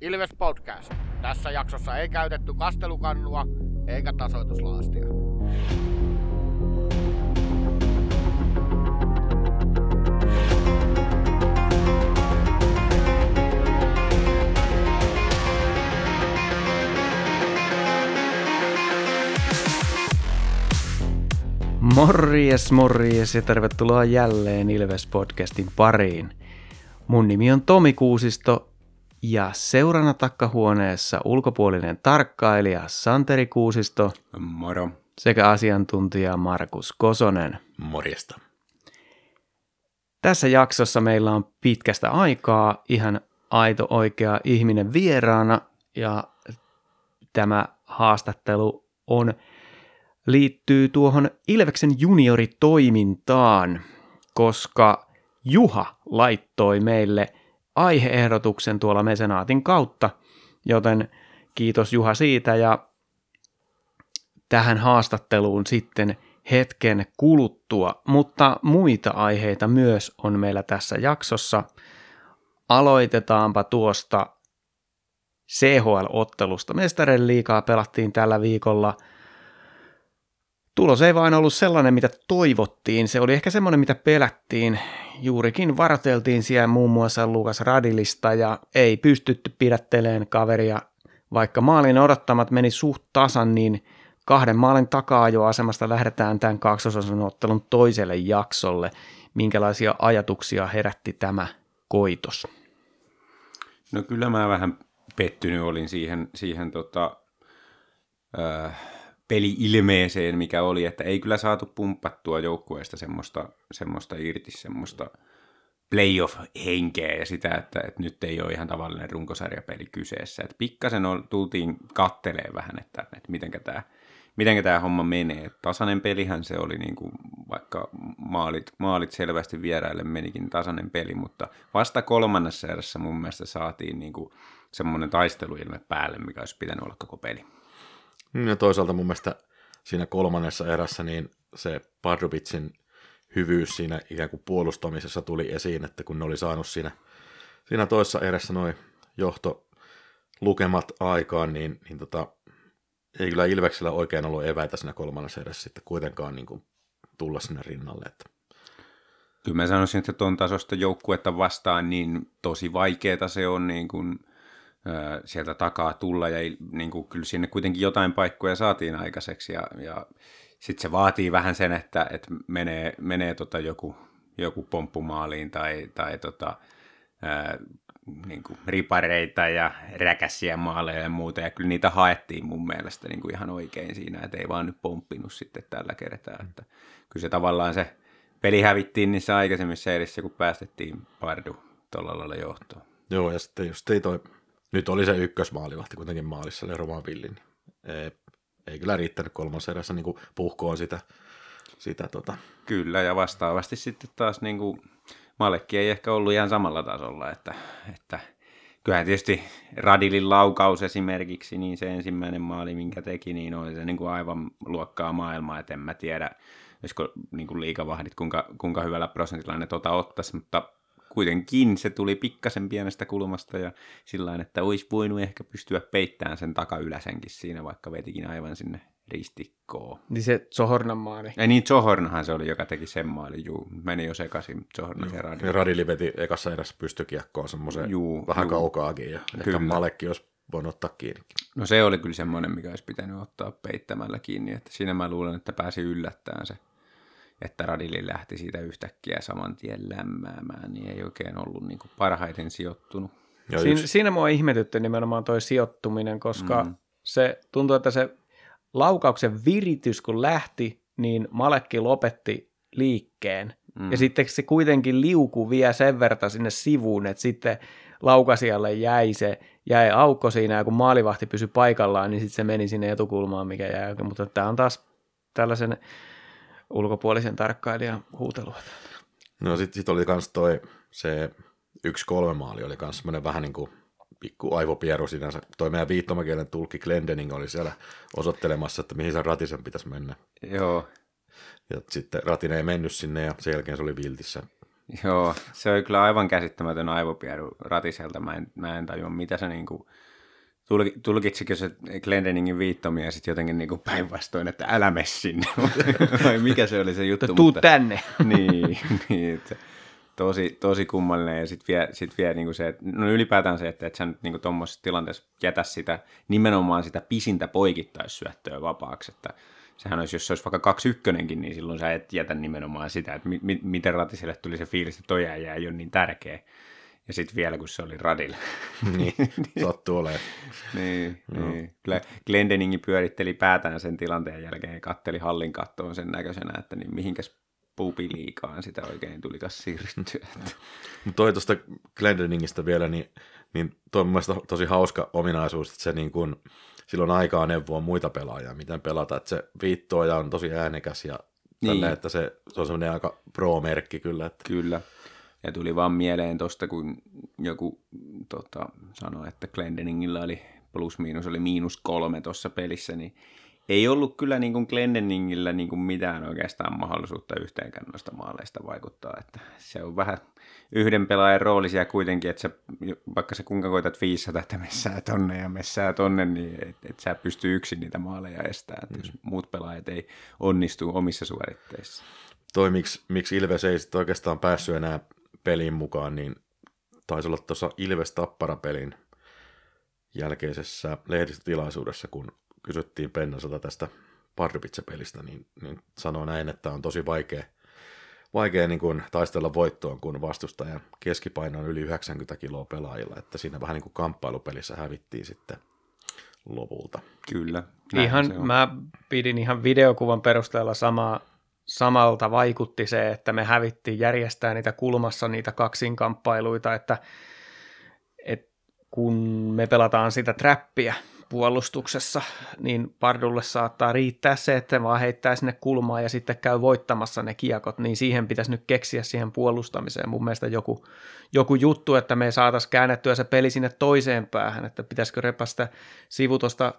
Ilves Podcast. Tässä jaksossa ei käytetty kastelukannua eikä tasoituslaastia. Morjes, morjes ja tervetuloa jälleen Ilves-podcastin pariin. Mun nimi on Tomi Kuusisto ja seurana takkahuoneessa ulkopuolinen tarkkailija Santeri Kuusisto Moro. sekä asiantuntija Markus Kosonen. Morjesta. Tässä jaksossa meillä on pitkästä aikaa ihan aito oikea ihminen vieraana ja tämä haastattelu on liittyy tuohon Ilveksen junioritoimintaan, koska Juha laittoi meille aiheehdotuksen tuolla mesenaatin kautta, joten kiitos Juha siitä ja tähän haastatteluun sitten hetken kuluttua, mutta muita aiheita myös on meillä tässä jaksossa. Aloitetaanpa tuosta CHL-ottelusta. Mestarien liikaa pelattiin tällä viikolla – Tulos ei vain ollut sellainen, mitä toivottiin. Se oli ehkä semmoinen, mitä pelättiin. Juurikin varoteltiin siellä muun muassa Lukas Radilista ja ei pystytty pidätteleen kaveria. Vaikka maalin odottamat meni suht tasan, niin kahden maalin takaa jo asemasta lähdetään tämän kaksosason ottelun toiselle jaksolle. Minkälaisia ajatuksia herätti tämä koitos? No kyllä mä vähän pettynyt olin siihen, siihen tota, äh, peli-ilmeeseen, mikä oli, että ei kyllä saatu pumppattua joukkueesta semmoista, semmoista irti, semmoista playoff-henkeä ja sitä, että, että nyt ei ole ihan tavallinen runkosarjapeli kyseessä. Että pikkasen on, tultiin kattelee vähän, että, että miten tämä miten tämä homma menee. Tasainen pelihän se oli, niin kuin, vaikka maalit, maalit selvästi vieraille menikin tasainen peli, mutta vasta kolmannessa erässä mun mielestä saatiin niin kuin semmoinen taisteluilme päälle, mikä olisi pitänyt olla koko peli. Ja toisaalta mun mielestä siinä kolmannessa erässä niin se Pardubitsin hyvyys siinä ikään kuin puolustamisessa tuli esiin, että kun ne oli saanut siinä, siinä toisessa erässä noin johto lukemat aikaan, niin, niin tota, ei kyllä Ilveksellä oikein ollut eväitä siinä kolmannessa erässä sitten kuitenkaan niin kuin tulla sinne rinnalle. Että. Kyllä mä sanoisin, että tuon tasosta joukkuetta vastaan niin tosi vaikeeta se on niin kuin sieltä takaa tulla ja niin kuin, kyllä sinne kuitenkin jotain paikkoja saatiin aikaiseksi ja, ja sitten se vaatii vähän sen, että, että menee, menee tota joku, joku pomppumaaliin tai, tai tota, ää, niin kuin ripareita ja räkäsiä maaleja ja muuta, ja kyllä niitä haettiin mun mielestä niin kuin ihan oikein siinä, että ei vaan nyt pomppinut sitten tällä kertaa, että kyllä se tavallaan se peli hävittiin niissä aikaisemmissa erissä, kun päästettiin Pardu tuolla lailla johtoon. Joo, ja sitten just ei toi nyt oli se ykkösmaalivahti kuitenkin maalissa, eli Roman Villin. Ei, ei kyllä riittänyt kolmas erässä niin puhkoon sitä. sitä tota. Kyllä, ja vastaavasti sitten taas niin kuin, Malekki ei ehkä ollut ihan samalla tasolla, että, että kyllähän tietysti Radilin laukaus esimerkiksi, niin se ensimmäinen maali, minkä teki, niin oli se niin kuin aivan luokkaa maailmaa, että en mä tiedä, olisiko niin kuin liikavahdit, kuinka, kuinka hyvällä prosentilla ne tota ottaisi, mutta kuitenkin se tuli pikkasen pienestä kulmasta ja sillä että olisi voinut ehkä pystyä peittämään sen takayläsenkin siinä, vaikka vetikin aivan sinne ristikkoon. Niin se Zohornan maali. Ei niin, Zohornahan se oli, joka teki sen maali, juu. Meni jo sekaisin Zohorna ja Radili. Ja Radili veti ekassa erässä pystykiekkoon semmoisen juu, vähän juu. kaukaakin ja kyllä. ehkä Malekki olisi voinut ottaa kiinni. No se oli kyllä semmoinen, mikä olisi pitänyt ottaa peittämällä kiinni, että siinä mä luulen, että pääsi yllättämään se että Radili lähti siitä yhtäkkiä saman tien lämmäämään, niin ei oikein ollut niin kuin parhaiten sijoittunut. Siin, siinä mua ihmetytti nimenomaan toi sijoittuminen, koska mm. se tuntuu, että se laukauksen viritys kun lähti, niin Malekki lopetti liikkeen. Mm. Ja sitten se kuitenkin liuku vie sen verran sinne sivuun, että sitten laukasijalle jäi se, jäi aukko siinä, ja kun maalivahti pysyi paikallaan, niin sitten se meni sinne etukulmaan, mikä jäi. Mutta tämä on taas tällaisen ulkopuolisen tarkkailijan huutelua. No sitten sit oli kans toi, se yksi kolme maali oli kans semmoinen vähän niin kuin pikku aivopieru sinänsä. Toi meidän viittomakielen tulkki Glendening oli siellä osoittelemassa, että mihin se ratisen pitäisi mennä. Joo. Ja sitten ratin ei mennyt sinne ja sen jälkeen se oli viltissä. Joo, se oli kyllä aivan käsittämätön aivopieru ratiselta. Mä en, mä en tajua, mitä se niinku, tulkitsikö se Glendeningin viittomia sitten jotenkin niinku päinvastoin, että älä mene sinne. Vai mikä se oli se juttu. Tuu tänne. niin, niin että tosi, tosi kummallinen ja sitten vielä, sit vielä niinku se, että, no ylipäätään se, että et sä nyt niinku tuommoisessa tilanteessa jätä sitä, nimenomaan sitä pisintä poikittaissyöttöä vapaaksi, että sehän olisi, jos se olisi vaikka kaksi ykkönenkin, niin silloin sä et jätä nimenomaan sitä, että mi- mi- miten ratiselle tuli se fiilis, että toi jää ei ole niin tärkeä. Ja sitten vielä, kun se oli radilla. niin, sattuu olemaan. niin, niin. Kyllä Glendeningi pyöritteli päätään sen tilanteen jälkeen ja katteli hallin kattoon sen näköisenä, että niin mihinkäs pupiliikaan sitä oikein tulikas siirryttyä. Mutta toi tuosta Glendeningistä vielä, niin, niin toi on mun mielestä tosi hauska ominaisuus, että se niin kun, silloin aikaa neuvoa muita pelaajia, miten pelata, että se viittooja on tosi äänekäs ja niin. tälle, että se, se on semmoinen aika pro-merkki kyllä. Että... Kyllä. Ja tuli vaan mieleen tosta, kun joku tota, sanoi, että Glendeningillä oli plus-miinus oli miinus kolme tuossa pelissä, niin ei ollut kyllä niin kuin Glendeningillä niin kuin mitään oikeastaan mahdollisuutta yhteenkään noista maaleista vaikuttaa. Että se on vähän yhden pelaajan roolisia kuitenkin, että sä, vaikka sä kuinka koitat 500, että messää tonne ja messää tonne, niin et, et sä pysty yksin niitä maaleja estämään, mm. jos muut pelaajat ei onnistu omissa suoritteissa. Toi, miksi, miksi Ilves ei sitten oikeastaan päässyt enää peliin mukaan, niin taisi olla tuossa Ilves-Tappara-pelin jälkeisessä lehdistötilaisuudessa, kun kysyttiin Pennaselta tästä Pardubice-pelistä, niin, niin sanoi näin, että on tosi vaikea, vaikea niin kuin taistella voittoon, kun vastustajan keskipaino on yli 90 kiloa pelaajilla, että siinä vähän niin kuin kamppailupelissä hävittiin sitten lopulta. Kyllä. Ihan, mä pidin ihan videokuvan perusteella samaa, samalta vaikutti se, että me hävittiin järjestää niitä kulmassa niitä kaksinkamppailuita, että, että kun me pelataan sitä trappia, puolustuksessa, niin Pardulle saattaa riittää se, että vaan heittää sinne kulmaan ja sitten käy voittamassa ne kiekot, niin siihen pitäisi nyt keksiä siihen puolustamiseen mun mielestä joku, joku juttu, että me saataisiin käännettyä se peli sinne toiseen päähän, että pitäisikö repästä sivu tuosta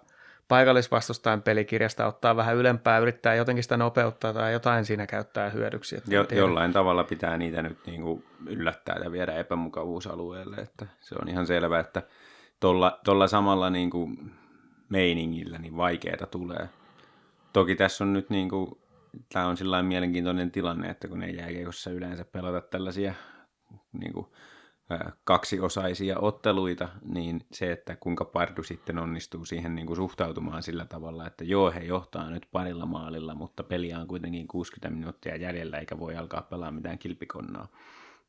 paikallisvastustajan pelikirjasta ottaa vähän ylempää, yrittää jotenkin sitä nopeuttaa tai jotain siinä käyttää hyödyksi. Että jo, jollain tavalla pitää niitä nyt niin kuin yllättää ja viedä epämukavuusalueelle, että se on ihan selvää, että tuolla samalla niin kuin meiningillä, niin vaikeaa tulee. Toki tässä on nyt niin kuin, tämä on sillä mielenkiintoinen tilanne, että kun ei jääkiekossa yleensä pelata tällaisia niin kuin, kaksiosaisia otteluita, niin se, että kuinka Pardu sitten onnistuu siihen niin kuin suhtautumaan sillä tavalla, että joo, he johtaa nyt parilla maalilla, mutta peliä on kuitenkin 60 minuuttia jäljellä, eikä voi alkaa pelaa mitään kilpikonnaa.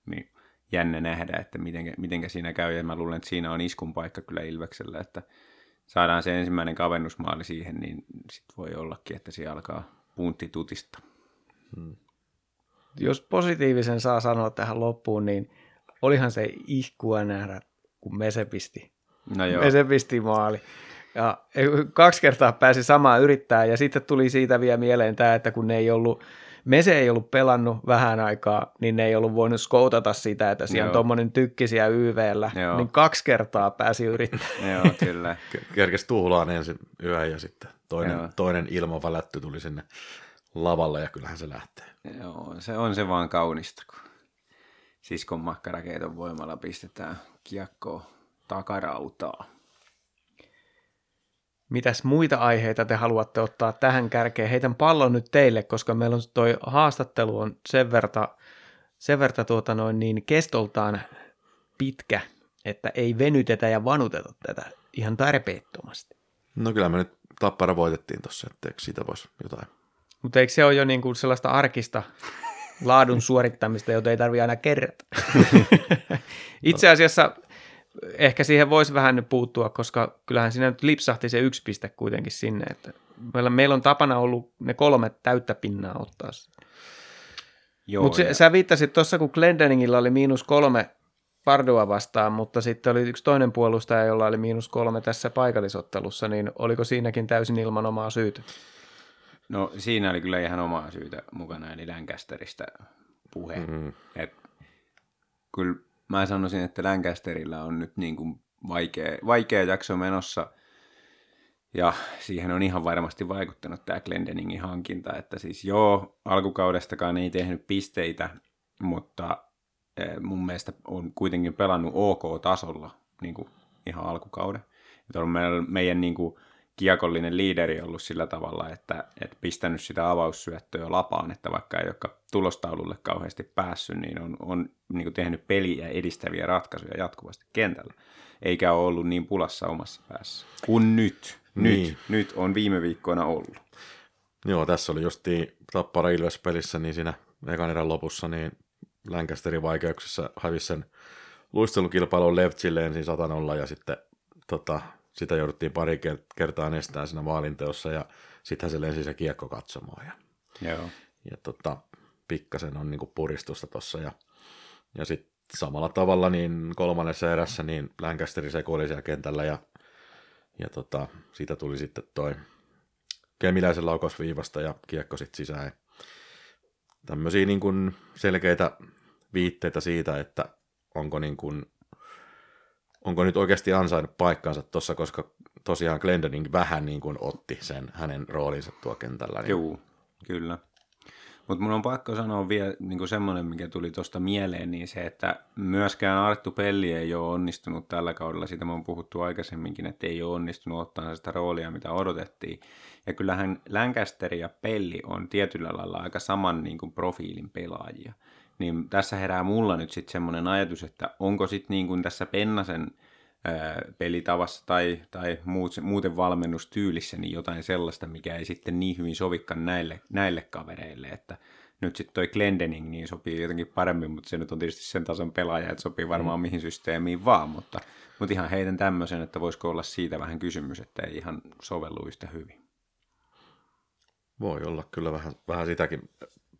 Niin jännä nähdä, että miten, miten siinä käy, ja mä luulen, että siinä on iskun paikka kyllä Ilveksellä, että saadaan se ensimmäinen kavennusmaali siihen, niin sitten voi ollakin, että siellä alkaa puntti tutista. Hmm. Jos positiivisen saa sanoa tähän loppuun, niin olihan se ihkua nähdä, kun Mese pisti, no joo. Mese pisti maali. Ja kaksi kertaa pääsi samaan yrittää ja sitten tuli siitä vielä mieleen tämä, että kun ne ei ollut Mese ei ollut pelannut vähän aikaa, niin ne ei ollut voinut skoutata sitä, että siellä Joo. on tuommoinen tykki siellä YVllä, Joo. niin kaksi kertaa pääsi yrittämään. Joo, kyllä. Kerkesi tuhlaan ensin yön ja sitten toinen, toinen ilmavälätty tuli sinne lavalle ja kyllähän se lähtee. Joo, se on se vaan kaunista, kun siskon makkarakeiton voimalla pistetään kiekkoa takarautaa. Mitäs muita aiheita te haluatte ottaa tähän kärkeen? Heitän pallon nyt teille, koska meillä on toi haastattelu on sen verta, sen verta tuota noin niin kestoltaan pitkä, että ei venytetä ja vanuteta tätä ihan tarpeettomasti. No kyllä me nyt tappara voitettiin tuossa, että siitä voisi jotain. Mutta eikö se ole jo niin kuin sellaista arkista laadun suorittamista, jota ei tarvitse aina kerrata? Itse asiassa ehkä siihen voisi vähän nyt puuttua, koska kyllähän siinä nyt lipsahti se yksi piste kuitenkin sinne. Että meillä, meillä on tapana ollut ne kolme täyttä pinnaa ottaa. Mutta ja... sä viittasit tuossa, kun Glendeningillä oli miinus kolme Pardua vastaan, mutta sitten oli yksi toinen puolustaja, jolla oli miinus kolme tässä paikallisottelussa, niin oliko siinäkin täysin ilman omaa syytä? No siinä oli kyllä ihan omaa syytä mukana, eli Lancasterista puhe. Mm-hmm. Et, kyllä mä sanoisin, että Lancasterilla on nyt niin kuin vaikea, vaikea jakso menossa, ja siihen on ihan varmasti vaikuttanut tämä Glendeningin hankinta, että siis joo, alkukaudestakaan ei tehnyt pisteitä, mutta eh, mun mielestä on kuitenkin pelannut OK-tasolla niin kuin ihan alkukauden. Että on meidän, meidän niin kuin kiekollinen liideri ollut sillä tavalla, että, että pistänyt sitä avaussyöttöä lapaan, että vaikka ei olekaan tulostaululle kauheasti päässyt, niin on, on niin kuin tehnyt peliä edistäviä ratkaisuja jatkuvasti kentällä, eikä ole ollut niin pulassa omassa päässä kuin nyt. Nyt, Niin. nyt on viime viikkoina ollut. Joo, tässä oli justiin Tappara Ilves-pelissä, niin siinä ekan erän lopussa, niin Lancasterin vaikeuksissa hävisi sen luistelukilpailun Levtsille ensin 100 ja sitten tota, sitä jouduttiin pari ker- kertaa estää siinä maalinteossa ja sittenhän se lensi se kiekko katsomaan ja, Joo. ja tota, pikkasen on niinku puristusta tossa ja, ja sitten samalla tavalla niin kolmannessa erässä niin Lancasteri sekoili siellä kentällä ja, ja tota, siitä tuli sitten toi Kemiläisen laukaus viivasta ja kiekko sitten sisään. Tämmöisiä niin kuin selkeitä viitteitä siitä, että onko, niin kuin, onko nyt oikeasti ansainnut paikkansa tuossa, koska tosiaan Glendening vähän niin kuin otti sen hänen roolinsa tuo kentällä. Niin Joo, kyllä. Mutta mun on pakko sanoa vielä niin semmoinen, mikä tuli tuosta mieleen, niin se, että myöskään Arttu Pelli ei ole onnistunut tällä kaudella, siitä on puhuttu aikaisemminkin, että ei ole onnistunut ottaa sitä roolia, mitä odotettiin. Ja kyllähän Lancaster ja Pelli on tietyllä lailla aika saman niin kuin profiilin pelaajia. Niin tässä herää mulla nyt sitten semmoinen ajatus, että onko sitten niin kuin tässä Pennasen pelitavassa tai, tai muut, muuten valmennustyylissä niin jotain sellaista, mikä ei sitten niin hyvin sovikaan näille, näille kavereille, että nyt sitten toi Glendening niin sopii jotenkin paremmin, mutta se nyt on tietysti sen tason pelaaja, että sopii varmaan mihin systeemiin vaan, mutta, mutta ihan heidän tämmöisen, että voisiko olla siitä vähän kysymys, että ei ihan sovellu yhtä hyvin. Voi olla kyllä vähän, vähän sitäkin.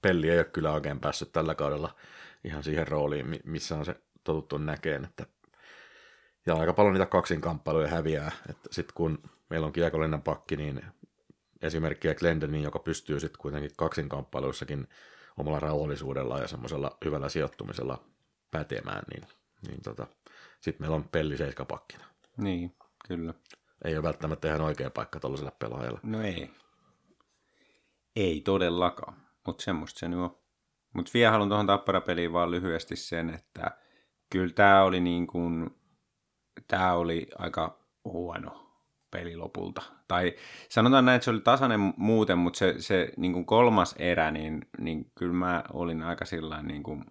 Pelli ei ole kyllä oikein päässyt tällä kaudella ihan siihen rooliin, mi- missä on se totuttu näkeen, että ja aika paljon niitä kaksinkamppailuja häviää, että sitten kun meillä on kiekollinen pakki, niin esimerkkiä Glendenin, joka pystyy sitten kuitenkin kaksinkamppailuissakin omalla rauhallisuudella ja semmoisella hyvällä sijoittumisella pätemään, niin, niin tota, sitten meillä on pelli seiskapakkina. Niin, kyllä. Ei ole välttämättä ihan oikea paikka tuollaiselle pelaajalle. No ei. Ei todellakaan, mutta semmoista se nyt on. Mutta vielä haluan tuohon tapparapeliin vaan lyhyesti sen, että kyllä tämä oli niin kuin, tämä oli aika huono peli lopulta. Tai sanotaan näin, että se oli tasainen muuten, mutta se, se niin kuin kolmas erä, niin, niin kyllä mä olin aika sillä niin kuin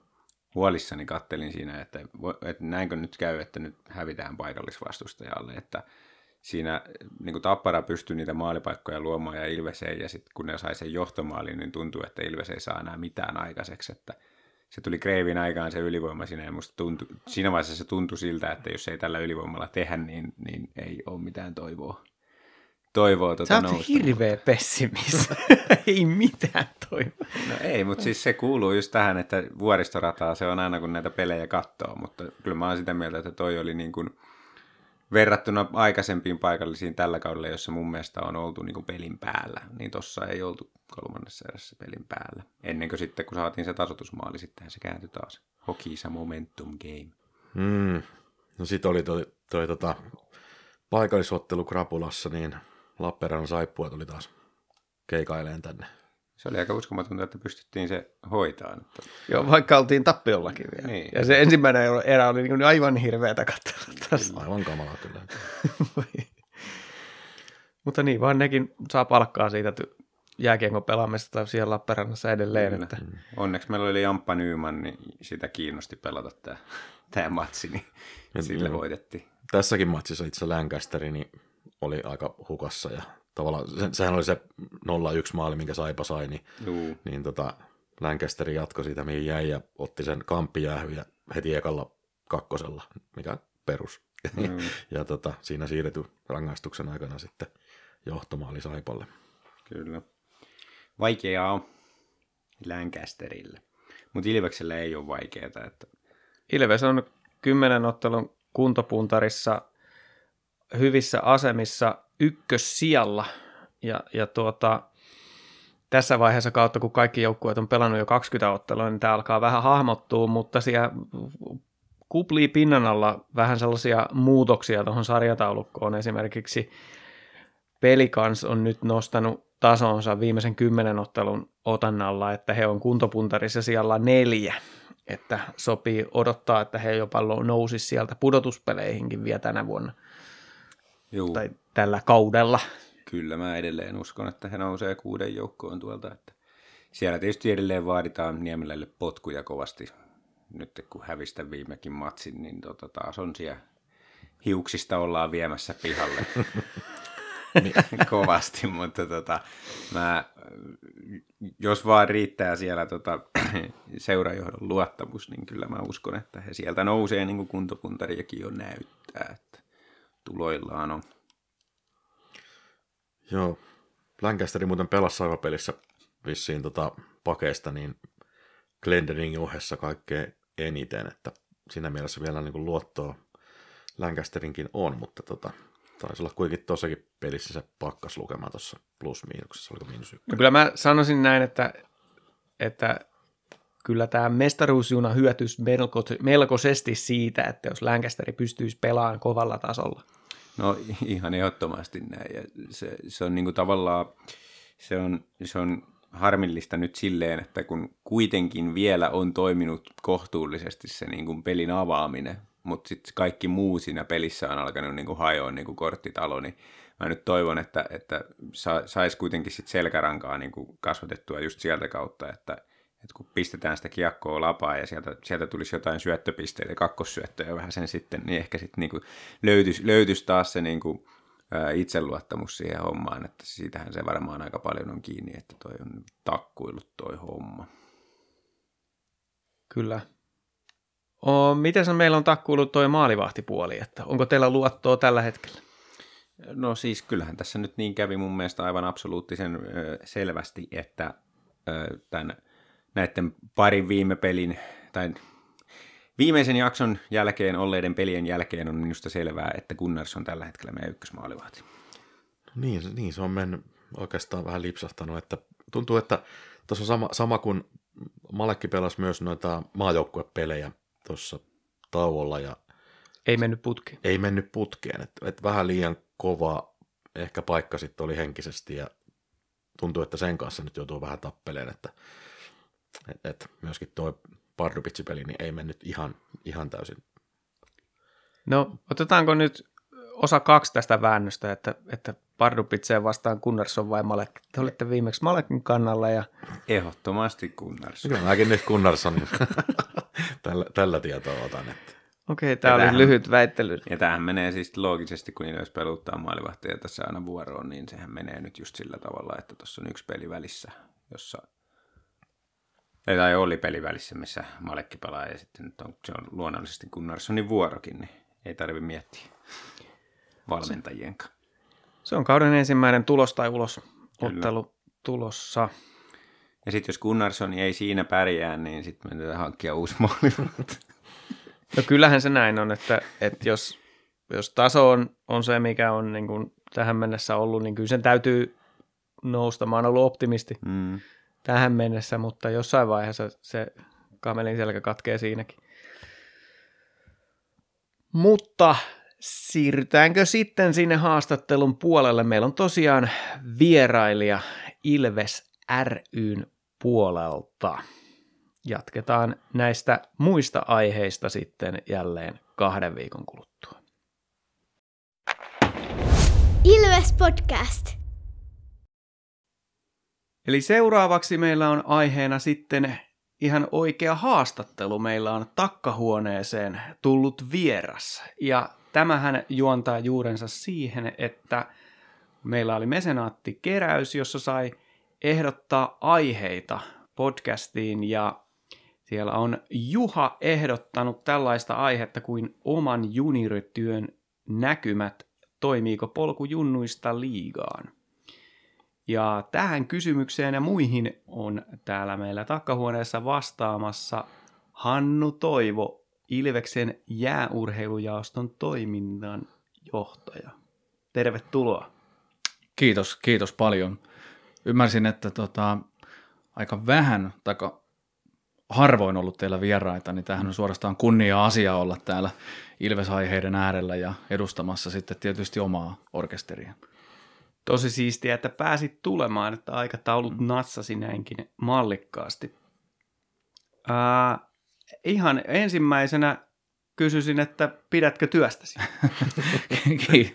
huolissani kattelin siinä, että, että näinkö nyt käy, että nyt hävitään paikallisvastustajalle, että siinä niin kuin Tappara pystyi niitä maalipaikkoja luomaan ja Ilves ei, ja sitten kun ne sai sen johtomaalin, niin tuntuu, että Ilves ei saa enää mitään aikaiseksi, että se tuli Kreivin aikaan se ylivoima siinä, ja musta tuntui, siinä vaiheessa se tuntui siltä, että jos ei tällä ylivoimalla tehdä, niin, niin ei ole mitään toivoa. Toivoa tuota Sä oot nousta. hirveä pessimis. Ei mitään toivoa. No ei, mutta siis se kuuluu just tähän, että vuoristorataa se on aina kun näitä pelejä katsoo, mutta kyllä mä oon sitä mieltä, että toi oli niin kuin verrattuna aikaisempiin paikallisiin tällä kaudella, jossa mun mielestä on oltu niin pelin päällä, niin tossa ei oltu kolmannessa erässä pelin päällä. Ennen kuin sitten, kun saatiin se tasoitusmaali, sittenhän se kääntyi taas. Hokisa momentum game. Mm. No sit oli toi, toi tota, paikallisottelu Krapulassa, niin Lappeenrannan saippua tuli taas keikaileen tänne. Se oli aika uskomatonta, että pystyttiin se hoitaan. Että Joo, vaikka oltiin tappiollakin vielä. Niin. Ja se ensimmäinen erä oli niin aivan hirveätä katsella tässä. Aivan kamalaa kyllä. Mutta niin, vaan nekin saa palkkaa siitä ty- jääkiekon pelaamisesta siellä Lappeenrannassa edelleen. Kyllä. Että Onneksi meillä oli Jamppa Nyman, niin sitä kiinnosti pelata tämä, tämä matsi, niin Ja sillä joo. voitettiin. Tässäkin matsissa itse Lancasteri niin oli aika hukassa ja tavallaan se, sehän oli se 0-1 maali, minkä Saipa sai, niin, Juu. niin tota, Lancasteri jatkoi siitä, mihin jäi ja otti sen kamppijäähy heti ekalla kakkosella, mikä on perus. Mm. ja tota, siinä siirretty rangaistuksen aikana sitten johtomaali Saipalle. Kyllä. Vaikeaa on Lancasterille. Mutta Ilveksellä ei ole vaikeaa. Että... Ilves on kymmenen ottelun kuntopuntarissa hyvissä asemissa ykkössijalla. Ja, ja tuota, tässä vaiheessa kautta, kun kaikki joukkueet on pelannut jo 20 ottelua, niin tämä alkaa vähän hahmottua, mutta siellä kuplii pinnan alla vähän sellaisia muutoksia tuohon sarjataulukkoon. Esimerkiksi Pelikans on nyt nostanut tasonsa viimeisen kymmenen ottelun otannalla, että he on kuntopuntarissa siellä neljä. että sopii odottaa, että he jopa nousisi sieltä pudotuspeleihinkin vielä tänä vuonna Juu, tai tällä kaudella. kyllä mä edelleen uskon, että he nousee kuuden joukkoon tuolta. Että siellä tietysti edelleen vaaditaan Niemelälle potkuja kovasti. Nyt kun hävistä viimekin matsin, niin tota, taas on siellä hiuksista ollaan viemässä pihalle kovasti, mutta tota, mä, jos vaan riittää siellä tota, seurajohdon luottamus, niin kyllä mä uskon, että he sieltä nousee niin kuin kuntopuntariakin jo näyttää, että tuloillaan on. Joo. Lancasterin muuten pelasi saivapelissä vissiin tota pakeista, niin Glendeningin ohessa kaikkein eniten, että siinä mielessä vielä niin kuin luottoa Lancasterinkin on, mutta tota, taisi olla kuitenkin tossakin pelissä se pakkas lukema tuossa plus-miinuksessa, oliko miinus yksi. No kyllä mä sanoisin näin, että, että kyllä tämä mestaruusjuna hyötyisi melko, melkoisesti siitä, että jos Lancasteri pystyisi pelaamaan kovalla tasolla. No ihan ehdottomasti näin. Ja se, se on niin kuin tavallaan, se on, se on harmillista nyt silleen, että kun kuitenkin vielä on toiminut kohtuullisesti se niin kuin pelin avaaminen, mutta sitten kaikki muu siinä pelissä on alkanut niin kuin hajoa niin kuin korttitalo, niin mä nyt toivon, että, että sa, saisi kuitenkin sit selkärankaa niin kasvatettua just sieltä kautta, että, että kun pistetään sitä kiekkoa lapaa ja sieltä, sieltä tulisi jotain syöttöpisteitä, kakkossyöttöjä vähän sen sitten, niin ehkä sitten niin löytyisi, löytyisi taas se niin kuin, ää, itseluottamus siihen hommaan, että siitähän se varmaan aika paljon on kiinni, että toi on takkuillut toi homma. Kyllä. O, miten meillä on takkuillut toi maalivahtipuoli, että onko teillä luottoa tällä hetkellä? No siis kyllähän tässä nyt niin kävi mun mielestä aivan absoluuttisen ö, selvästi, että ö, tämän, näiden parin viime pelin, tai viimeisen jakson jälkeen olleiden pelien jälkeen on minusta selvää, että Gunnars on tällä hetkellä meidän ykkösmaalivahti. Niin, se- niin, se on mennyt oikeastaan vähän lipsahtanut, että tuntuu, että tuossa on sama, sama kuin Malekki pelasi myös noita maajoukkuepelejä tuossa tauolla ja Ei mennyt putki. ei mennyt putkeen, että et vähän liian kova ehkä paikka sitten oli henkisesti ja tuntuu, että sen kanssa nyt joutuu vähän tappeleen, että et, et myöskin tuo Pardubitsi-peli niin ei mennyt ihan, ihan täysin. No, otetaanko nyt osa kaksi tästä väännöstä, että, että Pardupitseen vastaan Gunnarsson vai Malek? Te olitte viimeksi Malekin kannalla ja Ehdottomasti Gunnars. Kyllä mäkin nyt Gunnarssonin tällä, tällä tietoa otan, että okei, tämä oli tämähän- lyhyt väittely. Ja tämähän menee siis loogisesti, kun jos peluttaa maalivahtia tässä aina vuoroon, niin sehän menee nyt just sillä tavalla, että tuossa on yksi peli välissä, jossa tai oli peli välissä, missä Malekki pelaa ja sitten nyt on, se on luonnollisesti Gunnarssonin vuorokin, niin ei tarvi miettiä valmentajien kanssa. Se on kauden ensimmäinen tulos tai ulos ottelu tulossa. Ja sitten jos Gunnarsson ei siinä pärjää, niin sitten me hankkia uusi maalivahti. No kyllähän se näin on, että, että jos, jos taso on, on se, mikä on niin kuin tähän mennessä ollut, niin kyllä sen täytyy nousta. Mä oon ollut optimisti Mm. Tähän mennessä, mutta jossain vaiheessa se kamelin selkä katkee siinäkin. Mutta siirrytäänkö sitten sinne haastattelun puolelle? Meillä on tosiaan vierailija Ilves ryn puolelta. Jatketaan näistä muista aiheista sitten jälleen kahden viikon kuluttua. Ilves Podcast. Eli seuraavaksi meillä on aiheena sitten ihan oikea haastattelu. Meillä on takkahuoneeseen tullut vieras. Ja tämähän juontaa juurensa siihen, että meillä oli mesenaatti-keräys, jossa sai ehdottaa aiheita podcastiin ja siellä on Juha ehdottanut tällaista aihetta kuin oman juniorityön näkymät, toimiiko polku junnuista liigaan. Ja tähän kysymykseen ja muihin on täällä meillä takkahuoneessa vastaamassa Hannu Toivo, Ilveksen jääurheilujaoston toiminnan johtaja. Tervetuloa. Kiitos, kiitos paljon. Ymmärsin, että tota, aika vähän, tai harvoin ollut teillä vieraita, niin tämähän on suorastaan kunnia asia olla täällä Ilves-aiheiden äärellä ja edustamassa sitten tietysti omaa orkesteria. Tosi siistiä, että pääsit tulemaan, että aikataulut natsasi näinkin mallikkaasti. Ää, ihan ensimmäisenä kysyisin, että pidätkö työstäsi? Ki-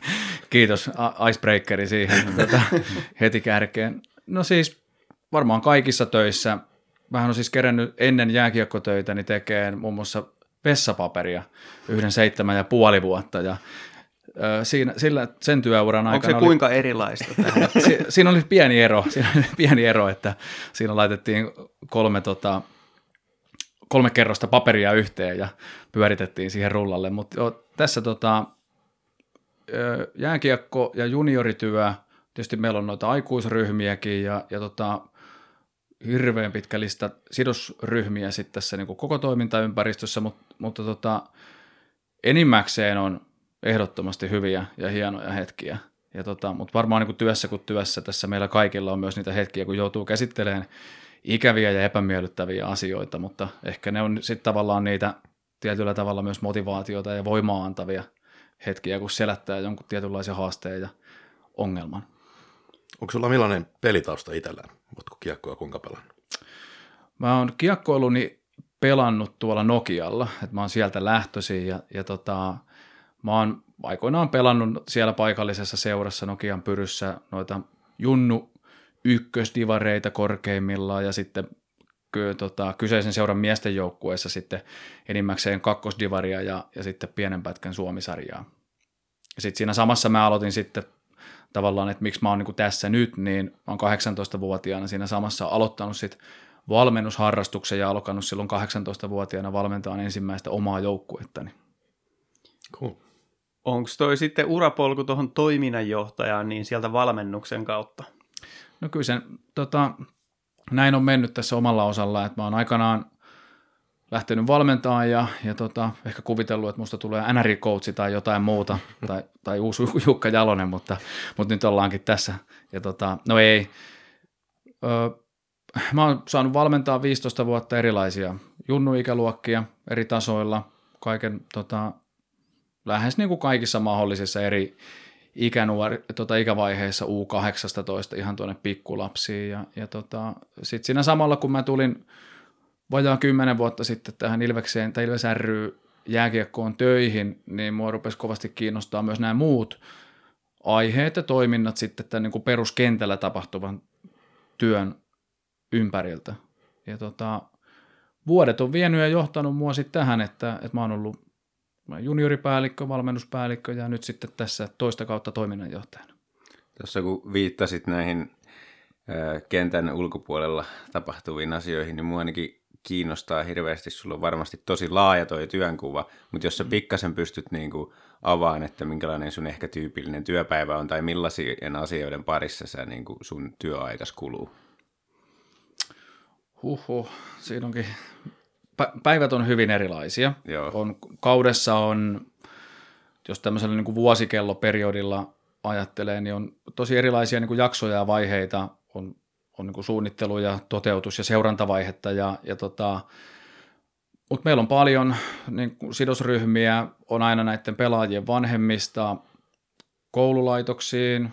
Kiitos icebreakeri siihen tota, heti kärkeen. No siis varmaan kaikissa töissä. Vähän on siis kerännyt ennen jääkiekkotöitä niin tekemään muun muassa vessapaperia yhden seitsemän ja puoli vuotta ja Siinä, sillä, sen työuran Onko aikana se oli, kuinka erilaista tähän? si, siinä oli pieni ero, siinä oli pieni ero, että siinä laitettiin kolme, tota, kolme kerrosta paperia yhteen ja pyöritettiin siihen rullalle, mutta tässä tota, jääkiekko ja juniorityö, tietysti meillä on noita aikuisryhmiäkin ja, ja tota, hirveän pitkä lista sidosryhmiä sitten tässä niin koko toimintaympäristössä, mutta, mutta tota, enimmäkseen on ehdottomasti hyviä ja hienoja hetkiä. Ja tota, mutta varmaan niin kuin työssä kuin työssä tässä meillä kaikilla on myös niitä hetkiä, kun joutuu käsittelemään ikäviä ja epämiellyttäviä asioita, mutta ehkä ne on sitten tavallaan niitä tietyllä tavalla myös motivaatiota ja voimaa antavia hetkiä, kun selättää jonkun tietynlaisen haasteen ja ongelman. Onko sulla millainen pelitausta itsellä? Oletko kiekkoa kuinka pelannut? Mä oon kiekkoiluni pelannut tuolla Nokialla, että mä oon sieltä lähtöisin ja, ja tota, mä oon aikoinaan pelannut siellä paikallisessa seurassa Nokian pyryssä noita junnu ykkösdivareita korkeimmillaan ja sitten ky, tota, kyseisen seuran miesten joukkueessa sitten enimmäkseen kakkosdivaria ja, ja sitten pienen pätkän suomisarjaa. Ja sitten siinä samassa mä aloitin sitten tavallaan, että miksi mä oon niin tässä nyt, niin mä oon 18-vuotiaana siinä samassa aloittanut sitten valmennusharrastuksen ja alkanut silloin 18-vuotiaana valmentaa ensimmäistä omaa joukkuettani. Cool. Onko toi sitten urapolku tuohon toiminnanjohtajaan niin sieltä valmennuksen kautta? No kyllä se, tota, näin on mennyt tässä omalla osalla, että mä oon aikanaan lähtenyt valmentaa ja, ja tota, ehkä kuvitellut, että musta tulee NRI-coachi tai jotain muuta, tai, tai uusi Jukka Jalonen, mutta, mutta nyt ollaankin tässä. Ja tota, no ei. Ö, mä oon saanut valmentaa 15 vuotta erilaisia junnuikäluokkia eri tasoilla, kaiken tota, lähes niin kuin kaikissa mahdollisissa eri ikänuori, tota, ikävaiheissa U18 ihan tuonne pikkulapsiin. Ja, ja tota, sitten siinä samalla, kun mä tulin vajaa kymmenen vuotta sitten tähän Ilvekseen tai Ilves ry jääkiekkoon töihin, niin mua rupesi kovasti kiinnostaa myös nämä muut aiheet ja toiminnat sitten tämän niin kuin peruskentällä tapahtuvan työn ympäriltä. Ja tota, vuodet on vienyt ja johtanut mua sitten tähän, että, että mä oon ollut junioripäällikkö, valmennuspäällikkö ja nyt sitten tässä toista kautta toiminnanjohtajana. Tuossa kun viittasit näihin kentän ulkopuolella tapahtuviin asioihin, niin mua ainakin kiinnostaa hirveästi. Sulla on varmasti tosi laaja toi työnkuva, mutta jos sä pikkasen pystyt niin kuin avaan, että minkälainen sun ehkä tyypillinen työpäivä on tai millaisien asioiden parissa sä niin kuin sun työaikas kuluu. Huhhuh, siinä onkin, päivät on hyvin erilaisia. Joo. On, kaudessa on, jos tämmöisellä niin kuin vuosikelloperiodilla ajattelee, niin on tosi erilaisia niin kuin jaksoja ja vaiheita. On, on niin kuin suunnittelu ja toteutus ja seurantavaihetta. Ja, ja tota, mutta meillä on paljon niin kuin sidosryhmiä, on aina näiden pelaajien vanhemmista koululaitoksiin,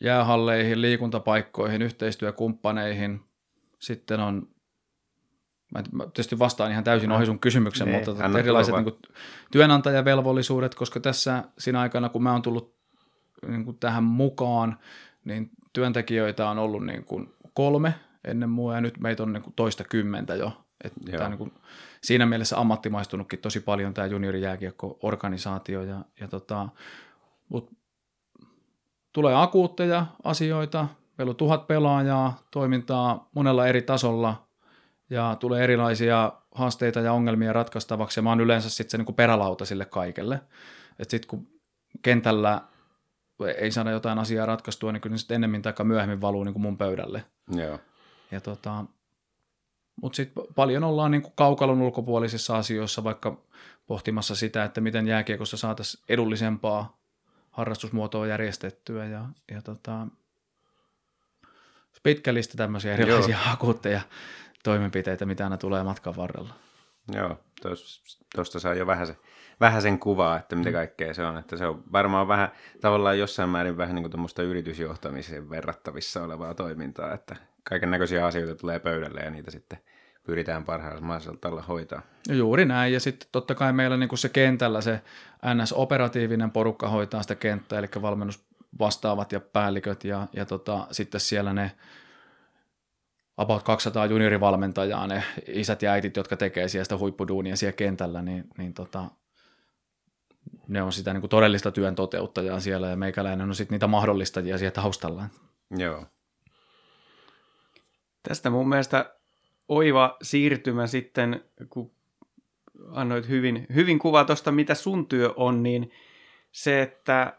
jäähalleihin, liikuntapaikkoihin, yhteistyökumppaneihin. Sitten on Mä, tietysti vastaan ihan täysin ohi sun kysymyksen, Nee, mutta erilaiset niin kuin, työnantajavelvollisuudet, koska tässä siinä aikana, kun mä oon tullut niin kuin tähän mukaan, niin työntekijöitä on ollut niin kuin kolme ennen mua ja nyt meitä on niin kuin toista kymmentä jo. Joo. tämä niin kuin, siinä mielessä ammattimaistunutkin tosi paljon tämä juniorijääkiekko-organisaatio. Ja, ja tota, mut tulee akuutteja asioita, meillä on tuhat pelaajaa, toimintaa monella eri tasolla ja tulee erilaisia haasteita ja ongelmia ratkaistavaksi ja mä oon yleensä sitten se niin kuin perälauta sille kaikelle. Että sitten kun kentällä ei saada jotain asiaa ratkaistua, niin kyllä ne sitten ennemmin tai myöhemmin valuu niin kuin mun pöydälle. Joo. Ja tota, mutta sitten paljon ollaan niin kuin kaukalon ulkopuolisissa asioissa, vaikka pohtimassa sitä, että miten jääkiekossa saataisiin edullisempaa harrastusmuotoa järjestettyä. Ja, ja tota, pitkä lista tämmöisiä erilaisia akuutteja toimenpiteitä, mitä aina tulee matkan varrella. Joo, tuosta saa jo vähän, se, vähän sen kuvaa, että mitä kaikkea se on. Että se on varmaan vähän tavallaan jossain määrin vähän niin kuin yritysjohtamiseen verrattavissa olevaa toimintaa, että kaiken näköisiä asioita tulee pöydälle ja niitä sitten pyritään parhaalla mahdollisella tavalla hoitaa. Ja juuri näin, ja sitten totta kai meillä niin kuin se kentällä se NS-operatiivinen porukka hoitaa sitä kenttää, eli valmennusvastaavat ja päälliköt, ja, ja tota, sitten siellä ne about 200 juniorivalmentajaa, ne isät ja äitit, jotka tekee siellä sitä huippuduunia siellä kentällä, niin, niin tota, ne on sitä niin kuin todellista työn toteuttajaa siellä, ja meikäläinen on sitten niitä mahdollistajia siellä taustalla. Joo. Tästä mun mielestä oiva siirtymä sitten, kun annoit hyvin, hyvin kuvaa tuosta, mitä sun työ on, niin se, että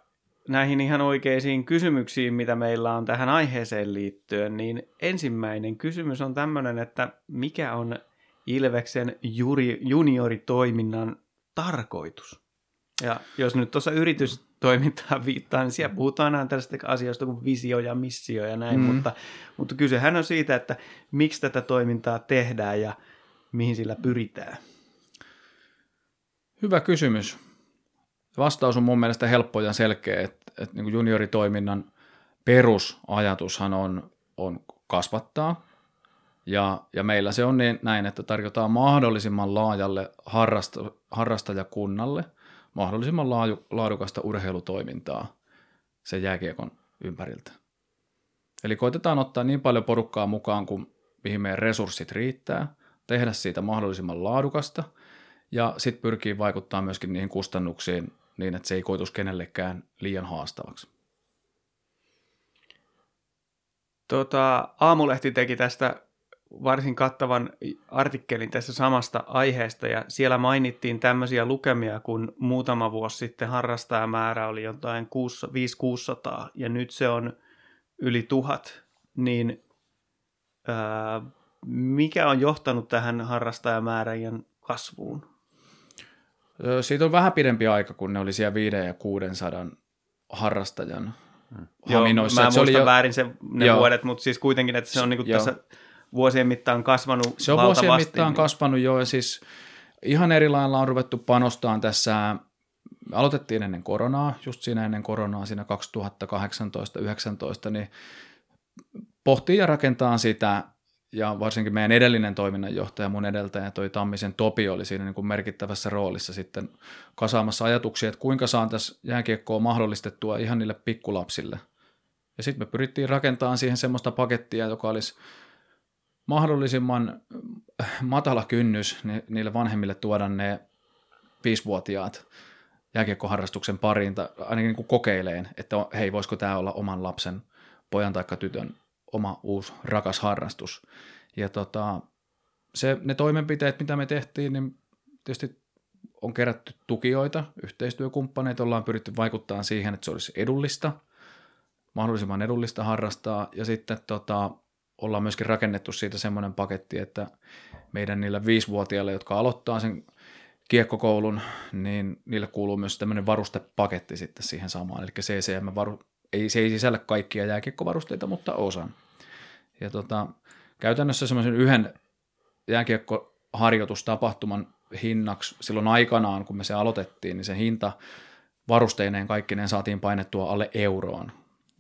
näihin ihan oikeisiin kysymyksiin, mitä meillä on tähän aiheeseen liittyen, niin ensimmäinen kysymys on tämmöinen, että mikä on Ilveksen juri, junioritoiminnan tarkoitus? Ja jos nyt tuossa yritystoimintaan viittaa, niin siellä puhutaan aina tällaista asioista kuin visio ja missio ja näin, mm. mutta, mutta kysehän on siitä, että miksi tätä toimintaa tehdään ja mihin sillä pyritään. Hyvä kysymys. Vastaus on mun mielestä helppo ja selkeä, että, niin junioritoiminnan perusajatushan on, on kasvattaa. Ja, ja meillä se on niin, näin, että tarjotaan mahdollisimman laajalle harrasta, harrastajakunnalle mahdollisimman laaju, laadukasta urheilutoimintaa sen jääkiekon ympäriltä. Eli koitetaan ottaa niin paljon porukkaa mukaan kuin mihin meidän resurssit riittää, tehdä siitä mahdollisimman laadukasta ja sitten pyrkii vaikuttaa myöskin niihin kustannuksiin niin, että se ei koitus kenellekään liian haastavaksi. Tota, Aamulehti teki tästä varsin kattavan artikkelin tässä samasta aiheesta ja siellä mainittiin tämmöisiä lukemia, kun muutama vuosi sitten harrastajamäärä oli jotain 5-600 ja nyt se on yli tuhat, niin ää, mikä on johtanut tähän harrastajamäärän kasvuun? Siitä on vähän pidempi aika, kun ne oli siellä 5 ja 600 harrastajan hmm. haminoissa. Joo, mä muistan jo... väärin se, ne joo. vuodet, mutta siis kuitenkin, että se on niinku tässä vuosien mittaan kasvanut Se on vuosien mittaan niin... kasvanut jo, ja siis ihan eri lailla on ruvettu panostaan tässä, aloitettiin ennen koronaa, just siinä ennen koronaa, siinä 2018-2019, niin pohtii ja rakentaa sitä, ja varsinkin meidän edellinen toiminnanjohtaja, mun edeltäjä, toi Tammisen Topi oli siinä niin kuin merkittävässä roolissa sitten kasaamassa ajatuksia, että kuinka saan tässä jääkiekkoa mahdollistettua ihan niille pikkulapsille. Ja sitten me pyrittiin rakentamaan siihen semmoista pakettia, joka olisi mahdollisimman äh, matala kynnys niille vanhemmille tuoda ne viisivuotiaat jääkiekkoharrastuksen pariin, tai ainakin niin kuin kokeileen, että hei, voisiko tämä olla oman lapsen, pojan tai tytön oma uusi rakas harrastus. Ja tota, se, ne toimenpiteet, mitä me tehtiin, niin tietysti on kerätty tukijoita, yhteistyökumppaneita, ollaan pyritty vaikuttamaan siihen, että se olisi edullista, mahdollisimman edullista harrastaa, ja sitten tota, ollaan myöskin rakennettu siitä semmoinen paketti, että meidän niillä viisivuotiaille, jotka aloittaa sen kiekkokoulun, niin niille kuuluu myös tämmöinen varustepaketti sitten siihen samaan. Eli CCM varu, ei, se ei sisällä kaikkia jääkiekkovarusteita, mutta osan. Ja tota, käytännössä semmoisen yhden jääkiekkoharjoitustapahtuman hinnaksi silloin aikanaan, kun me se aloitettiin, niin se hinta varusteineen kaikkineen saatiin painettua alle euroon.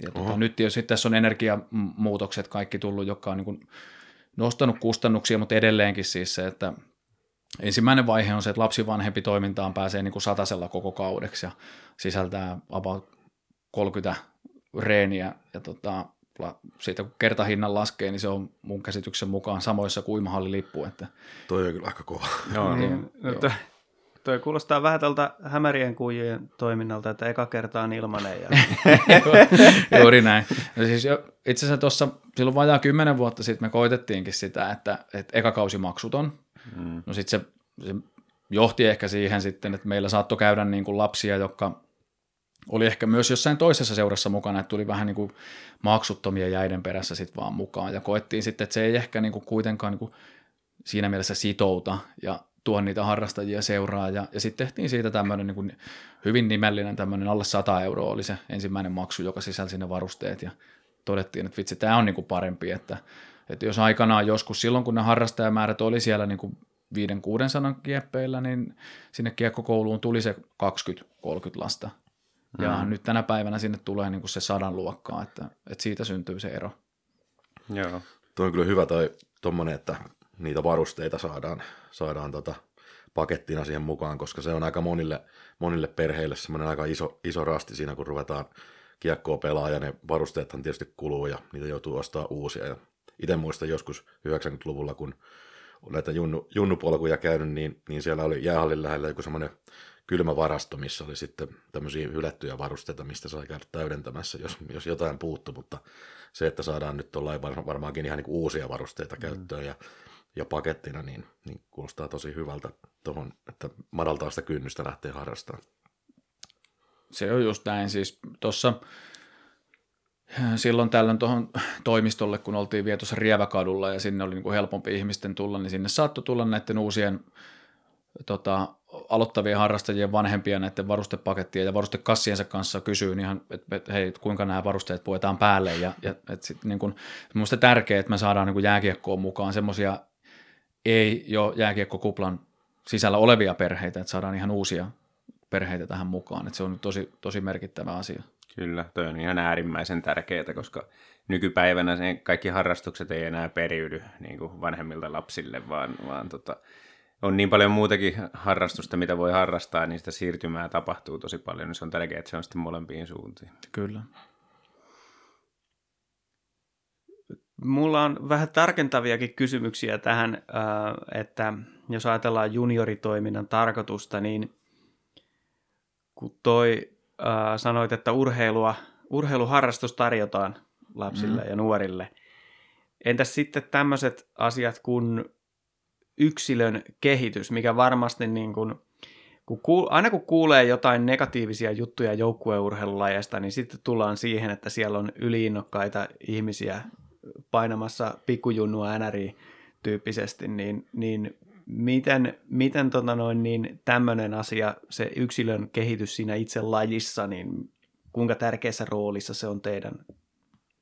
Ja tota, nyt tietysti tässä on energiamuutokset kaikki tullut, jotka on niin kuin nostanut kustannuksia, mutta edelleenkin siis se, että ensimmäinen vaihe on se, että lapsivanhempi toimintaan pääsee niin kuin satasella koko kaudeksi ja sisältää about 30 reeniä ja tota, siitä kun kertahinnan laskee, niin se on mun käsityksen mukaan samoissa kuin uimahallilippu. Että... Toi on kyllä aika kova. Joo, niin, no, joo. Toi kuulostaa vähän tältä hämärien kuijien toiminnalta, että eka kerta on ilmanen. Ja... Juuri näin. No siis jo, itse asiassa tuossa silloin vajaa kymmenen vuotta sitten me koitettiinkin sitä, että, että eka kausi maksuton. Mm. No sitten se, se johti ehkä siihen sitten, että meillä saattoi käydä niin kuin lapsia, jotka oli ehkä myös jossain toisessa seurassa mukana, että tuli vähän niin kuin maksuttomia jäiden perässä sitten vaan mukaan. Ja koettiin sitten, että se ei ehkä niin kuin kuitenkaan niin kuin siinä mielessä sitouta ja tuo niitä harrastajia seuraa ja, ja sitten tehtiin siitä tämmöinen niin kuin hyvin nimellinen tämmöinen alle 100 euroa oli se ensimmäinen maksu, joka sisälsi ne varusteet ja todettiin, että vitsi, tämä on niin kuin parempi, että, että jos aikanaan joskus silloin, kun ne harrastajamäärät oli siellä niin kuin 500-600 kieppeillä, niin sinne kiekkokouluun tuli se 20-30 lasta. Ja mm. nyt tänä päivänä sinne tulee niin kuin se sadan luokkaa, että, että siitä syntyy se ero. Joo. Tuo on kyllä hyvä toi tommonen, että niitä varusteita saadaan, saadaan tota pakettina siihen mukaan, koska se on aika monille, monille perheille semmoinen aika iso, iso rasti siinä, kun ruvetaan kiekkoa pelaa ja ne varusteethan tietysti kuluu ja niitä joutuu ostaa uusia. Ja itse muistan joskus 90-luvulla, kun näitä junnu, junnupolkuja käynyt, niin, niin siellä oli jäähallin lähellä joku semmoinen kylmä varasto, missä oli sitten tämmöisiä hylättyjä varusteita, mistä sai käydä täydentämässä, jos, jos jotain puuttu, mutta se, että saadaan nyt tuollain varmaankin ihan niin kuin uusia varusteita mm. käyttöön ja, ja pakettina, niin, niin kuulostaa tosi hyvältä tuohon, että madaltaa sitä kynnystä lähteä harrastamaan. Se on just näin, siis tuossa silloin tällöin tuohon toimistolle, kun oltiin vielä tuossa Rieväkadulla ja sinne oli niin kuin helpompi ihmisten tulla, niin sinne saattoi tulla näiden uusien tota, aloittavien harrastajien vanhempia näiden varustepakettien ja varustekassiensa kanssa kysyy ihan, että et, hei, kuinka nämä varusteet puetaan päälle. Ja, ja et sit, niin kun, minusta tärkeää, että me saadaan niin jääkiekkoon mukaan semmoisia ei jo jääkiekkokuplan sisällä olevia perheitä, että saadaan ihan uusia perheitä tähän mukaan. Että se on tosi, tosi merkittävä asia. Kyllä, toi on ihan äärimmäisen tärkeää, koska nykypäivänä kaikki harrastukset ei enää periydy niin kuin vanhemmilta lapsille, vaan, vaan tota, on niin paljon muutakin harrastusta, mitä voi harrastaa, niin sitä siirtymää tapahtuu tosi paljon, niin se on tärkeää, että se on sitten molempiin suuntiin. Kyllä. Mulla on vähän tarkentaviakin kysymyksiä tähän, äh, että jos ajatellaan junioritoiminnan tarkoitusta, niin kun toi äh, sanoit, että urheilua, urheiluharrastus tarjotaan lapsille mm. ja nuorille. Entäs sitten tämmöiset asiat kuin yksilön kehitys, mikä varmasti niin kuin, kun kuul, aina kun kuulee jotain negatiivisia juttuja joukkueurheilulajeista, niin sitten tullaan siihen, että siellä on yliinnokkaita ihmisiä painamassa pikkujunnua NRI tyyppisesti, niin, niin miten, miten tota noin, niin tämmöinen asia, se yksilön kehitys siinä itse lajissa, niin kuinka tärkeässä roolissa se on teidän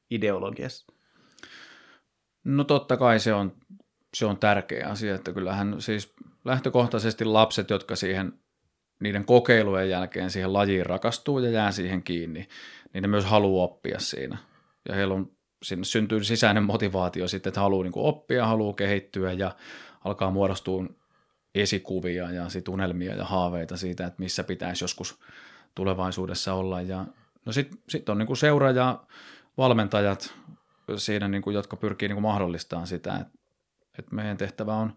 ideologiassa? No totta kai se on se on tärkeä asia, että kyllähän siis lähtökohtaisesti lapset, jotka siihen niiden kokeilujen jälkeen siihen lajiin rakastuu ja jää siihen kiinni, niin ne myös haluaa oppia siinä. Ja heillä on, sinne syntyy sisäinen motivaatio sitten, että haluaa niin oppia, haluaa kehittyä ja alkaa muodostua esikuvia ja sit unelmia ja haaveita siitä, että missä pitäisi joskus tulevaisuudessa olla. Ja, no sitten sit on niin kuin seura ja valmentajat siinä, niin kuin, jotka pyrkii niin mahdollistamaan sitä, että että meidän tehtävä on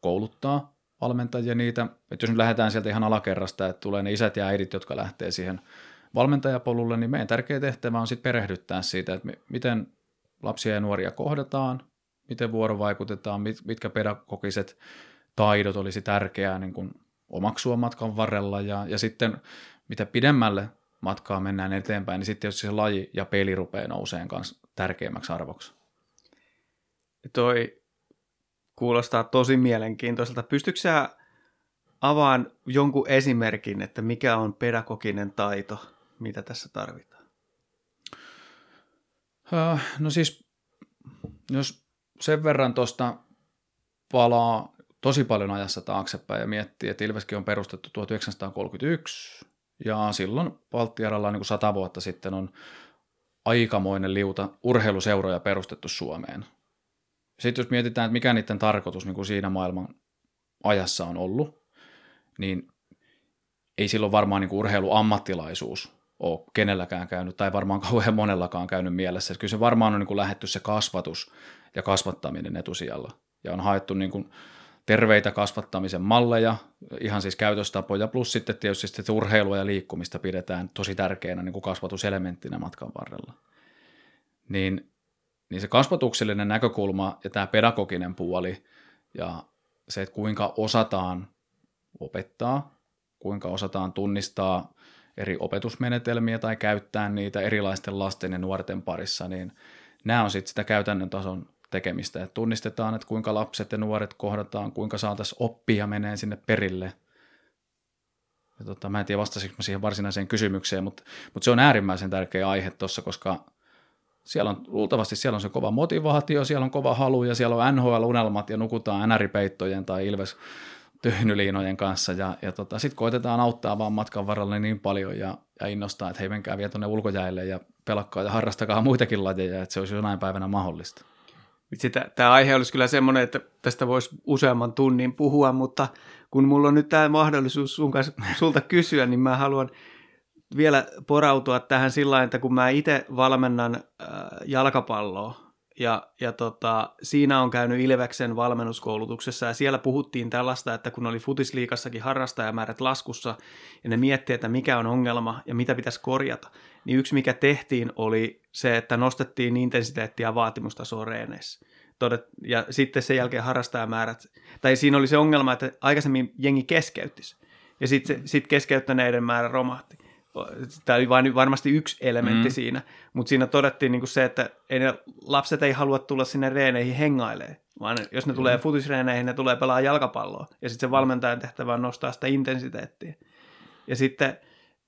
kouluttaa valmentajia niitä, että jos nyt lähdetään sieltä ihan alakerrasta, että tulee ne isät ja äidit, jotka lähtee siihen valmentajapolulle, niin meidän tärkeä tehtävä on sitten perehdyttää siitä, että miten lapsia ja nuoria kohdataan, miten vuorovaikutetaan, mitkä pedagogiset taidot olisi tärkeää niin kuin omaksua matkan varrella ja, ja sitten mitä pidemmälle matkaa mennään eteenpäin, niin sitten jos se laji ja peli rupeaa nouseen kanssa tärkeämmäksi arvoksi. Toi Kuulostaa tosi mielenkiintoiselta. Pystytkö sä avaan jonkun esimerkin, että mikä on pedagoginen taito, mitä tässä tarvitaan? No siis, jos sen verran tuosta palaa tosi paljon ajassa taaksepäin ja miettii, että Ilveskin on perustettu 1931 ja silloin Baltiaralla niin kuin sata vuotta sitten on aikamoinen liuta urheiluseuroja perustettu Suomeen. Sitten jos mietitään, että mikä niiden tarkoitus niin kuin siinä maailman ajassa on ollut, niin ei silloin varmaan niin kuin urheiluammattilaisuus ole kenelläkään käynyt, tai varmaan kauhean monellakaan käynyt mielessä. Että kyllä se varmaan on niin kuin lähetty se kasvatus ja kasvattaminen etusijalla. Ja on haettu niin kuin terveitä kasvattamisen malleja, ihan siis käytöstapoja, plus sitten tietysti sitten urheilua ja liikkumista pidetään tosi tärkeänä niin kuin kasvatuselementtinä matkan varrella. Niin niin se kasvatuksellinen näkökulma ja tämä pedagoginen puoli ja se, että kuinka osataan opettaa, kuinka osataan tunnistaa eri opetusmenetelmiä tai käyttää niitä erilaisten lasten ja nuorten parissa, niin nämä on sitten sitä käytännön tason tekemistä, että tunnistetaan, että kuinka lapset ja nuoret kohdataan, kuinka saataisiin oppia menee sinne perille. Ja tota, mä en tiedä vastasinko siihen varsinaiseen kysymykseen, mutta, mutta se on äärimmäisen tärkeä aihe tuossa, koska siellä on, luultavasti siellä on se kova motivaatio, siellä on kova halu ja siellä on NHL-unelmat ja nukutaan NR-peittojen tai Ilves tyhnyliinojen kanssa ja, ja tota, sitten koitetaan auttaa vaan matkan varrella niin paljon ja, ja innostaa, että hei menkää vielä tuonne ulkojäille ja pelakkaa ja harrastakaa muitakin lajeja, että se olisi jonain päivänä mahdollista. Tämä aihe olisi kyllä semmoinen, että tästä voisi useamman tunnin puhua, mutta kun mulla on nyt tämä mahdollisuus sun kanssa, sulta kysyä, niin mä haluan vielä porautua tähän sillä että kun mä itse valmennan äh, jalkapalloa, ja, ja tota, siinä on käynyt Ilveksen valmennuskoulutuksessa ja siellä puhuttiin tällaista, että kun oli futisliikassakin harrastajamäärät laskussa ja ne miettii, että mikä on ongelma ja mitä pitäisi korjata, niin yksi mikä tehtiin oli se, että nostettiin intensiteettiä vaatimustasoa reeneissä. Todet, ja sitten sen jälkeen harrastajamäärät, tai siinä oli se ongelma, että aikaisemmin jengi keskeyttisi ja sitten sit keskeyttäneiden määrä romahti. Tämä oli vain varmasti yksi elementti mm. siinä, mutta siinä todettiin niin kuin se, että ei ne, lapset ei halua tulla sinne reeneihin hengailemaan, vaan jos ne mm. tulee futisreeneihin, ne tulee pelaa jalkapalloa, ja sitten se valmentajan tehtävä on nostaa sitä intensiteettiä. Ja sitten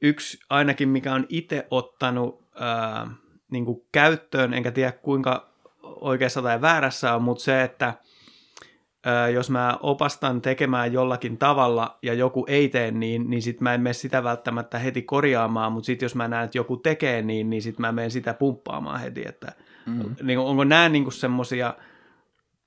yksi ainakin, mikä on itse ottanut ää, niin kuin käyttöön, enkä tiedä kuinka oikeassa tai väärässä on, mutta se, että – jos mä opastan tekemään jollakin tavalla ja joku ei tee niin, niin sit mä en mene sitä välttämättä heti korjaamaan, mutta sitten jos mä näen, että joku tekee niin, niin sitten mä menen sitä pumppaamaan heti, että mm. niin, onko nämä niin semmoisia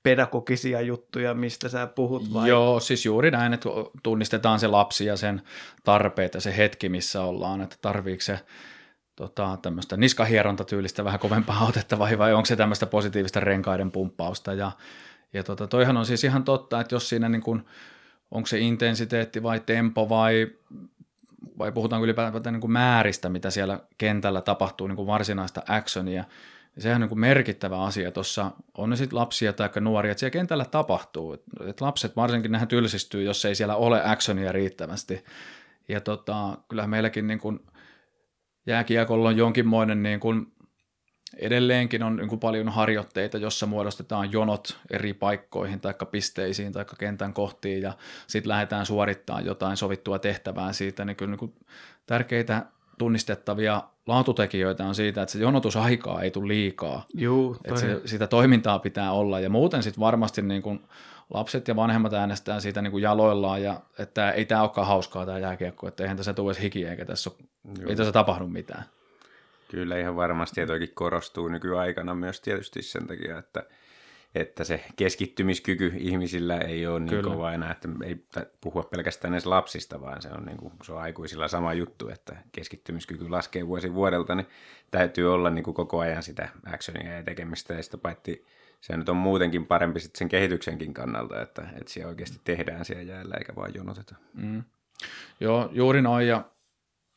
pedagogisia juttuja, mistä sä puhut vai? Joo, siis juuri näin, että tunnistetaan se lapsi ja sen tarpeet ja se hetki, missä ollaan, että tarviiko se tota, tämmöistä niskahierontatyylistä vähän kovempaa otetta vai, vai onko se tämmöistä positiivista renkaiden pumppausta ja ja tota, toihan on siis ihan totta, että jos siinä niin kuin, onko se intensiteetti vai tempo vai, vai puhutaanko ylipäätään niin kuin määristä, mitä siellä kentällä tapahtuu, niin kuin varsinaista actionia, niin sehän on niin kuin merkittävä asia tuossa, on ne sitten lapsia tai nuoria, että siellä kentällä tapahtuu. että lapset varsinkin nehän tylsistyy, jos ei siellä ole actionia riittävästi. Ja tota, kyllähän meilläkin niin kuin jääkiekolla on jonkinmoinen niin kuin edelleenkin on niin paljon harjoitteita, jossa muodostetaan jonot eri paikkoihin tai pisteisiin tai kentän kohtiin ja sitten lähdetään suorittamaan jotain sovittua tehtävää siitä, niin kyllä niin tärkeitä tunnistettavia laatutekijöitä on siitä, että se jonotusaikaa ei tule liikaa. Juu, että se, sitä toimintaa pitää olla ja muuten sitten varmasti niin kuin lapset ja vanhemmat äänestää siitä niin kuin jaloillaan ja että ei tämä olekaan hauskaa tämä jääkiekko, että eihän tässä tule edes hiki eikä tässä, ole, ei tässä tapahdu mitään. Kyllä ihan varmasti, ja toikin korostuu nykyaikana myös tietysti sen takia, että, että se keskittymiskyky ihmisillä ei ole niin Kyllä. kova enää, että ei puhua pelkästään edes lapsista, vaan se on, niin kuin, se on aikuisilla sama juttu, että keskittymiskyky laskee vuosi vuodelta, niin täytyy olla niin kuin koko ajan sitä actionia ja tekemistä, ja sitä paitsi se nyt on muutenkin parempi sitten sen kehityksenkin kannalta, että, että siellä oikeasti tehdään siellä jäällä eikä vaan jonoteta. Mm. Joo, juuri noin, ja,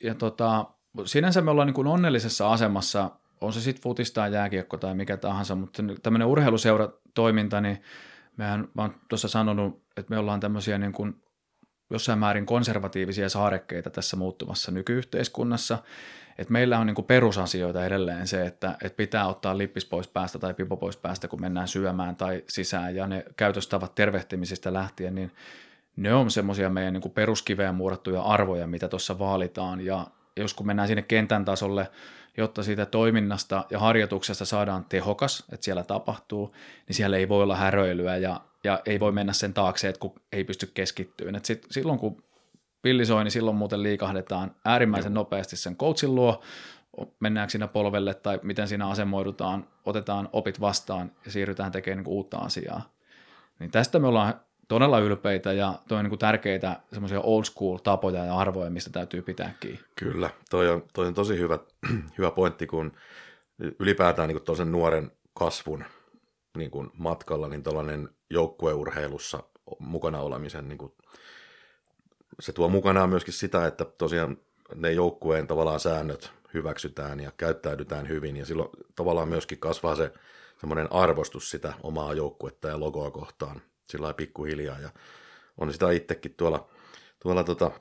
ja tota, sinänsä me ollaan niin kuin onnellisessa asemassa, on se sitten futista tai jääkiekko tai mikä tahansa, mutta tämmöinen urheiluseuratoiminta, niin mehän, mä tuossa sanonut, että me ollaan tämmöisiä niin kuin jossain määrin konservatiivisia saarekkeita tässä muuttuvassa nykyyhteiskunnassa, että meillä on niin kuin perusasioita edelleen se, että, että pitää ottaa lippis pois päästä tai pipo pois päästä, kun mennään syömään tai sisään, ja ne käytöstavat tervehtimisistä lähtien, niin ne on semmoisia meidän niin peruskiveen muodottuja arvoja, mitä tuossa vaalitaan, ja jos kun mennään sinne kentän tasolle, jotta siitä toiminnasta ja harjoituksesta saadaan tehokas, että siellä tapahtuu, niin siellä ei voi olla häröilyä ja, ja ei voi mennä sen taakse, että kun ei pysty keskittyyn. Et sit, silloin kun pilli soi, niin silloin muuten liikahdetaan äärimmäisen nopeasti sen coachin luo, mennäänkö siinä polvelle tai miten siinä asemoidutaan, otetaan opit vastaan ja siirrytään tekemään niin uutta asiaa. Niin tästä me ollaan todella ylpeitä ja toi on niin kuin tärkeitä semmoisia old school tapoja ja arvoja, mistä täytyy pitää kiinni. Kyllä, toi on, toi on tosi hyvä, hyvä pointti, kun ylipäätään niin tosen nuoren kasvun niin kuin matkalla, niin tällainen joukkueurheilussa mukana olemisen, niin kuin, se tuo mukanaan myöskin sitä, että tosiaan ne joukkueen tavallaan säännöt hyväksytään ja käyttäydytään hyvin, ja silloin tavallaan myöskin kasvaa se semmoinen arvostus sitä omaa joukkuetta ja logoa kohtaan, sillä pikkuhiljaa. Ja on sitä itsekin tuolla, tuolla tota,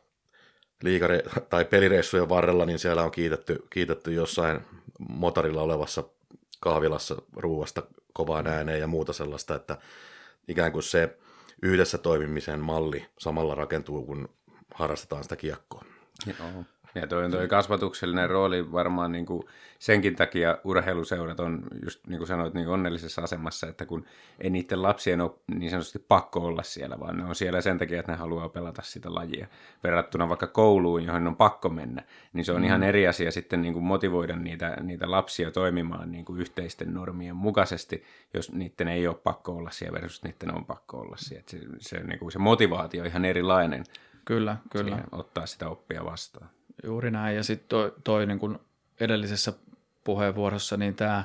liikare- tai pelireissujen varrella, niin siellä on kiitetty, kiitetty jossain motorilla olevassa kahvilassa ruuasta kovaan ääneen ja muuta sellaista, että ikään kuin se yhdessä toimimisen malli samalla rakentuu, kun harrastetaan sitä kiekkoa. Joo. Ja toi on toi kasvatuksellinen rooli varmaan niin kuin senkin takia urheiluseurat on, just niin kuin sanoit, niin onnellisessa asemassa, että kun ei niiden lapsien ole niin sanotusti pakko olla siellä, vaan ne on siellä sen takia, että ne haluaa pelata sitä lajia. Verrattuna vaikka kouluun, johon on pakko mennä, niin se on mm. ihan eri asia sitten niin kuin motivoida niitä, niitä lapsia toimimaan niin kuin yhteisten normien mukaisesti, jos niiden ei ole pakko olla siellä versus niiden on pakko olla siellä. Se, se, niin kuin se motivaatio on ihan erilainen. Kyllä, kyllä. Ottaa sitä oppia vastaan. Juuri näin. Ja sitten toi, toi niin kuin edellisessä puheenvuorossa, niin tämä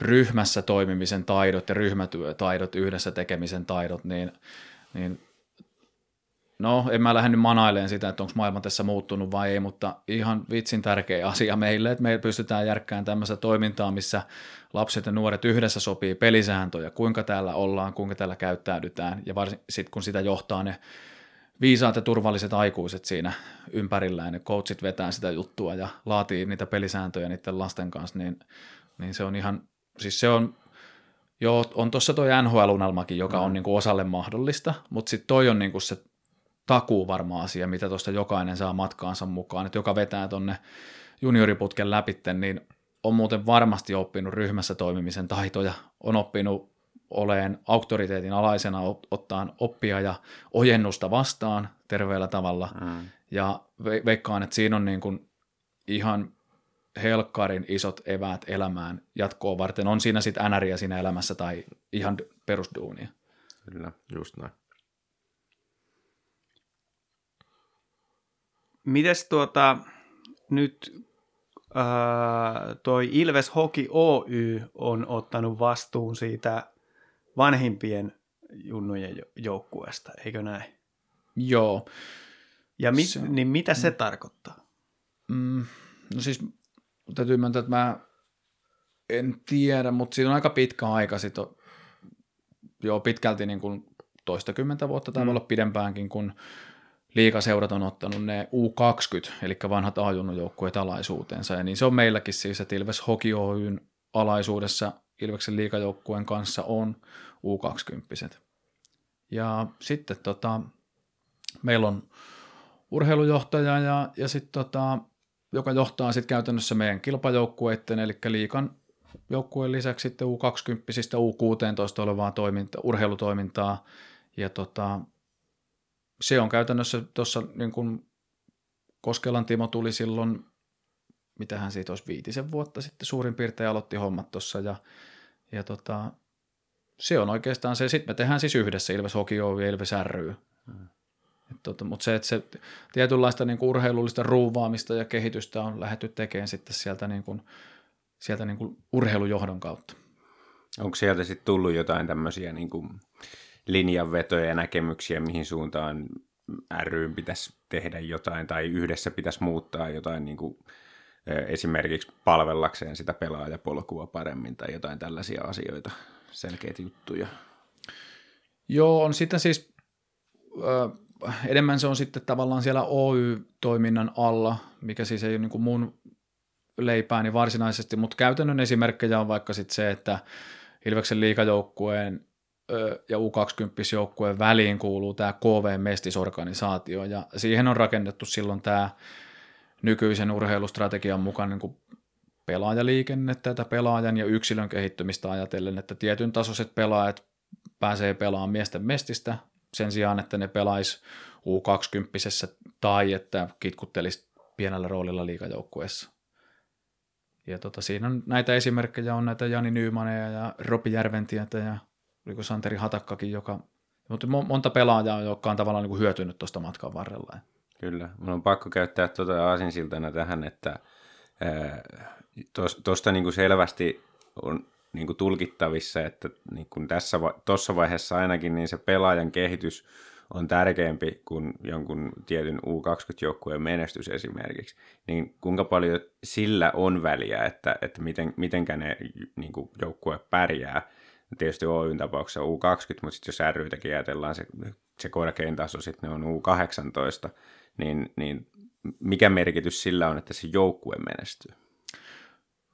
ryhmässä toimimisen taidot ja ryhmätyötaidot, yhdessä tekemisen taidot, niin, niin no en mä lähde nyt manailemaan sitä, että onko maailma tässä muuttunut vai ei, mutta ihan vitsin tärkeä asia meille, että me pystytään järkkään tämmöistä toimintaa, missä lapset ja nuoret yhdessä sopii pelisääntöjä, kuinka täällä ollaan, kuinka täällä käyttäydytään ja varsin sitten kun sitä johtaa ne viisaat ja turvalliset aikuiset siinä ympärillään, ne coachit vetää sitä juttua ja laatii niitä pelisääntöjä niiden lasten kanssa, niin, niin se on ihan, siis se on, joo, on tuossa toi NHL-unelmakin, joka on mm. niinku osalle mahdollista, mutta sitten toi on niinku se takuu varma asia, mitä tuosta jokainen saa matkaansa mukaan, että joka vetää tonne junioriputken läpitte, niin on muuten varmasti oppinut ryhmässä toimimisen taitoja, on oppinut oleen auktoriteetin alaisena ottaan oppia ja ojennusta vastaan terveellä tavalla. Mm. Ja ve- veikkaan, että siinä on niin kuin ihan helkkarin isot eväät elämään jatkoa varten. On siinä sitten NRiä siinä elämässä tai ihan perusduunia. Kyllä, just näin. Mites tuota, nyt äh, toi Ilves Hoki Oy on ottanut vastuun siitä vanhimpien junnujen joukkueesta, eikö näin? Joo. Ja mit, se, niin mitä se mm, tarkoittaa? Mm, no siis täytyy myöntää, että mä en tiedä, mutta siinä on aika pitkä aika sitten, joo pitkälti niin kuin toistakymmentä vuotta tai mm. olla pidempäänkin, kun liikaseurat on ottanut ne U20, eli vanhat A-junnujoukkueet alaisuutensa, ja niin se on meilläkin siis, että Ilves Hoki Oyn alaisuudessa Ilveksen liikajoukkueen kanssa on U20. Ja sitten tota, meillä on urheilujohtaja, ja, ja sit tota, joka johtaa sitten käytännössä meidän kilpajoukkueiden, eli liikan joukkueen lisäksi sitten U20, U16 olevaa toiminta, urheilutoimintaa, ja tota, se on käytännössä tuossa, niin kuin Koskelan Timo tuli silloin, mitähän siitä olisi viitisen vuotta sitten suurin piirtein aloitti hommat tuossa, ja, ja tota, se on oikeastaan se. Sitten me tehdään siis yhdessä Ilves Hockey Oy ja Ilves ry. Hmm. Tota, mutta se, että se tietynlaista niin kuin urheilullista ruuvaamista ja kehitystä on lähdetty tekemään sitten sieltä, niin kuin, sieltä niin kuin urheilujohdon kautta. Onko sieltä sitten tullut jotain tämmöisiä niin kuin linjanvetoja ja näkemyksiä, mihin suuntaan ry pitäisi tehdä jotain tai yhdessä pitäisi muuttaa jotain niin kuin, esimerkiksi palvellakseen sitä pelaajapolkua paremmin tai jotain tällaisia asioita? Selkeitä juttuja. Joo, on sitten siis, äh, enemmän se on sitten tavallaan siellä Oy-toiminnan alla, mikä siis ei ole niin kuin mun leipääni varsinaisesti, mutta käytännön esimerkkejä on vaikka sitten se, että Ilveksen liikajoukkueen ja U20-joukkueen väliin kuuluu tämä KV-mestisorganisaatio, ja siihen on rakennettu silloin tämä nykyisen urheilustrategian mukaan niin pelaajaliikennettä tätä pelaajan ja yksilön kehittymistä ajatellen, että tietyn tasoiset pelaajat pääsee pelaamaan miesten mestistä sen sijaan, että ne pelais U20 tai että kitkuttelisi pienellä roolilla liikajoukkueessa. Ja tota, siinä on näitä esimerkkejä, on näitä Jani Nyymaneja ja Ropi Järventietä ja oliko Santeri Hatakkakin, joka, mutta monta pelaajaa, jotka on tavallaan niin kuin hyötynyt tuosta matkan varrella. Kyllä, mun on pakko käyttää tuota aasinsiltana tähän, että Tuosta niin selvästi on niin kuin tulkittavissa, että niin kuin tässä tuossa vaiheessa ainakin niin se pelaajan kehitys on tärkeämpi kuin jonkun tietyn U20-joukkueen menestys esimerkiksi, niin kuinka paljon sillä on väliä, että, että miten, mitenkä ne niin kuin joukkue pärjää. Tietysti Oyn tapauksessa U20, mutta sitten jos ryitäkin ajatellaan se, se korkein taso, sitten ne on U18, niin, niin mikä merkitys sillä on, että se joukkue menestyy?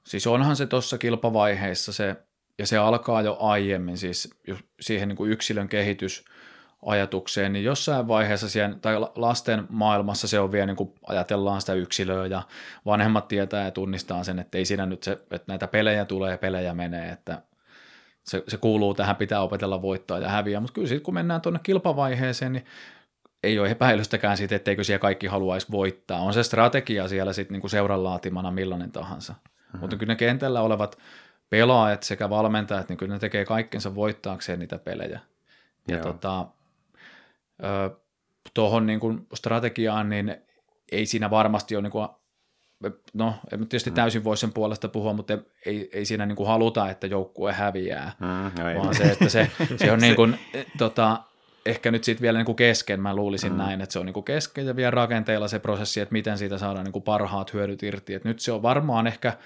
Siis onhan se tuossa kilpavaiheessa se, ja se alkaa jo aiemmin, siis siihen niin kuin yksilön kehitys ajatukseen, niin jossain vaiheessa siihen, tai lasten maailmassa se on vielä, niin kuin ajatellaan sitä yksilöä ja vanhemmat tietää ja tunnistaa sen, että ei siinä nyt se, että näitä pelejä tulee pelejä menee, että se, se kuuluu tähän, pitää opetella voittaa ja häviä, mutta kyllä sitten kun mennään tuonne kilpavaiheeseen, niin ei ole epäilystäkään siitä, etteikö siellä kaikki haluaisi voittaa. On se strategia siellä sitten niin seuran laatimana millainen tahansa. Mm-hmm. Mutta kyllä ne kentällä olevat pelaajat sekä valmentajat, niin kyllä ne tekee kaikkensa voittaakseen niitä pelejä. Ja Joo. tota, tuohon niin kuin strategiaan, niin ei siinä varmasti ole, niin kuin, no en tietysti täysin voi sen puolesta puhua, mutta ei, ei siinä niin kuin haluta, että joukkue häviää, Mm, no ei. vaan se, että se, se on niin kuin, tota, ehkä nyt sitten vielä niin kuin kesken, mä luulisin mm. näin, että se on niin kuin kesken ja vielä rakenteilla se prosessi, että miten siitä saadaan niin kuin parhaat hyödyt irti, että nyt se on varmaan ehkä,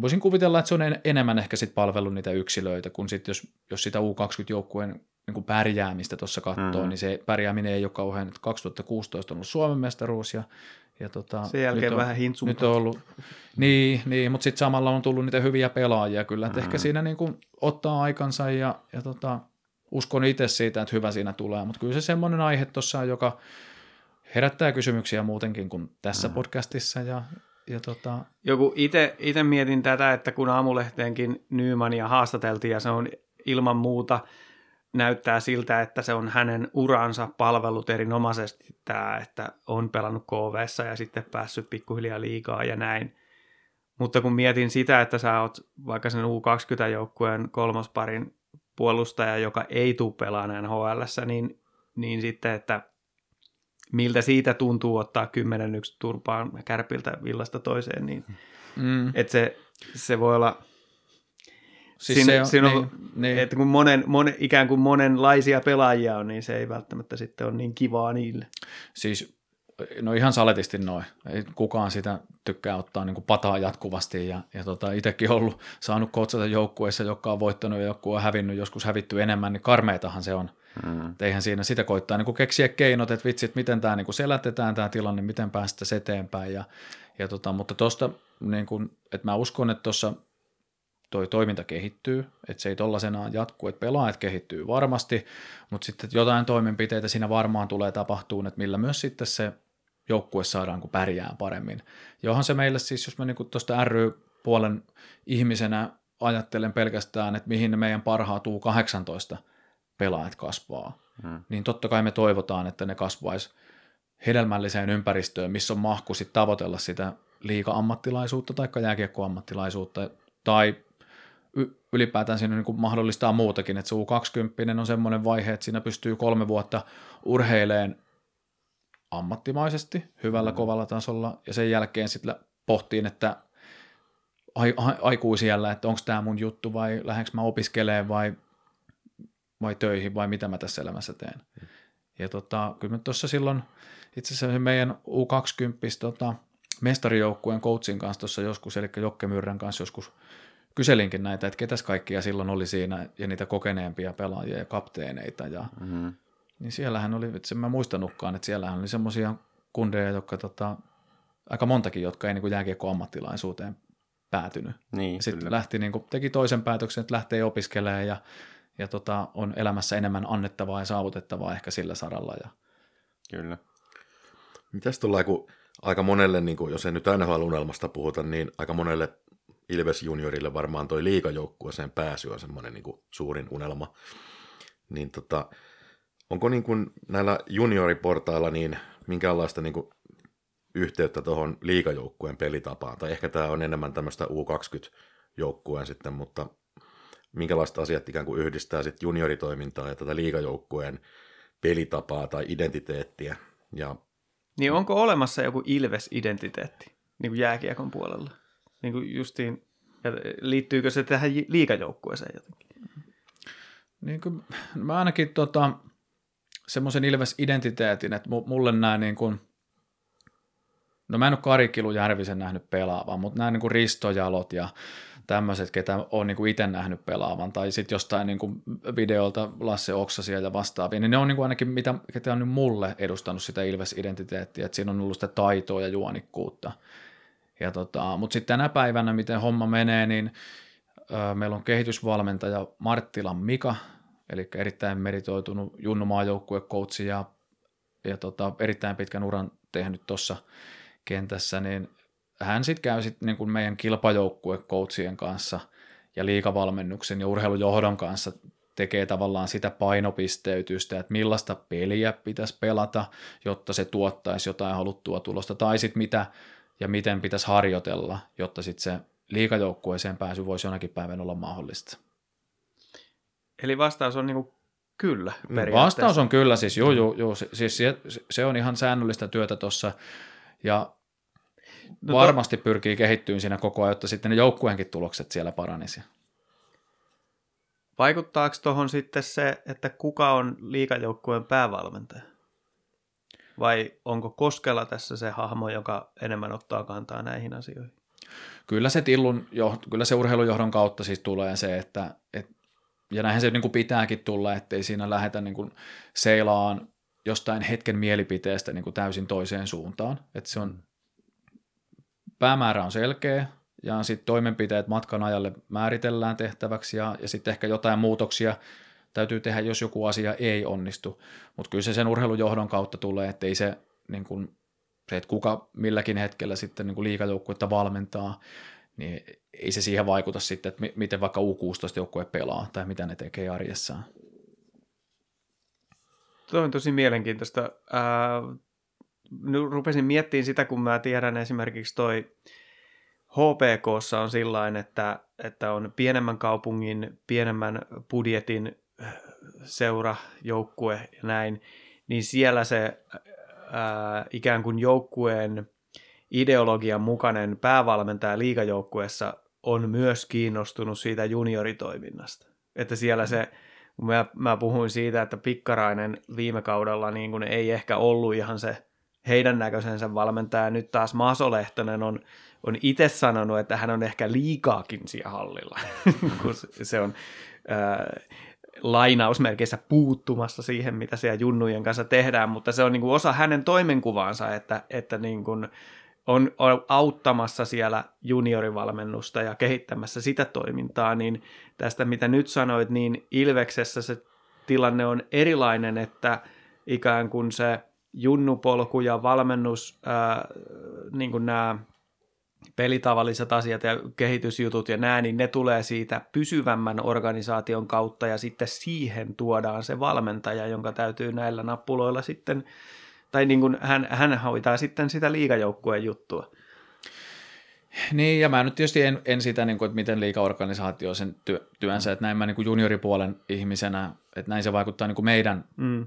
voisin kuvitella, että se on en, enemmän ehkä sit palvellut niitä yksilöitä, kun sitten jos, jos sitä U20-joukkueen niin kuin pärjäämistä tuossa katsoo, mm. niin se pärjääminen ei ole kauhean, että 2016 on ollut Suomen mestaruus ja, ja tota, Sen jälkeen nyt on, vähän hintsumpaa. Nyt on ollut, niin, niin mutta sitten samalla on tullut niitä hyviä pelaajia kyllä, että mm. ehkä siinä niin kuin ottaa aikansa ja, ja tota, uskon itse siitä, että hyvä siinä tulee, mutta kyllä se semmoinen aihe tuossa on, joka herättää kysymyksiä muutenkin kuin tässä mm. podcastissa ja, ja tota, Joku itse mietin tätä, että kun aamulehteenkin Nymania haastateltiin ja se on ilman muuta näyttää siltä, että se on hänen uransa palvelut erinomaisesti tämä, että on pelannut KV ja sitten päässyt pikkuhiljaa liikaa ja näin. Mutta kun mietin sitä, että sä oot vaikka sen U20-joukkueen kolmosparin puolustaja, joka ei tule pelaamaan nhl niin, niin sitten, että miltä siitä tuntuu ottaa 10 yksi turpaan kärpiltä villasta toiseen, niin mm, että se, se voi olla, siis siinä, se on, siinä on niin, niin, että kun monen, monen, ikään kuin monenlaisia pelaajia on, niin se ei välttämättä sitten ole niin kivaa niille. Siis no ihan saletisti noin. Ei kukaan sitä tykkää ottaa niin kuin pataa jatkuvasti ja, ja tota, itsekin ollut saanut kotsata joukkueessa, joka on voittanut ja joku on hävinnyt, joskus hävitty enemmän, niin karmeitahan se on. Mm. Et eihän siinä sitä koittaa niin kuin keksiä keinot, että vitsit, miten tämä niin kuin selätetään tämä tilanne, miten päästä eteenpäin. Ja, ja tota, mutta tuosta, niin kuin, että mä uskon, että tuossa toi toiminta kehittyy, että se ei tollasenaan jatku, että pelaajat kehittyy varmasti, mutta sitten jotain toimenpiteitä siinä varmaan tulee tapahtuun, että millä myös sitten se joukkue saadaan kun pärjää paremmin. Johon se meille siis, jos mä niin tuosta ry-puolen ihmisenä ajattelen pelkästään, että mihin ne meidän parhaat U18 pelaajat kasvaa, hmm. niin totta kai me toivotaan, että ne kasvaisi hedelmälliseen ympäristöön, missä on mahku sit tavoitella sitä liika-ammattilaisuutta tai jääkiekko-ammattilaisuutta tai ylipäätään siinä niin kuin mahdollistaa muutakin, että se U20 on semmoinen vaihe, että siinä pystyy kolme vuotta urheileen ammattimaisesti, hyvällä mm. kovalla tasolla, ja sen jälkeen sitten pohtiin, että ai, ai, aikuisiellä, että onko tämä mun juttu vai lähdenkö mä opiskelemaan vai, vai töihin vai mitä mä tässä elämässä teen. Mm. Ja tota, kyllä me tuossa silloin itse asiassa meidän U20 tota, mestarijoukkueen coachin kanssa tuossa joskus, eli Jokke Myrrän kanssa joskus kyselinkin näitä, että ketäs kaikkia silloin oli siinä ja niitä kokeneempia pelaajia ja kapteeneita ja mm-hmm. niin siellähän oli, että mä muistanutkaan, että siellähän oli semmoisia kundeja, jotka tota, aika montakin, jotka ei niin jääkiekko ammattilaisuuteen päätynyt. Niin, Sitten lähti, niin kuin, teki toisen päätöksen, että lähtee opiskelemaan ja, ja tota, on elämässä enemmän annettavaa ja saavutettavaa ehkä sillä saralla. Ja... Kyllä. Mitäs tuolla, kun aika monelle, niin kuin, jos ei nyt NHL-unelmasta puhuta, niin aika monelle Ilves juniorille varmaan toi liikajoukkueeseen pääsy on semmoinen niin suurin unelma. Niin tota, onko niin kuin näillä junioriportailla niin minkäänlaista niin kuin yhteyttä tuohon liikajoukkueen pelitapaan? Tai ehkä tämä on enemmän tämmöistä U20-joukkueen sitten, mutta minkälaista asiat ikään kuin yhdistää sitten junioritoimintaa ja tätä liikajoukkueen pelitapaa tai identiteettiä? Ja... Niin onko olemassa joku Ilves-identiteetti niin kuin jääkiekon puolella? Niin kuin justiin, liittyykö se tähän liikajoukkueeseen jotenkin? Niin kuin, mä ainakin tota, semmoisen Ilves-identiteetin, että mulle nämä niin kuin, no mä en ole Kari Järvisen nähnyt pelaavan, mutta nämä niin kuin Ristojalot ja tämmöiset, ketä on niin itse nähnyt pelaavan, tai sitten jostain niin kuin videolta Lasse Oksasia ja vastaavia, niin ne on niin kuin ainakin, mitä, ketä on nyt mulle edustanut sitä Ilves-identiteettiä, että siinä on ollut sitä taitoa ja juonikkuutta. Ja tota, mutta sitten tänä päivänä, miten homma menee, niin ö, meillä on kehitysvalmentaja Marttilan Mika, eli erittäin meritoitunut junnumaajoukkuekoutsi ja, ja tota, erittäin pitkän uran tehnyt tuossa kentässä, niin hän sitten käy sit niin meidän kilpajoukkuekoutsien kanssa ja liikavalmennuksen ja urheilujohdon kanssa tekee tavallaan sitä painopisteytystä, että millaista peliä pitäisi pelata, jotta se tuottaisi jotain haluttua tulosta, tai sitten mitä ja miten pitäisi harjoitella, jotta sitten se liikajoukkueeseen pääsy voisi jonakin päivän olla mahdollista. Eli vastaus on niinku kyllä periaatteessa. Mm, Vastaus on kyllä, siis juu, juu, juu, siis se, se on ihan säännöllistä työtä tuossa, ja No varmasti pyrkii kehittyyn siinä koko ajan, jotta sitten ne joukkueenkin tulokset siellä paranisi. Vaikuttaako tuohon sitten se, että kuka on liikajoukkueen päävalmentaja? Vai onko Koskela tässä se hahmo, joka enemmän ottaa kantaa näihin asioihin? Kyllä se, tillun, kyllä se urheilujohdon kautta siis tulee se, että et, ja näinhän se niin kuin pitääkin tulla, ettei siinä lähdetä niin kuin seilaan jostain hetken mielipiteestä niin kuin täysin toiseen suuntaan. Että se on, päämäärä on selkeä, ja sitten toimenpiteet matkan ajalle määritellään tehtäväksi, ja, ja sitten ehkä jotain muutoksia täytyy tehdä, jos joku asia ei onnistu. Mutta kyllä se sen urheilujohdon kautta tulee, että ei se, niin kun, se että kuka milläkin hetkellä sitten niin liikajoukkuetta valmentaa, niin ei se siihen vaikuta sitten, että mi- miten vaikka U16-joukkue pelaa tai mitä ne tekee arjessaan. Tuo on tosi mielenkiintoista. Ää, nyt rupesin miettimään sitä, kun mä tiedän esimerkiksi toi HPKssa on sillain, että, että on pienemmän kaupungin, pienemmän budjetin seura, joukkue ja näin, niin siellä se ää, ikään kuin joukkueen ideologian mukainen päävalmentaja liigajoukkueessa on myös kiinnostunut siitä junioritoiminnasta. Että siellä se, kun mä, mä puhuin siitä, että Pikkarainen viime kaudella niin kuin ei ehkä ollut ihan se heidän näköisensä valmentaja. Nyt taas Maso Lehtonen on, on itse sanonut, että hän on ehkä liikaakin siellä hallilla, kun se on ää, lainausmerkeissä puuttumassa siihen, mitä siellä junnujen kanssa tehdään, mutta se on niin kuin osa hänen toimenkuvaansa, että, että niin kuin on, auttamassa siellä juniorivalmennusta ja kehittämässä sitä toimintaa, niin tästä mitä nyt sanoit, niin Ilveksessä se tilanne on erilainen, että ikään kuin se junnupolku ja valmennus, ää, niin kuin nämä pelitavalliset asiat ja kehitysjutut ja nämä, niin ne tulee siitä pysyvämmän organisaation kautta ja sitten siihen tuodaan se valmentaja, jonka täytyy näillä nappuloilla sitten, tai niin kuin hän, hän hoitaa sitten sitä liigajoukkueen juttua. Niin, ja mä nyt tietysti en, en sitä, niin kuin, että miten liikaorganisaatio sen työ, työnsä, että näin mä niin kuin junioripuolen ihmisenä, että näin se vaikuttaa niin kuin meidän Mm.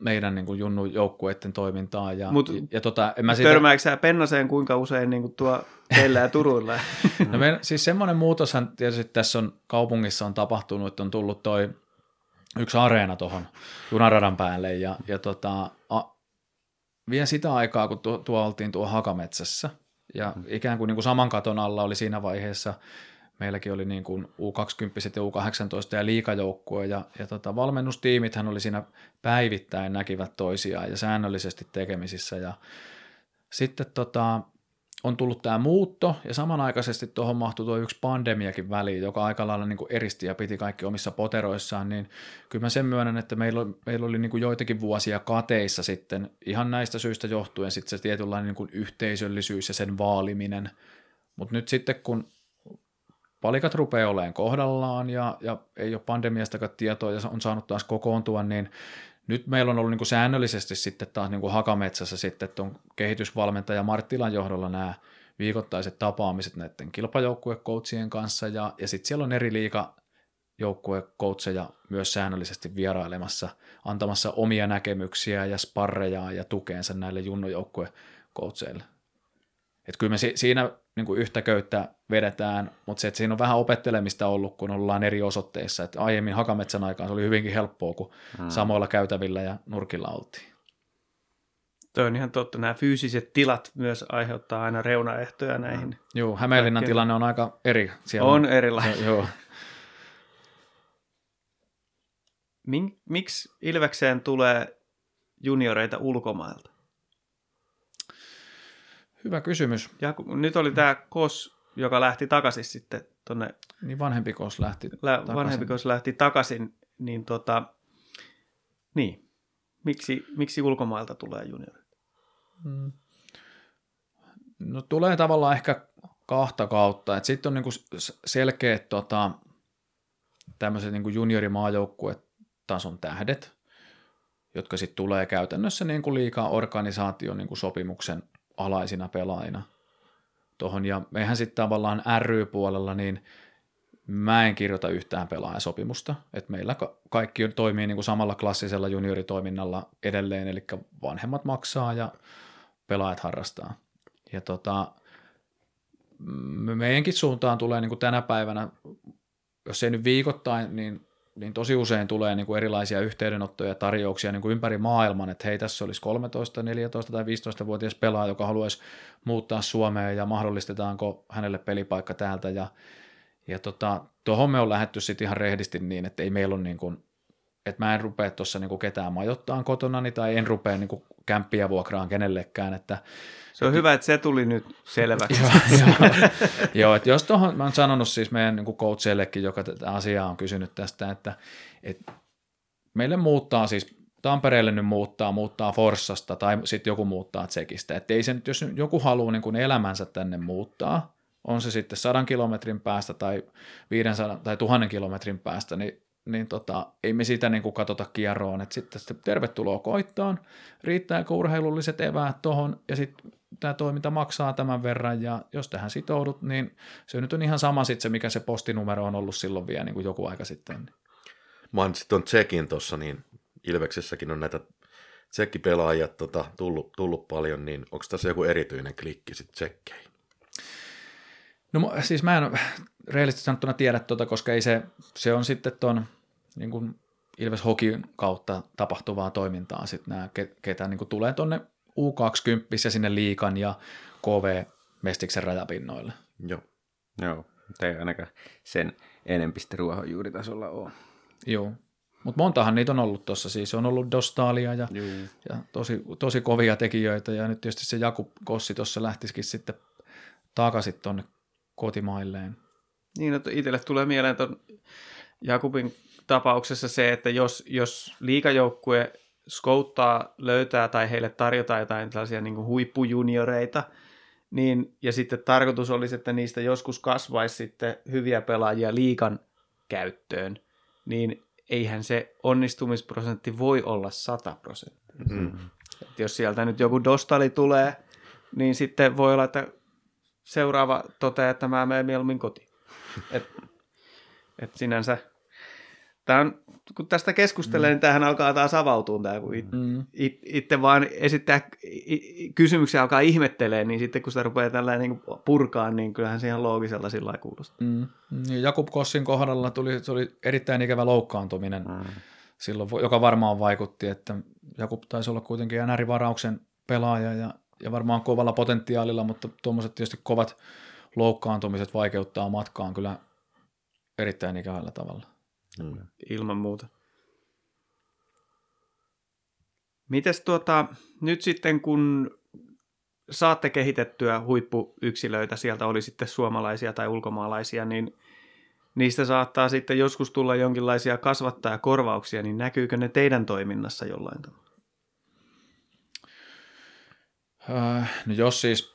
Meidän niin junnu joukkueiden toimintaan. Ja, Mut ja, ja tota, en mä siitä, Törmääkö sä Pennaseen kuinka usein niin kuin tuo teillä ja Turuilla? no me, siis semmoinen muutoshan tietysti tässä on kaupungissa on tapahtunut, että on tullut toi yksi areena tuohon junaradan päälle ja, ja tota, a, vielä sitä aikaa, kun tuo, tuo oltiin tuo Hakametsässä ja ikään kuin, niin kuin saman katon alla oli siinä vaiheessa meilläkin oli niin kuin U20 ja U18 ja liikajoukkue ja, ja tota, valmennustiimithän oli siinä päivittäin näkivät toisiaan ja säännöllisesti tekemisissä. Ja sitten tota, on tullut tämä muutto ja samanaikaisesti tuohon mahtui tuo yksi pandemiakin väliin, joka aika lailla niin kuin eristi ja piti kaikki omissa poteroissaan, niin kyllä mä sen myönnän, että meillä oli, meillä oli niin kuin joitakin vuosia kateissa sitten ihan näistä syistä johtuen sitten se tietynlainen niin kuin yhteisöllisyys ja sen vaaliminen, mutta nyt sitten kun palikat rupeaa olemaan kohdallaan ja, ja ei ole pandemiastakaan tietoa ja on saanut taas kokoontua, niin nyt meillä on ollut niin kuin säännöllisesti sitten taas niin kuin Hakametsässä sitten tuon kehitysvalmentaja Marttilan johdolla nämä viikoittaiset tapaamiset näiden kilpajoukkuekoutsien kanssa ja, ja sitten siellä on eri liika joukkuekoutseja myös säännöllisesti vierailemassa, antamassa omia näkemyksiä ja sparreja ja tukeensa näille junnojoukkuekoutseille. Et kyllä me si- siinä niin kuin yhtä köyttä vedetään, mutta se, että siinä on vähän opettelemista ollut, kun ollaan eri osoitteissa. Et aiemmin Hakametsän aikaan se oli hyvinkin helppoa, kun hmm. samoilla käytävillä ja nurkilla oltiin. Toi on ihan totta. Nämä fyysiset tilat myös aiheuttaa aina reunaehtoja näihin. Joo, Hämeenlinnan Kaikkeen. tilanne on aika eri. Siellä On erilainen. Joo. Min, miksi Ilvekseen tulee junioreita ulkomailta? Hyvä kysymys. Ja kun, nyt oli tämä Kos, joka lähti takaisin sitten tuonne, Niin vanhempi kos lähti lä, takaisin. vanhempi Kos lähti takaisin, niin tota, niin. Miksi, miksi ulkomailta tulee juniori? No tulee tavallaan ehkä kahta kautta. Sitten on niinku selkeät tota, tämmöiset niinku juniorimaajoukkuetason tähdet, jotka sitten tulee käytännössä niinku liikaa organisaation niinku sopimuksen alaisina pelaajina tuohon. Ja mehän sitten tavallaan ry-puolella, niin mä en kirjoita yhtään pelaajasopimusta. Et meillä ka- kaikki toimii niinku samalla klassisella junioritoiminnalla edelleen, eli vanhemmat maksaa ja pelaajat harrastaa. Ja tota, me- meidänkin suuntaan tulee niin kuin tänä päivänä, jos ei nyt viikoittain, niin, niin tosi usein tulee niin kuin erilaisia yhteydenottoja ja tarjouksia niin kuin ympäri maailman, että hei, tässä olisi 13, 14 tai 15-vuotias pelaaja, joka haluaisi muuttaa Suomeen ja mahdollistetaanko hänelle pelipaikka täältä. Ja, ja tota, tuohon me on lähdetty sitten ihan rehdisti niin, että ei meillä ole niin kuin, että mä en rupea tuossa niin ketään majoittaan kotonani tai en rupea niin kuin kämppiä vuokraan kenellekään, että Se on hyvä, että se tuli nyt selväksi. Joo, joo. joo että jos tuohon, mä oon sanonut siis meidän niin coachillekin, joka tätä asiaa on kysynyt tästä, että, että meille muuttaa siis, Tampereelle nyt muuttaa, muuttaa Forssasta tai sitten joku muuttaa Tsekistä. Että ei se nyt, jos joku haluaa niin kuin elämänsä tänne muuttaa, on se sitten sadan kilometrin päästä tai 500 tai tuhannen kilometrin päästä, niin, niin tota, ei me sitä niin kuin katsota kierroon, että sitten, sitten tervetuloa koittoon, riittääkö urheilulliset eväät tuohon ja sitten tämä toiminta maksaa tämän verran ja jos tähän sitoudut, niin se nyt on ihan sama sitten se, mikä se postinumero on ollut silloin vielä niin kuin joku aika sitten. Mainitsit tuon Tsekin tuossa, niin Ilveksessäkin on näitä tsekkipelaajia tota, tullut, tullut paljon, niin onko tässä joku erityinen klikki sitten tsekkeihin? No siis mä en rehellisesti sanottuna tiedä tuota, koska ei se, se on sitten tuon niin kuin Ilves Hokin kautta tapahtuvaa toimintaa sitten nämä, ke- ketä niin kuin tulee tuonne U20 ja sinne liikan ja KV Mestiksen rajapinnoille. Joo. Joo, mutta ei ainakaan sen enempistä ruohonjuuritasolla ole. Joo. Mutta montahan niitä on ollut tuossa, siis on ollut Dostalia ja, ja tosi, tosi kovia tekijöitä, ja nyt tietysti se Jakub Kossi tuossa lähtisikin sitten takaisin tuonne kotimailleen. Niin, että itselle tulee mieleen tuon Jakubin tapauksessa se, että jos, jos liikajoukkue skouttaa, löytää tai heille tarjotaan jotain tällaisia niin huippujunioreita, niin, ja sitten tarkoitus olisi, että niistä joskus kasvaisi sitten hyviä pelaajia liikan käyttöön, niin eihän se onnistumisprosentti voi olla 100 prosenttia. Mm. Et jos sieltä nyt joku dostali tulee, niin sitten voi olla, että seuraava toteaa, että mä menen mieluummin kotiin. Et, et sinänsä, tää on, kun tästä keskustelee, mm. niin tämähän alkaa taas avautua, tää, kun it, Mm. it, itse vaan esittää kysymyksiä, alkaa ihmettelee, niin sitten kun sitä rupeaa tällä niin purkaa, niin kyllähän se ihan loogisella sillä lailla kuulostaa. Mm. Ja Jakub Kossin kohdalla tuli, se oli erittäin ikävä loukkaantuminen, mm. silloin, joka varmaan vaikutti, että Jakub taisi olla kuitenkin NR-varauksen pelaaja ja, ja varmaan kovalla potentiaalilla, mutta tuommoiset tietysti kovat loukkaantumiset vaikeuttaa matkaan kyllä erittäin ikävällä tavalla. Ilman muuta. Mites tuota, nyt sitten kun saatte kehitettyä huippuyksilöitä, sieltä oli sitten suomalaisia tai ulkomaalaisia, niin niistä saattaa sitten joskus tulla jonkinlaisia kasvattajakorvauksia, niin näkyykö ne teidän toiminnassa jollain tavalla? Öö, no jos siis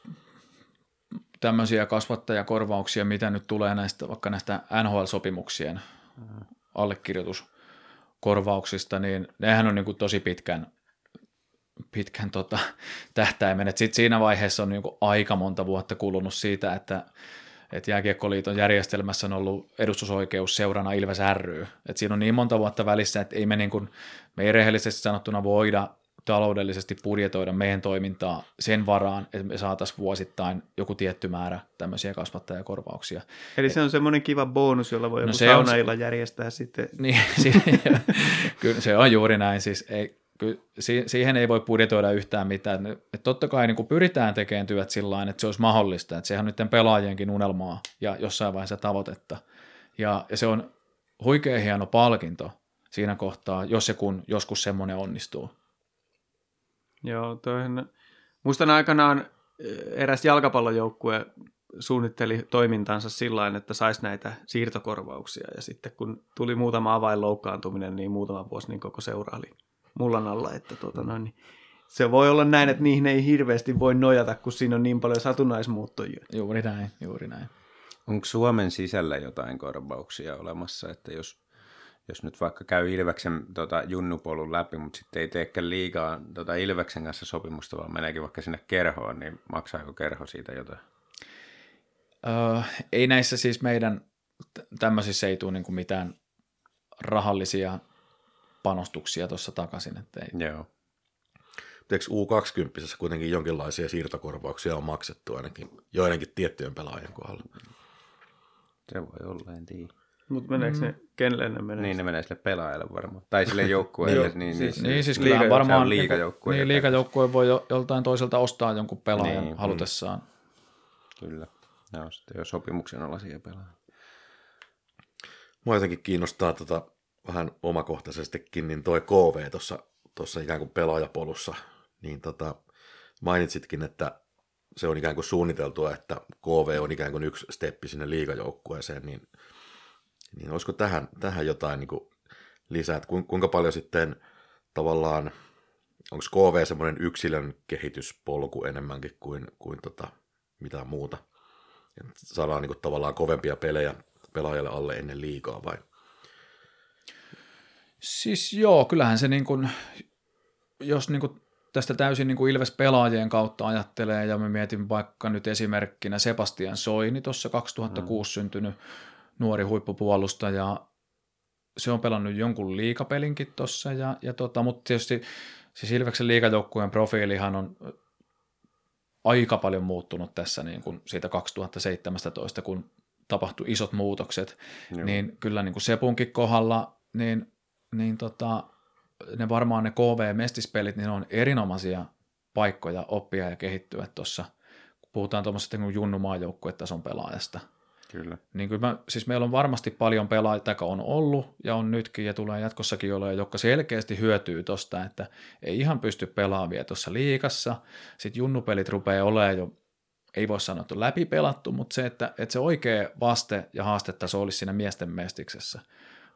tämmöisiä kasvattajakorvauksia, mitä nyt tulee näistä, vaikka näistä NHL-sopimuksien allekirjoituskorvauksista, niin nehän on niin kuin tosi pitkän, pitkän tota, tähtäimen. Et sit siinä vaiheessa on niin kuin aika monta vuotta kulunut siitä, että että Jääkiekkoliiton järjestelmässä on ollut edustusoikeus seurana Ilves ry. Et siinä on niin monta vuotta välissä, että ei me, niin kuin, me ei rehellisesti sanottuna voida taloudellisesti budjetoida meidän toimintaa sen varaan, että me saataisiin vuosittain joku tietty määrä tämmöisiä kasvattajakorvauksia. Eli se on semmoinen kiva bonus, jolla voi No joku se on- saunailla järjestää sitten. Niin, kyllä se on juuri näin. Siis ei, ky, si- siihen ei voi budjetoida yhtään mitään. Et totta kai niin pyritään tekemään työt sillä tavalla, että se olisi mahdollista. Että sehän on nyt pelaajienkin unelmaa ja jossain vaiheessa tavoitetta. Ja, ja se on huikea hieno palkinto siinä kohtaa, jos ja kun joskus semmoinen onnistuu. Joo, toihan, muistan aikanaan eh, eräs jalkapallojoukkue suunnitteli toimintansa sillä että saisi näitä siirtokorvauksia. Ja sitten kun tuli muutama avainloukkaantuminen, niin muutama vuosi niin koko seura oli mullan alla. Että tuota noin, niin se voi olla näin, että niihin ei hirveästi voi nojata, kun siinä on niin paljon satunnaismuuttojia. Juuri näin, juuri näin. Onko Suomen sisällä jotain korvauksia olemassa, että jos, jos nyt vaikka käy Ilveksen tota, junnupolun läpi, mutta sitten ei teekään liikaa tota, Ilveksen kanssa sopimusta, vaan meneekin vaikka sinne kerhoon, niin maksaako kerho siitä jotain? Öö, ei näissä siis meidän tämmöisissä ei tule niin kuin mitään rahallisia panostuksia tuossa takaisin. Että ei. Joo. Eikö U20 kuitenkin jonkinlaisia siirtokorvauksia on maksettu ainakin joidenkin tiettyjen pelaajien kohdalla? Se voi olla, en tiedä. Mutta meneekö ne, kenelle ne menee? Niin ne menee sille pelaajalle varmaan. Tai sille joukkueelle. niin, niin, Siis, siis, niin, siis liiga- varmaan on liigajoukkue, Niin, liigajoukkue voi jo, joltain toiselta ostaa jonkun pelaajan Niin, niin, mm. halutessaan. Kyllä. Ne on sitten jo sopimuksen alaisia pelaajia. Mua jotenkin kiinnostaa tota, vähän omakohtaisestikin, niin toi KV tuossa tuossa ikään kuin pelaajapolussa, niin tota, mainitsitkin, että se on ikään kuin suunniteltua, että KV on ikään kuin yksi steppi sinne liigajoukkueeseen, niin, niin olisiko tähän, tähän jotain niin kuin lisää, että kuin- kuinka paljon sitten tavallaan, onko KV semmoinen yksilön kehityspolku enemmänkin kuin, kuin tota, mitään muuta, että saadaan niin kuin tavallaan kovempia pelejä pelaajalle alle ennen liikaa vai? Siis joo, kyllähän se niin kuin, jos niin kuin tästä täysin niin kuin Ilves-pelaajien kautta ajattelee, ja me mietin vaikka nyt esimerkkinä Sebastian Soini, tuossa 2006 mm. syntynyt nuori huippupuolustaja, se on pelannut jonkun liikapelinkin tuossa, ja, ja tota, mutta tietysti siis Ilveksen liikajoukkueen profiilihan on aika paljon muuttunut tässä niin kuin siitä 2017, kun tapahtui isot muutokset, Joo. niin kyllä niin kuin Sepunkin kohdalla, niin, niin tota, ne varmaan ne KV-mestispelit, niin ne on erinomaisia paikkoja oppia ja kehittyä tuossa, kun puhutaan tuommoisesta niin junnu maajoukkuetason pelaajasta. Kyllä. Niin kyllä mä, siis meillä on varmasti paljon pelaajia, tai on ollut ja on nytkin ja tulee jatkossakin olla, jotka selkeästi hyötyy tosta, että ei ihan pysty pelaamaan vielä tuossa liikassa. Sitten junnupelit rupeaa olemaan jo, ei voi sanoa, että on läpipelattu, mutta se, että, että se oikea vaste ja haastetaso olisi siinä miesten mestiksessä.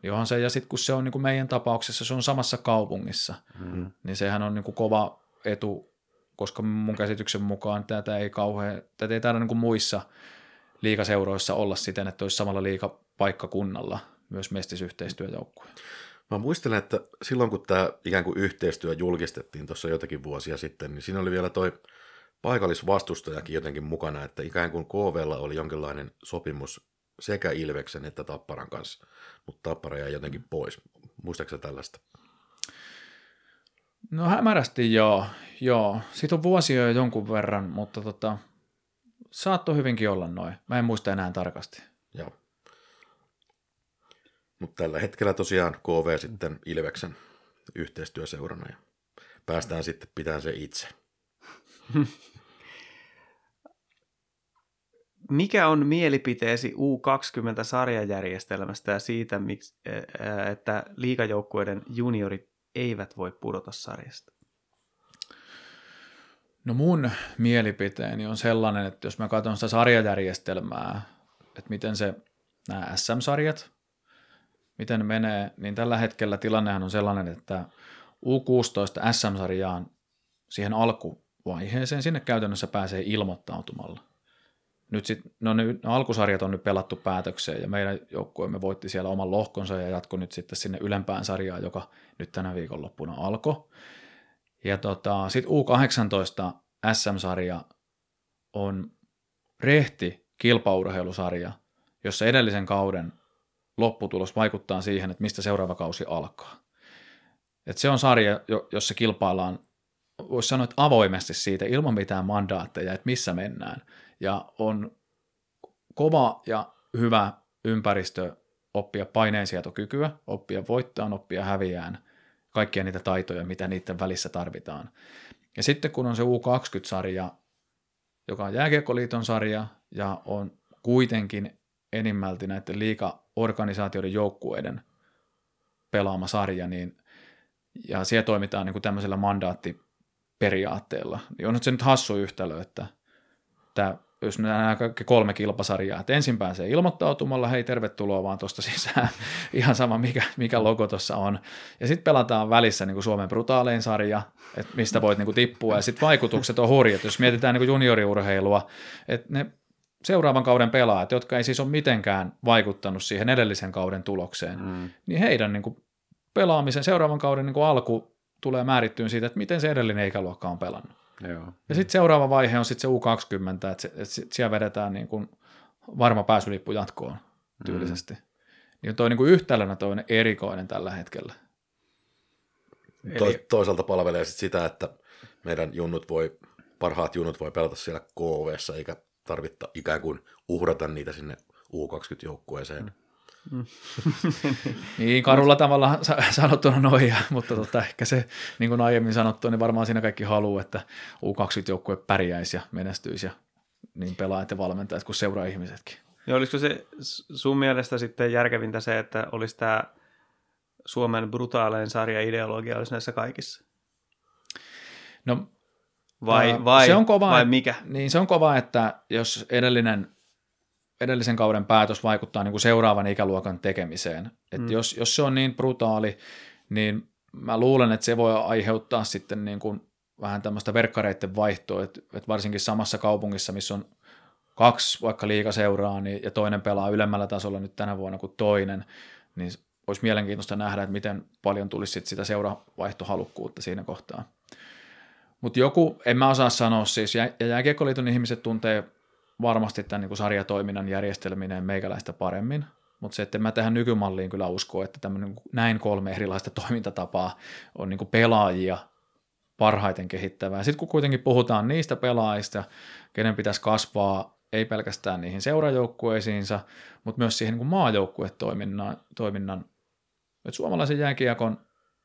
Niin onhan se, ja sitten kun se on niin kuin meidän tapauksessa, se on samassa kaupungissa, Mm. niin sehän on niin kuin kova etu, koska mun käsityksen mukaan tätä ei kauhean, tätä ei täällä niin kuin muissa liikaseuroissa olla siten, että olisi samalla liikapaikkakunnalla myös mestisyhteistyöjoukkue. Mä muistelen, että silloin kun tämä ikään kuin yhteistyö julkistettiin tuossa jotakin vuosia sitten, niin siinä oli vielä toi paikallisvastustajakin jotenkin mukana, että ikään kuin KVlla oli jonkinlainen sopimus sekä Ilveksen että Tapparan kanssa, mutta Tappara jäi jotenkin pois. Muistaaksä tällaista? No hämärästi joo, joo. Siitä on vuosia jo jonkun verran, mutta tota, saattoi hyvinkin olla noin. Mä en muista enää tarkasti. Joo. Mutta tällä hetkellä tosiaan KV sitten Ilveksen yhteistyöseurana ja päästään sitten pitämään se itse. Mikä on mielipiteesi U20-sarjajärjestelmästä ja siitä, että liigajoukkueiden juniorit eivät voi pudota sarjasta? No mun mielipiteeni on sellainen, että jos mä katson sitä sarjajärjestelmää, että miten se, nämä SM-sarjat, miten ne menee, niin tällä hetkellä tilannehan on sellainen, että U16 SM-sarjaan siihen alkuvaiheeseen, sinne käytännössä pääsee ilmoittautumalla. Nyt sit, no ne, ne alkusarjat on nyt pelattu päätökseen ja meidän joukkueemme voitti siellä oman lohkonsa ja jatkoi nyt sitten sinne ylempään sarjaan, joka nyt tänä viikonloppuna alkoi. Ja tota, sitten U18 SM-sarja on rehti kilpaurheilusarja, jossa edellisen kauden lopputulos vaikuttaa siihen, että mistä seuraava kausi alkaa. Et se on sarja, jo- jossa kilpaillaan, voisi sanoa, että avoimesti siitä ilman mitään mandaatteja, että missä mennään. Ja on kova ja hyvä ympäristö oppia paineensietokykyä, oppia voittaan, oppia häviään, kaikkia niitä taitoja, mitä niiden välissä tarvitaan. Ja sitten kun on se U20-sarja, joka on jääkiekkoliiton sarja ja on kuitenkin enimmälti näiden liiga-organisaatioiden joukkueiden pelaama sarja, niin ja siellä toimitaan niin kuin tämmöisellä mandaattiperiaatteella, niin on nyt se nyt hassu yhtälö, että tämä jos nämä kaikki kolme kilpasarjaa, että ensin pääsee ilmoittautumalla, hei tervetuloa vaan tuosta sisään, ihan sama mikä, mikä logo tuossa on. Ja sitten pelataan välissä niin kuin Suomen brutaalein sarja, että mistä voit niin kuin tippua, ja sitten vaikutukset on hurjat, jos mietitään niin kuin junioriurheilua, että ne seuraavan kauden pelaajat, jotka ei siis ole mitenkään vaikuttanut siihen edellisen kauden tulokseen, mm. niin heidän niin kuin pelaamisen seuraavan kauden niin kuin alku tulee määrittyyn siitä, että miten se edellinen ikäluokka on pelannut. Joo. Ja sitten seuraava vaihe on sitten se U20, että, se, että siellä vedetään niin kuin varma pääsylippu jatkoon tyylisesti. Mm. Niin toi niin kuin yhtälönä toinen erikoinen tällä hetkellä. To, toisaalta palvelee sit sitä, että meidän junnut voi, parhaat junnut voi pelata siellä KVssä, eikä tarvitta ikään kuin uhrata niitä sinne U20-joukkueeseen. Mm. niin, karulla tavalla sanottuna noin, mutta tota, ehkä se, niin kuin aiemmin sanottu, niin varmaan siinä kaikki haluaa, että U20-joukkue pärjäisi ja menestyisi ja niin pelaajat ja valmentajat kuin seuraa ihmisetkin. Ja olisiko se sun mielestä sitten järkevintä se, että olisi tämä Suomen brutaalein sarja ideologia olisi näissä kaikissa? No, vai, vai, se on kova, vai mikä? Niin se on kova, että jos edellinen edellisen kauden päätös vaikuttaa niin kuin seuraavan ikäluokan tekemiseen. Et mm. jos, jos se on niin brutaali, niin mä luulen, että se voi aiheuttaa sitten niin kuin vähän tämmöistä verkkareiden vaihtoa, että, että varsinkin samassa kaupungissa, missä on kaksi vaikka liikaseuraa niin, ja toinen pelaa ylemmällä tasolla nyt tänä vuonna kuin toinen, niin olisi mielenkiintoista nähdä, että miten paljon tulisi sit sitä seuravaihtohalukkuutta siinä kohtaa. Mutta joku, en mä osaa sanoa siis, ja jääkiekkoliiton ihmiset tuntee varmasti tämän niin kuin sarjatoiminnan järjestelminen meikäläistä paremmin, mutta se, että mä tähän nykymalliin kyllä usko, että tämmöinen näin kolme erilaista toimintatapaa on niin kuin pelaajia parhaiten kehittävää. Sitten kun kuitenkin puhutaan niistä pelaajista, kenen pitäisi kasvaa ei pelkästään niihin seurajoukkueisiinsa, mutta myös siihen niin maajoukkuetoiminnan, toiminnan, että suomalaisen jääkiekon,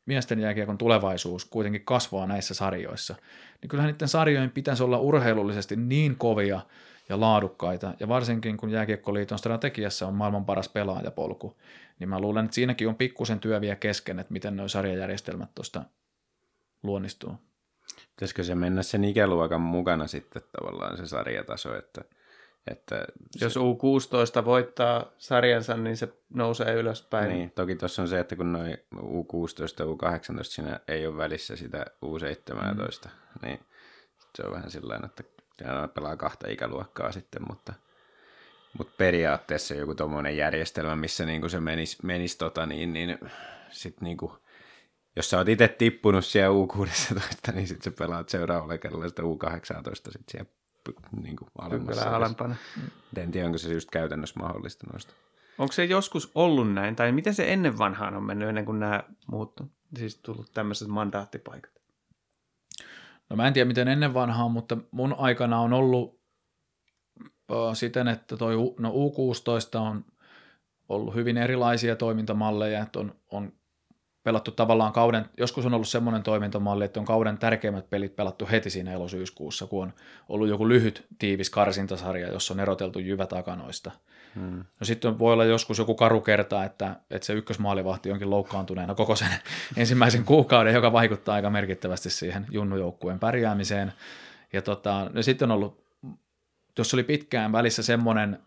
miesten jääkiekon tulevaisuus kuitenkin kasvaa näissä sarjoissa, niin kyllähän niiden sarjojen pitäisi olla urheilullisesti niin kovia, ja laadukkaita, ja varsinkin kun Jääkiekkoliiton strategiassa on maailman paras pelaajapolku, niin mä luulen, että siinäkin on pikkusen työ vielä kesken, että miten nuo sarjajärjestelmät tuosta luonnistuu. Pitäisikö se mennä sen ikäluokan mukana sitten tavallaan se sarjataso, että, että se... Jos U16 voittaa sarjansa, niin se nousee ylöspäin. Niin, toki tuossa on se, että kun noin U16 ja U18 siinä ei ole välissä sitä U17, mm. niin se on vähän sillä että ja pelaa kahta ikäluokkaa sitten, mutta, mutta periaatteessa joku tuommoinen järjestelmä, missä niin kuin se menisi, menisi tota, niin, niin sit niin kuin, jos sä oot itse tippunut siellä U16, niin sitten sä pelaat seuraavalla kerralla sitä U18 sitten siellä niin kuin alemmassa. alempana. En tiedä, onko se just käytännössä mahdollista noista. Onko se joskus ollut näin, tai miten se ennen vanhaan on mennyt, ennen kuin nämä muuttu, siis tullut tämmöiset mandaattipaikat? No mä en tiedä miten ennen vanhaa, mutta mun aikana on ollut siten, että toi no U16 on ollut hyvin erilaisia toimintamalleja, että on, on pelattu tavallaan kauden, joskus on ollut semmoinen toimintamalli, että on kauden tärkeimmät pelit pelattu heti siinä elosyyskuussa, kun on ollut joku lyhyt tiivis karsintasarja, jossa on eroteltu jyvä takanoista. Hmm. No sitten voi olla joskus joku karu kerta, että, että se ykkösmaalivahti onkin loukkaantuneena koko sen ensimmäisen kuukauden, joka vaikuttaa aika merkittävästi siihen junnujoukkueen pärjäämiseen. Ja tota, no sitten on ollut, jos oli pitkään välissä semmoinen,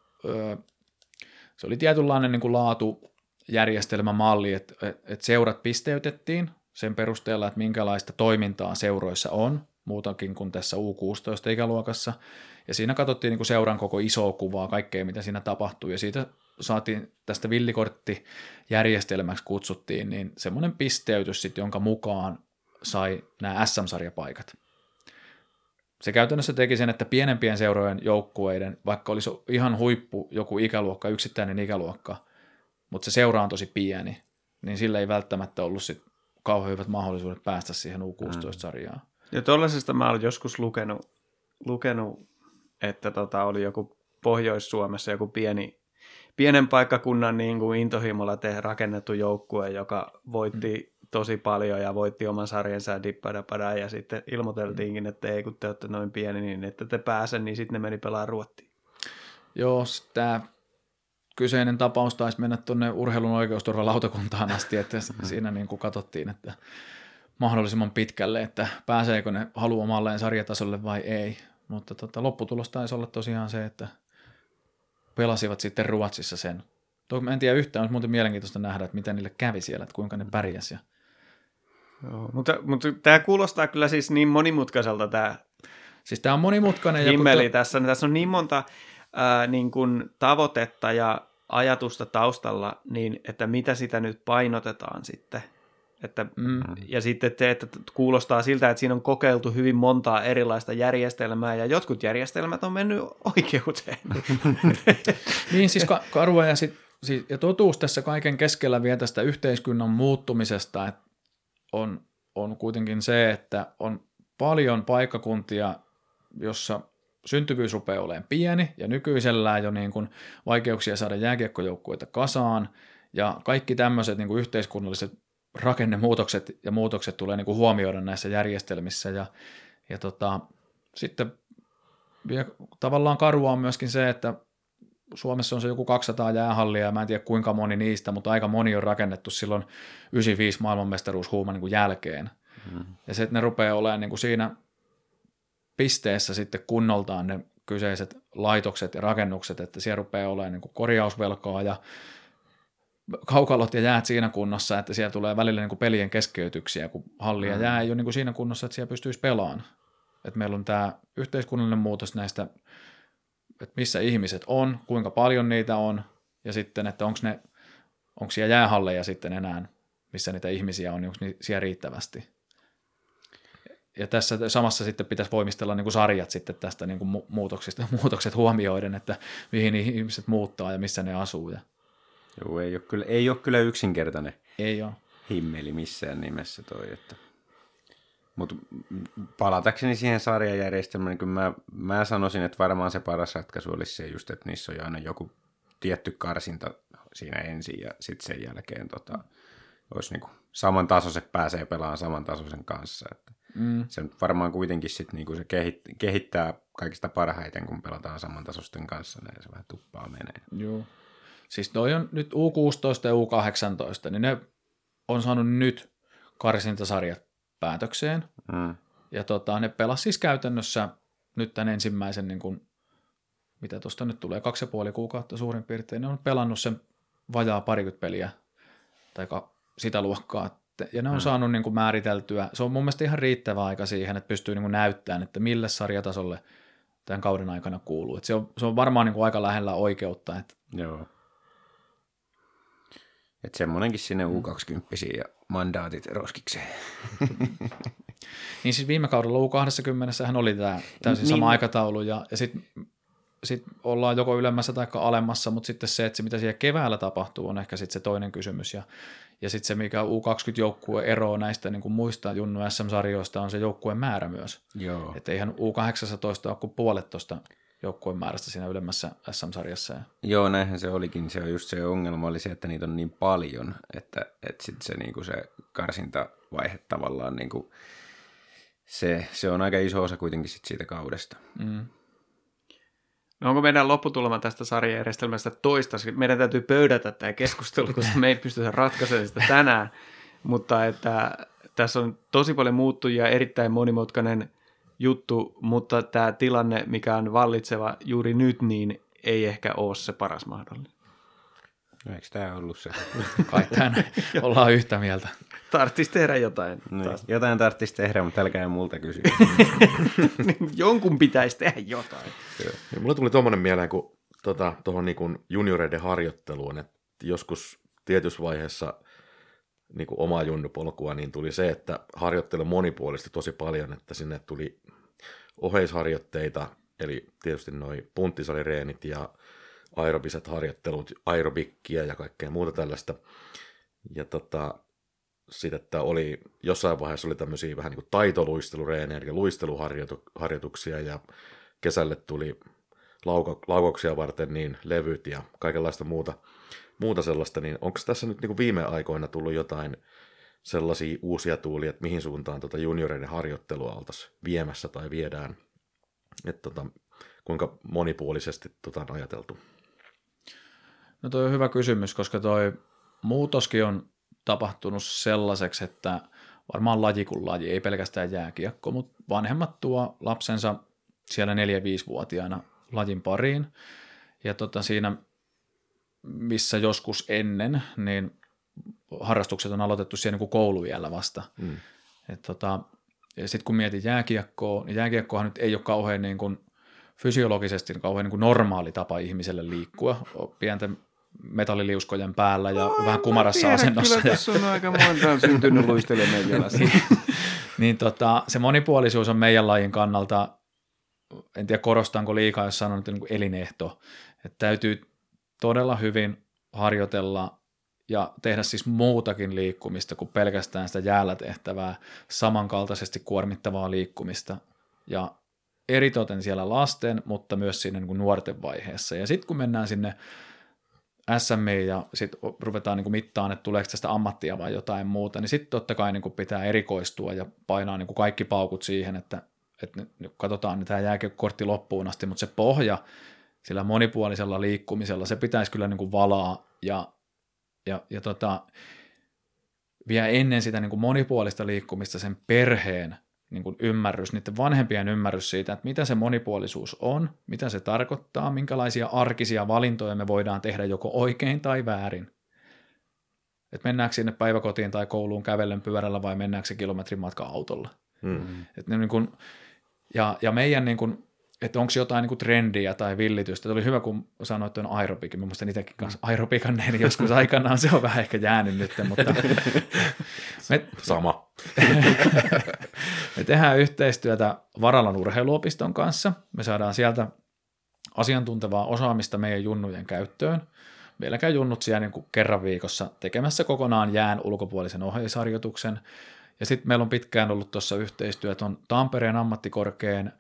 se oli tietynlainen niin kuin laatujärjestelmämalli, että, että seurat pisteytettiin sen perusteella, että minkälaista toimintaa seuroissa on, muutakin kuin tässä U16-ikäluokassa. Ja siinä katsottiin niin kuin seuran koko isoa kuvaa, kaikkea mitä siinä tapahtui, ja siitä saatiin tästä villikorttijärjestelmäksi kutsuttiin, niin semmoinen pisteytys sitten, jonka mukaan sai nämä SM-sarjapaikat. Se käytännössä teki sen, että pienempien seurojen joukkueiden, vaikka olisi ihan huippu joku ikäluokka, yksittäinen ikäluokka, mutta se seura on tosi pieni, niin sillä ei välttämättä ollut sit kauhean hyvät mahdollisuudet päästä siihen U16-sarjaan. Ja tuollaisesta mä olen joskus lukenut, lukenut että tota, oli joku Pohjois-Suomessa joku pieni, pienen paikkakunnan niin kuin intohimolla te rakennettu joukkue, joka voitti mm. tosi paljon ja voitti oman sarjansa ja dippadapada ja sitten ilmoiteltiinkin, mm. että ei kun te olette noin pieni, niin että te pääse, niin sitten ne meni pelaamaan Ruottiin. Joo, tämä kyseinen tapaus taisi mennä tuonne urheilun oikeusturvalautakuntaan asti, että mm. siinä niin kuin katsottiin, että mahdollisimman pitkälle, että pääseekö ne haluamalleen sarjatasolle vai ei. Mutta tota, lopputulos taisi olla tosiaan se, että pelasivat sitten Ruotsissa sen. Mä en tiedä yhtään, mutta muuten mielenkiintoista nähdä, että miten niille kävi siellä, että kuinka ne pärjäsi. Ja Joo, mutta, mutta tämä kuulostaa kyllä siis niin monimutkaiselta tämä Siis tämä on monimutkainen. ja kun himmeli tässä. Tässä on niin monta ää, niin kuin tavoitetta ja ajatusta taustalla, niin että mitä sitä nyt painotetaan sitten. Että, Mm. Ja sitten te, että kuulostaa siltä, että siinä on kokeiltu hyvin montaa erilaista järjestelmää, ja jotkut järjestelmät on mennyt oikeuteen. Niin siis ka- karua ja, sit, siis, ja totuus tässä kaiken keskellä vielä tästä yhteiskunnan muuttumisesta että on, on kuitenkin se, että on paljon paikkakuntia, jossa syntyvyys rupeaa olemaan pieni ja nykyisellään jo niin kuin vaikeuksia saada jääkiekkojoukkueita kasaan ja kaikki tämmöiset niin kuin yhteiskunnalliset rakennemuutokset ja muutokset tulee niin kuin huomioida näissä järjestelmissä ja, ja tota, sitten vielä tavallaan karua on myöskin se, että Suomessa on se joku 200 jäähallia ja mä en tiedä kuinka moni niistä, mutta aika moni on rakennettu silloin 95 maailmanmestaruushuuman niin kuin jälkeen. Mm. Ja se, että ne rupeaa olemaan niin kuin siinä pisteessä sitten kunnoltaan ne kyseiset laitokset ja rakennukset, että siellä rupeaa olemaan niin kuin korjausvelkaa ja kaukalot ja jäät siinä kunnossa, että siellä tulee välillä niin kuin pelien keskeytyksiä, kun halli ja jää ei ole niin kuin siinä kunnossa, että siellä pystyisi pelaamaan. Että meillä on tämä yhteiskunnallinen muutos näistä, että missä ihmiset on, kuinka paljon niitä on, ja sitten, että onko ne, onko siellä jäähalleja sitten enää, missä niitä ihmisiä on, niin onko siellä riittävästi. Ja tässä samassa sitten pitäisi voimistella niin kuin sarjat sitten tästä niin kuin mu- muutoksista, muutokset huomioiden, että mihin ihmiset muuttaa ja missä ne asuu. Ja Joo, ei ole kyllä, ei ole kyllä yksinkertainen ei ole. himmeli missään nimessä toi. Että. Mutta palatakseni siihen sarjajärjestelmään, niin kyllä mä, mä sanoisin, että varmaan se paras ratkaisu olisi se just, että niissä on aina joku tietty karsinta siinä ensin ja sitten sen jälkeen tota, olisi niin samantasoiset pääsee pelaamaan samantasoisen kanssa. Että Mm. se varmaan kuitenkin sit niinku se kehit, kehittää kaikista parhaiten, kun pelataan samantasoisten kanssa, niin se vähän tuppaa menee. Joo. Siis toi on nyt U16 ja U18, niin ne on saanut nyt karsintasarjat päätökseen. Mm. Ja tota, ne pelas siis käytännössä nyt tämän ensimmäisen, niin kuin, mitä tuosta nyt tulee, kaksi ja puoli kuukautta suurin piirtein. Ne on pelannut sen vajaa parikymmentä peliä tai ka- sitä luokkaa. Ja ne on mm. saanut niin kuin määriteltyä. Se on mun mielestä ihan riittävä aika siihen, että pystyy niin kuin näyttämään, että mille sarjatasolle tämän kauden aikana kuuluu. Et se, on, se on varmaan niin kuin aika lähellä oikeutta. Että Joo. Että semmoinenkin sinne U20 ja mandaatit roskikseen. Niin siis viime kaudella U20 hän oli tämä täysin Niin. sama aikataulu ja, ja sitten sit ollaan joko ylemmässä tai alemmassa, mutta sitten se, että se mitä siellä keväällä tapahtuu on ehkä sitten se toinen kysymys ja, ja sitten se mikä U20-joukkue eroaa näistä niin kuin muista Junnu SM-sarjoista on se joukkueen määrä myös. Joo. Että eihän U18 ole kuin puolet tuosta joukkueen määrästä siinä ylemmässä SM-sarjassa. Ja, Joo, näinhän se olikin. Se on just se ongelma oli se, että niitä on niin paljon, että, että sitten se, niinku se karsintavaihe tavallaan, niinku, se, se on aika iso osa kuitenkin sit siitä kaudesta. mm, No onko meidän lopputulema tästä sarjajärjestelmästä toistaiseksi? Meidän täytyy pöydätä tämä keskustelu, koska me ei pystytä ratkaisemaan sitä tänään. Mutta että tässä on tosi paljon muuttujia, erittäin monimutkainen juttu, mutta tämä tilanne, mikä on vallitseva juuri nyt, niin ei ehkä ole se paras mahdollinen. No, eikö tämä ollut se? kai tämän ollaan yhtä mieltä. Tarvitsisi tehdä jotain. Niin, taas. jotain tarvitsisi tehdä, mutta älkää multa kysyä. Jonkun pitäisi tehdä jotain. Ja mulle tuli tuommoinen mieleen, kun tuohon tota, niin junioreiden harjoitteluun, että joskus tietyssä vaiheessa niin kuin omaa junnupolkua, niin tuli se, että harjoittelu monipuolisti tosi paljon, että sinne tuli oheisharjoitteita, eli tietysti noin punttisalireenit ja aerobiset harjoittelut, aerobikkiä ja kaikkea muuta tällaista. Ja tota, sitten, että oli, jossain vaiheessa oli tämmöisiä vähän niin kuin taitoluistelureenejä, eli luisteluharjoituksia, ja kesälle tuli lauko, laukauksia varten niin levyt ja kaikenlaista muuta, muuta sellaista, niin onko tässä nyt niin kuin viime aikoina tullut jotain sellaisia uusia tuulia, että mihin suuntaan tuota junioreiden harjoittelua oltaisiin viemässä tai viedään, että tota, kuinka monipuolisesti tota on ajateltu? No toi on hyvä kysymys, koska toi muutoskin on tapahtunut sellaiseksi, että varmaan laji kuin laji, ei pelkästään jääkiekko, mutta vanhemmat tuo lapsensa siellä 4-5-vuotiaana lajin pariin. Ja tota, siinä, missä joskus ennen, niin harrastukset on aloitettu siellä niin kouluiällä vasta. Mm. Et tota, ja sitten kun mietin jääkiekkoa, niin jääkiekkohan nyt ei ole kauhean niin kuin fysiologisesti kauhean niin kuin normaali tapa ihmiselle liikkua. Pienten metalliliuskojen päällä ja no, vähän kumarassa asennossa. Kyllä tässä on aika monta syntynyt luistelemaan jalassa. niin, niin tota, se monipuolisuus on meidän lajin kannalta, en tiedä korostanko liikaa, jos sanon, että niin kuin elinehto. Että täytyy todella hyvin harjoitella ja tehdä siis muutakin liikkumista kuin pelkästään sitä jäällä tehtävää samankaltaisesti kuormittavaa liikkumista. Ja eritoten siellä lasten, mutta myös siinä niin kuin nuorten vaiheessa. Ja sitten kun mennään sinne SME ja sitten ruvetaan niin mittaan, että tuleeko tästä ammattia vai jotain muuta, niin sitten totta kai niin pitää erikoistua ja painaa niin kaikki paukut siihen, että, että nyt katsotaan niin tämä kortti loppuun asti, mutta se pohja sillä monipuolisella liikkumisella, se pitäisi kyllä niin valaa ja, ja, ja tota, vielä ennen sitä niin monipuolista liikkumista sen perheen niin kuin ymmärrys, niiden vanhempien ymmärrys siitä, että mitä se monipuolisuus on, mitä se tarkoittaa, minkälaisia arkisia valintoja me voidaan tehdä joko oikein tai väärin. Että mennäänkö sinne päiväkotiin tai kouluun kävellen pyörällä vai mennäänkö se kilometrin matka autolla. Mm. Et ne niin kuin, ja, ja meidän niin kuin, että onko jotain niin kuin trendiä tai villitystä. Oli hyvä, kun sanoit tuon aerobikin. Mielestäni itsekin kanssa aerobikanneeni joskus aikanaan. Se on vähän ehkä jäänyt nyt, mutta... me, Sama. me tehdään yhteistyötä Varalan urheiluopiston kanssa. Me saadaan sieltä asiantuntevaa osaamista meidän junnujen käyttöön. Meillä käy junnut siellä niin kuin kerran viikossa tekemässä kokonaan jään ulkopuolisen ohjeisharjoituksen. Ja sitten meillä on pitkään ollut tuossa yhteistyötä on Tampereen ammattikorkean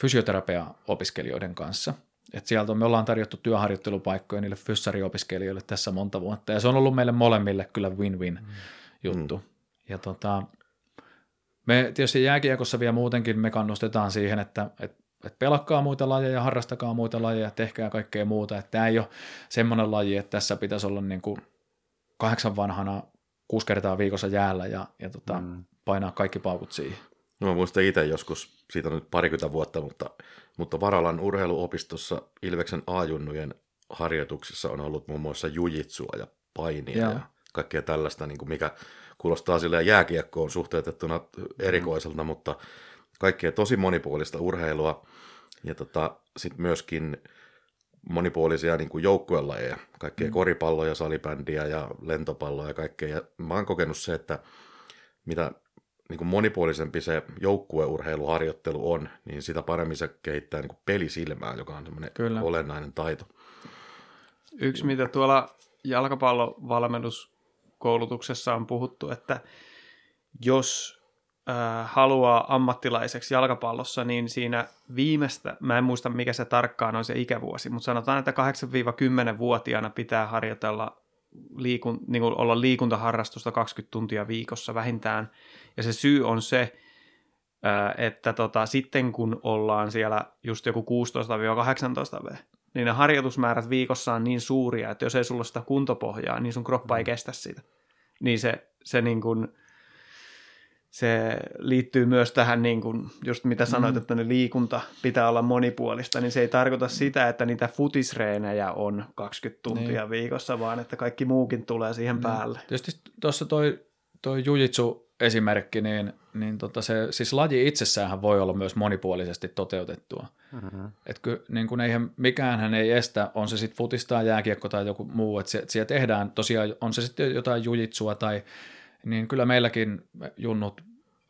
fysioterapia-opiskelijoiden kanssa. Et sieltä me ollaan tarjottu työharjoittelupaikkoja niille fyssariopiskelijoille tässä monta vuotta, ja se on ollut meille molemmille kyllä win-win mm. juttu. Mm. Ja tota, me tietysti jääkiekossa vielä muutenkin me kannustetaan siihen, että, että että pelakkaa muita lajeja, harrastakaa muita lajeja, tehkää kaikkea muuta. Että tämä ei ole semmoinen laji, että tässä pitäisi olla niin kuin kahdeksan vanhana kuusi kertaa viikossa jäällä ja, ja tota, mm. painaa kaikki paukut siihen. No mä muistan itse joskus, siitä on nyt parikymmentä vuotta, mutta, mutta Varalan urheiluopistossa Ilveksen A-junnujen harjoituksissa on ollut muun muassa jujitsua ja painia ja, ja kaikkea tällaista, niin kuin mikä kuulostaa sille jääkiekkoon suhteutettuna erikoiselta, mm. mutta kaikkea tosi monipuolista urheilua ja tota, sitten myöskin monipuolisia niin joukkuelajeja, kaikkea mm. koripalloja, salibändiä ja lentopalloa ja kaikkea. Ja mä oon kokenut se, että mitä niin kuin monipuolisempi se joukkueurheiluharjoittelu on, niin sitä paremmin se kehittää niin kuin pelisilmää, joka on semmoinen Kyllä. olennainen taito. Yksi, mitä tuolla jalkapallovalmennuskoulutuksessa on puhuttu, että jos äh, haluaa ammattilaiseksi jalkapallossa, niin siinä viimeistä, mä en muista mikä se tarkkaan on se ikävuosi, mutta sanotaan, että 8-10-vuotiaana pitää harjoitella liikun, niin olla liikuntaharrastusta 20 tuntia viikossa vähintään. Ja se syy on se, että tota, sitten kun ollaan siellä just joku 16-18 V, niin ne harjoitusmäärät viikossa on niin suuria, että jos ei sulla sitä kuntopohjaa, niin sun kroppa ei mm. kestä sitä. Niin se, se niin kuin, se liittyy myös tähän, niin kuin, just mitä sanoit, mm. että ne liikunta pitää olla monipuolista, niin se ei tarkoita sitä, että niitä futisreenejä on 20 tuntia niin. viikossa, vaan että kaikki muukin tulee siihen niin. päälle. Tietysti tuossa toi, toi jujitsu esimerkki, niin, niin tota se, siis laji itsessään voi olla myös monipuolisesti toteutettua. Mm-hmm. Et ky, niin kun eihän, mikään hän ei estä, on se sitten futista, jääkiekko tai joku muu, että siellä tehdään tosiaan, on se sitten jotain jujitsua tai niin kyllä meilläkin junnut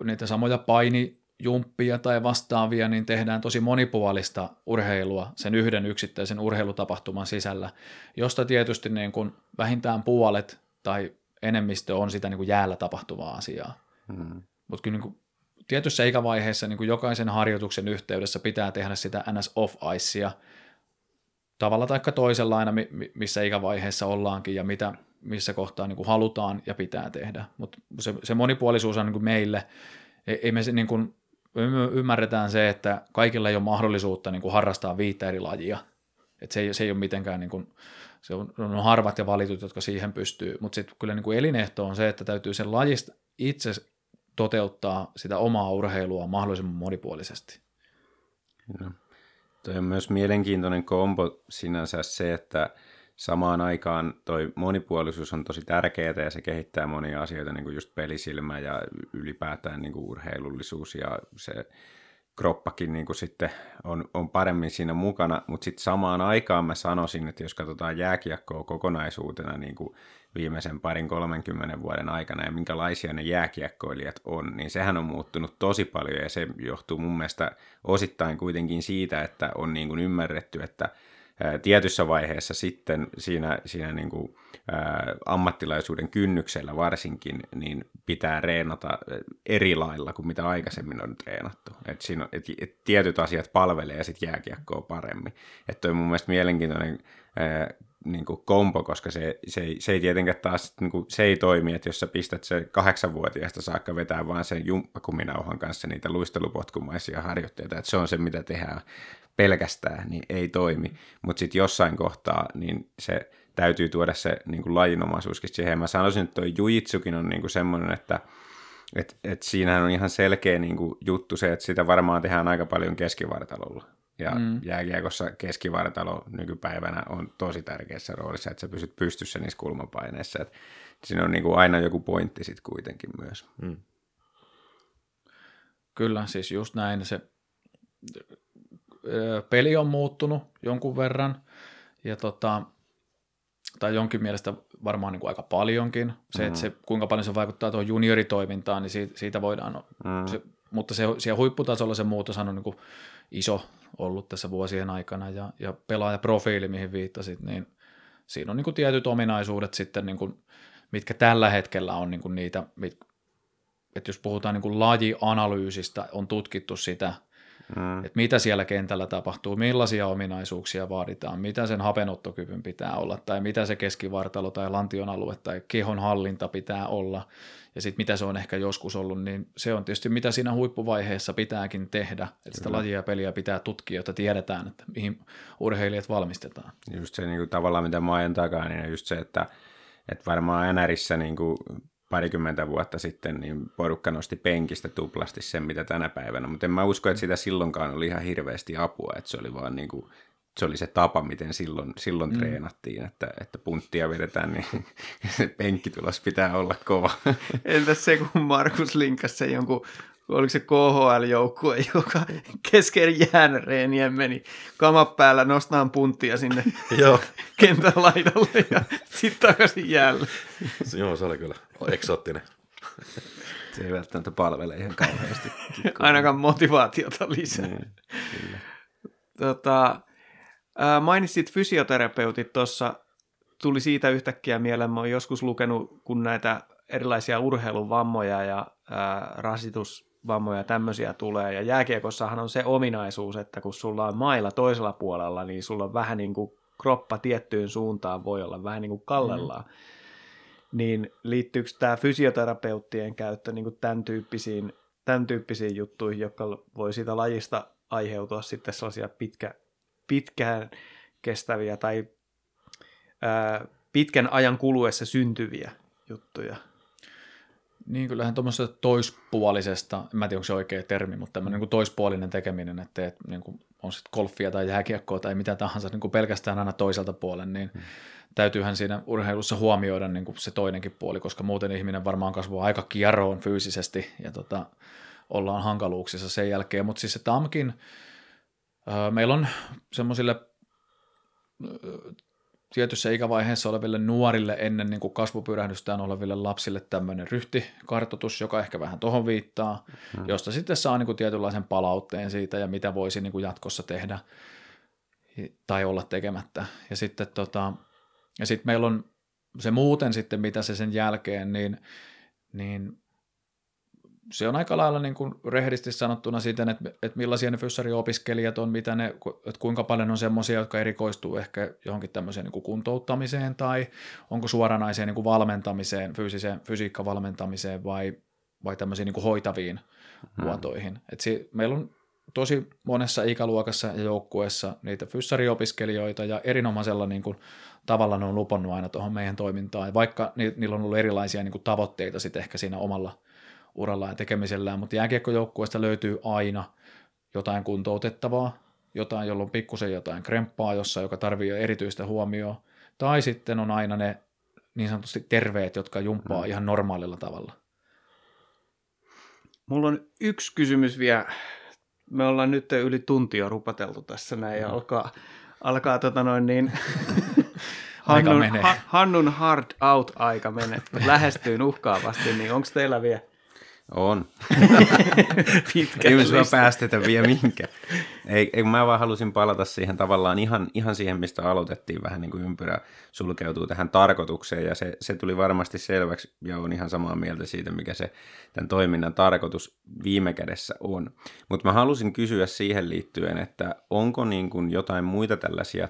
niitä samoja painijumppia tai vastaavia, niin tehdään tosi monipuolista urheilua sen yhden yksittäisen urheilutapahtuman sisällä, josta tietysti niin kuin vähintään puolet tai enemmistö on sitä niin kuin jäällä tapahtuvaa asiaa. Hmm. Mutta kyllä niin kuin tietyssä ikävaiheessa niin kuin jokaisen harjoituksen yhteydessä pitää tehdä sitä NS off-icea tavalla tai toisella aina, missä ikävaiheessa ollaankin ja mitä, missä kohtaa niin kuin halutaan ja pitää tehdä. Mutta se, se monipuolisuus on niin kuin meille, ei, ei me, se, niin kuin, me ymmärretään se, että kaikilla ei ole mahdollisuutta niin kuin harrastaa viittä eri lajia. Et se, ei, se ei ole mitenkään, niin kuin, se on, on harvat ja valitut, jotka siihen pystyy, mutta sitten kyllä niin kuin elinehto on se, että täytyy sen lajista itse toteuttaa sitä omaa urheilua mahdollisimman monipuolisesti. No. Toi on myös mielenkiintoinen kombo sinänsä se, että samaan aikaan toi monipuolisuus on tosi tärkeää ja se kehittää monia asioita, niin kuin just pelisilmä ja ylipäätään niin kuin urheilullisuus ja se kroppakin niin kuin sitten on, on paremmin siinä mukana, mutta sitten samaan aikaan mä sanoisin, että jos katsotaan jääkiekkoa kokonaisuutena niin kuin viimeisen parin 30 vuoden aikana ja minkälaisia ne jääkiekkoilijat on, niin sehän on muuttunut tosi paljon ja se johtuu mun mielestä osittain kuitenkin siitä, että on niin kuin ymmärretty, että tietyssä vaiheessa sitten siinä, siinä niin kuin, ää, ammattilaisuuden kynnyksellä varsinkin, niin pitää reenata eri lailla kuin mitä aikaisemmin on treenattu. Et siinä et, et tietyt asiat palvelee sitten jääkiekkoa paremmin. Että on mun mielestä mielenkiintoinen ää, niin kuin kompo, koska se, se, ei, se ei tietenkään taas niin kuin, se ei toimi, että jos sä pistät se kahdeksanvuotiaasta saakka vetää vaan sen jumppakuminauhan kanssa niitä luistelupotkumaisia harjoitteita, että se on se, mitä tehdään pelkästään, niin ei toimi. Mutta sitten jossain kohtaa, niin se täytyy tuoda se niin kuin lajinomaisuuskin siihen. Mä sanoisin, että tuo jujitsukin on niin kuin semmoinen, että et, et siinähän on ihan selkeä niin kuin juttu se, että sitä varmaan tehdään aika paljon keskivartalolla. Ja mm. jääkiekossa keskivartalo nykypäivänä on tosi tärkeässä roolissa, että sä pysyt pystyssä niissä kulmapaineissa. Et siinä on niin kuin aina joku pointti sitten kuitenkin myös. Mm. Kyllä, siis just näin. Se peli on muuttunut jonkun verran, ja tota, tai jonkin mielestä varmaan niin kuin aika paljonkin. Se, mm. että se, kuinka paljon se vaikuttaa tuohon junioritoimintaan, niin siitä, siitä voidaan, mm. se, mutta se, siellä huipputasolla se muutos on niin kuin iso ollut tässä vuosien aikana, ja, ja pelaajaprofiili, mihin viittasit, niin siinä on niin kuin tietyt ominaisuudet sitten, niin kuin, mitkä tällä hetkellä on niin kuin niitä, mit, että jos puhutaan niin kuin lajianalyysistä, on tutkittu sitä, Mm. Että mitä siellä kentällä tapahtuu, millaisia ominaisuuksia vaaditaan, mitä sen hapenottokyvyn pitää olla, tai mitä se keskivartalo tai lantion alue tai kehon hallinta pitää olla, ja sitten mitä se on ehkä joskus ollut, niin se on tietysti mitä siinä huippuvaiheessa pitääkin tehdä, että sitä lajia ja peliä pitää tutkia, jotta tiedetään, että mihin urheilijat valmistetaan. Just se niin kuin, tavallaan, mitä mä ajan takaa, niin just se, että, että varmaan NRissä niin kuin parikymmentä vuotta sitten, niin porukka nosti penkistä tuplasti sen, mitä tänä päivänä. Mutta en mä usko, että sitä silloinkaan oli ihan hirveästi apua, että se oli vaan niin kuin, se oli se tapa, miten silloin, silloin mm. treenattiin, että, että punttia vedetään, niin se penkkitulos pitää olla kova. Entäs se, kun Markus linkkasi sen jonkun oliko se KHL-joukkue, joka kesken jäänreenien meni kamat päällä nostamaan punttia sinne Joo. kentän laidalle ja sitten takaisin jäälle. Joo, se oli kyllä eksoottinen. Se ei välttämättä palvele ihan kauheasti. Ainakaan motivaatiota lisää. Niin, tota, mainitsit fysioterapeutit tuossa, tuli siitä yhtäkkiä mieleen, mä oon joskus lukenut, kun näitä erilaisia urheiluvammoja ja ää, rasitus vammoja ja tämmöisiä tulee. Ja jääkiekossahan on se ominaisuus, että kun sulla on mailla toisella puolella, niin sulla on vähän niin kuin kroppa tiettyyn suuntaan voi olla vähän niin kuin kallellaan. Mm. Niin liittyykö tämä fysioterapeuttien käyttö niin kuin tämän, tyyppisiin, tämän tyyppisiin juttuihin, jotka voi siitä lajista aiheutua sitten sellaisia pitkä, pitkään kestäviä tai ää, pitkän ajan kuluessa syntyviä juttuja? Niin, kyllähän tuommoisesta toispuolisesta, en mä tiedä onko se oikea termi, mutta tämmöinen niin toispuolinen tekeminen, että teet, niin kuin, on sitten golfia tai jääkiekkoa tai mitä tahansa niin kuin pelkästään aina toiselta puolen, niin mm. täytyyhän siinä urheilussa huomioida niin kuin se toinenkin puoli, koska muuten ihminen varmaan kasvaa aika kierroon fyysisesti ja tota, ollaan hankaluuksissa sen jälkeen, mutta siis se TAMkin, meillä on semmoisille tietyssä ikävaiheessa oleville nuorille ennen niin kuin kasvupyrähdystään oleville lapsille tämmöinen ryhtikartoitus, joka ehkä vähän tuohon viittaa, hmm. josta sitten saa niin kuin tietynlaisen palautteen siitä ja mitä voisi niin kuin jatkossa tehdä tai olla tekemättä. Ja sitten tota, ja sitten meillä on se muuten sitten, mitä se sen jälkeen, niin, niin se on aika lailla niin kuin rehdisti sanottuna siten, että, että millaisia ne fyssariopiskelijat on, mitä ne, että kuinka paljon on semmoisia, jotka erikoistuu ehkä johonkin tämmöiseen niin kuin kuntouttamiseen tai onko suoranaiseen niin kuin valmentamiseen, fyysiseen, fysiikkavalmentamiseen vai, vai tämmöisiin niin kuin hoitaviin hmm. muotoihin. Et si, meillä on tosi monessa ikäluokassa ja joukkueessa niitä fyssariopiskelijoita ja erinomaisella niin kuin, tavalla ne on lupannut aina tuohon meidän toimintaan, vaikka ni, niillä on ollut erilaisia niin kuin, tavoitteita sitten ehkä siinä omalla – uralla ja tekemisellään, mutta jääkiekkojoukkueesta löytyy aina jotain kuntoutettavaa, jotain, jolla on pikkusen jotain kremppaa jossa, joka tarvii erityistä huomioon, tai sitten on aina ne niin sanotusti terveet, jotka jumppaa mm. ihan normaalilla tavalla. Mulla on yksi kysymys vielä. Me ollaan nyt yli tunti jo rupateltu tässä näin ja alkaa, alkaa tota noin niin, Hannun, ha, Hannun hard out aika menee. Lähestyy uhkaavasti, niin onko teillä vielä On. pitkä Ei me sua päästetä vielä mihinkään. Ei, ei, mä vaan halusin palata siihen tavallaan ihan, ihan siihen, mistä aloitettiin vähän niin kuin ympyrä sulkeutuu tähän tarkoitukseen ja se, se tuli varmasti selväksi ja on ihan samaa mieltä siitä, mikä se tämän toiminnan tarkoitus viime kädessä on. Mutta mä halusin kysyä siihen liittyen, että onko niin kuin jotain muita tällaisia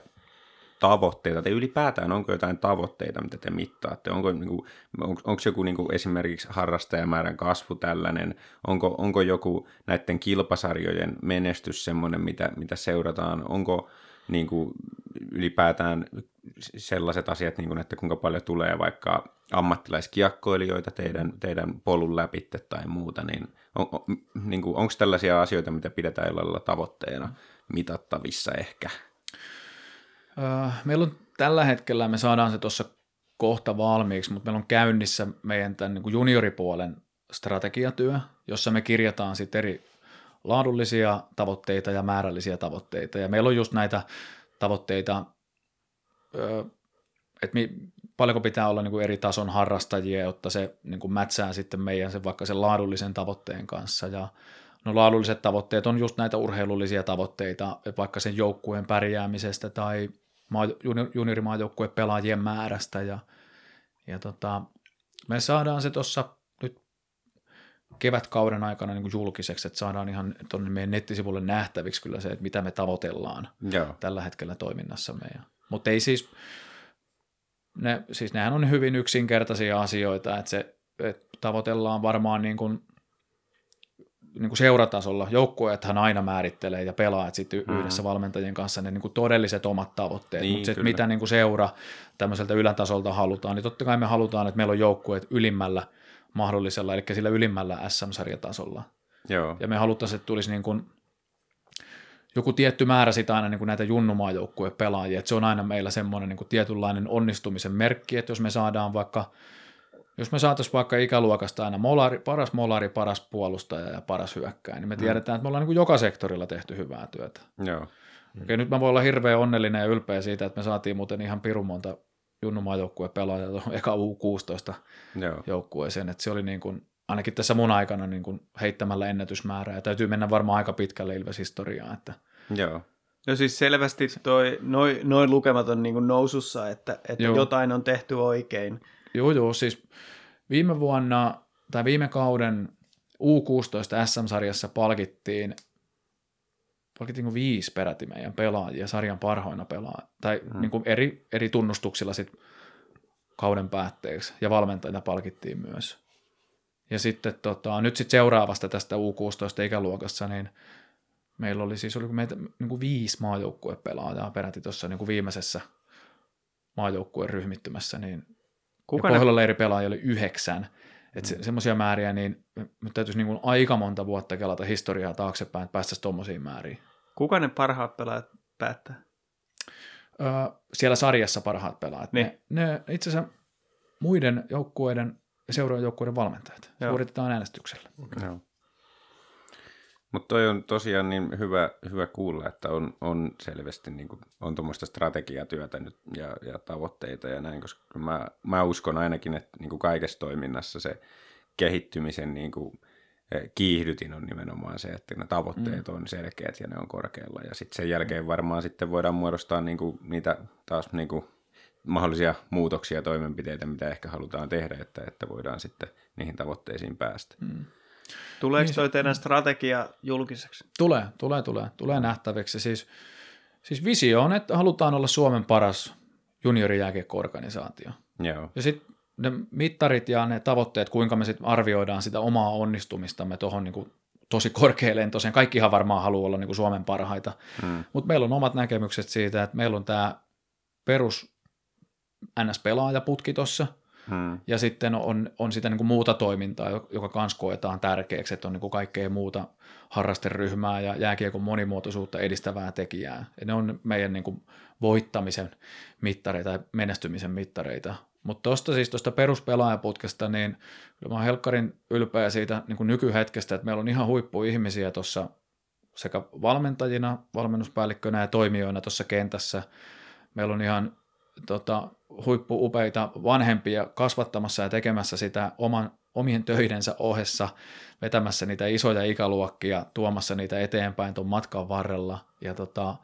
tavoitteita, tai ylipäätään onko jotain tavoitteita, mitä te mittaatte? Onko, niin kuin, onko, onko joku niin kuin esimerkiksi harrastajamäärän kasvu tällainen? Onko, onko joku näiden kilpasarjojen menestys semmoinen, mitä, mitä seurataan? Onko niin kuin, ylipäätään sellaiset asiat, niin kuin, että kuinka paljon tulee vaikka ammattilaiskiekkoilijoita teidän, teidän polun läpitte tai muuta, niin, on, on, niin kuin, onko tällaisia asioita, mitä pidetään jollain tavoitteena mitattavissa ehkä? Öö, meillä on tällä hetkellä, me saadaan se tuossa kohta valmiiksi, mutta meillä on käynnissä meidän tämän niin junioripuolen strategiatyö, jossa me kirjataan sitten eri laadullisia tavoitteita ja määrällisiä tavoitteita. Ja meillä on just näitä tavoitteita, että paljonko pitää olla niin eri tason harrastajia, jotta se niin mätsää sitten meidän sen, vaikka sen laadullisen tavoitteen kanssa. Ja no laadulliset tavoitteet on just näitä urheilullisia tavoitteita, vaikka sen joukkueen pärjäämisestä tai juniorimaajoukkueen pelaajien määrästä. Ja, ja tota, me saadaan se tuossa nyt kevätkauden aikana niin kuin julkiseksi, että saadaan ihan tuonne meidän nettisivulle nähtäviksi kyllä se, että mitä me tavoitellaan Joo. tällä hetkellä toiminnassamme. Mutta ei siis, ne, siis nehän on hyvin yksinkertaisia asioita, että se että tavoitellaan varmaan niin kuin, niin kuin seuratasolla. Joukkueethan aina määrittelee ja pelaajat sitten mm. yhdessä valmentajien kanssa ne niin kuin todelliset omat tavoitteet, Niin, mutta että mitä niin kuin seura tämmöiseltä ylätasolta halutaan, niin totta kai me halutaan, että meillä on joukkueet ylimmällä mahdollisella, eli sillä ylimmällä SM-sarjatasolla. Joo. Ja me haluttaisiin, että tulisi niin kuin joku tietty määrä sitä aina niin kuin näitä junnumaajoukkueen pelaajia, että se on aina meillä semmoinen niin kuin tietynlainen onnistumisen merkki, että jos me saadaan vaikka, jos me saataisiin vaikka ikäluokasta aina molari, paras molari, paras puolustaja ja paras hyökkäjä, niin me tiedetään, että me ollaan niin kuin joka sektorilla tehty hyvää työtä. Joo. Okei, nyt mä voin olla hirveän onnellinen ja ylpeä siitä, että me saatiin muuten ihan pirun monta junnumaajoukkueen pelaajaa tuohon eka U16 Joo. joukkueeseen, että se oli niin kuin, ainakin tässä mun aikana niin kuin heittämällä ennätysmäärää, ja täytyy mennä varmaan aika pitkälle Ilves-historiaan, että Joo. No siis selvästi toi, noin noi lukemat on niin kuin nousussa, että, että Joo. jotain on tehty oikein. Joo joo, siis viime vuonna tai viime kauden U16 SM-sarjassa palkittiin palkittiinko viisi peräti meidän pelaajia sarjan parhoina pelaajia, tai hmm. niin kuin eri, eri tunnustuksilla sit kauden päätteeksi, ja valmentajia palkittiin myös. Ja sitten tota, nyt sitten seuraavasta tästä U16-ikäluokassa, niin meillä oli siis, oliko meitä niin kuin viisi maajoukkuepelaajaa peräti tuossa niin kuin viimeisessä maajoukkueen ryhmittymässä, niin Kuka ja ne, pohjola leiri pelaajia oli yhdeksän. Että se, semmoisia määriä, niin nyt täytyisi niin kuin aika monta vuotta kelata historiaa taaksepäin, että päästäisiin tuommoisiin määriin. kuka ne parhaat pelaajat päättää? Öö, siellä sarjassa parhaat pelaajat. Niin. Ne, ne itse asiassa muiden joukkueiden ja seuraajan joukkueiden valmentajat Joo. suoritetaan äänestyksellä. Joo. Mutta toi on tosiaan niin hyvä, hyvä kuulla, että on, on selvästi niin kuin, on tuommoista strategiatyötä nyt ja, ja tavoitteita ja näin, koska mä, mä uskon ainakin, että niin kuin kaikessa toiminnassa se kehittymisen niin kuin, eh, kiihdytin on nimenomaan se, että ne tavoitteet mm. on selkeät ja ne on korkealla. Ja sitten sen jälkeen varmaan sitten voidaan muodostaa niin kuin, niitä taas niin kuin, mahdollisia muutoksia ja toimenpiteitä, mitä ehkä halutaan tehdä, että, että voidaan sitten niihin tavoitteisiin päästä. Mm. Tuleeko Niin toi se- teidän strategia julkiseksi? Tulee, tulee, tulee, tulee nähtäväksi. Siis, siis visio on, että halutaan olla Suomen paras juniorijääkiekko-organisaatio. Joo. Ja sitten ne mittarit ja ne tavoitteet, kuinka me sitten arvioidaan sitä omaa onnistumistamme tuohon niin tosi korkealentoiseen. Kaikkihan varmaan haluaa olla niin kuin Suomen parhaita, Mm. mutta meillä on omat näkemykset siitä, että meillä on tämä perus NS-pelaajaputki tuossa, Hmm. Ja sitten on, on sitä niin kuin muuta toimintaa, joka myös koetaan tärkeäksi, että on niin kuin kaikkea muuta harrasteryhmää ja jääkiekon monimuotoisuutta edistävää tekijää. Ja ne on meidän niin kuin voittamisen mittareita ja menestymisen mittareita. Mutta tuosta siis tuosta peruspelaajaputkesta, niin kyllä mä oon helkkarin ylpeä siitä niin kuin nykyhetkestä, että meillä on ihan huippuihmisiä tuossa sekä valmentajina, valmennuspäällikkönä ja toimijoina tuossa kentässä. Meillä on ihan tota, huippuupeita vanhempia kasvattamassa ja tekemässä sitä oman, omien töidensä ohessa, vetämässä niitä isoja ikäluokkia, tuomassa niitä eteenpäin tuon matkan varrella. Ja tota,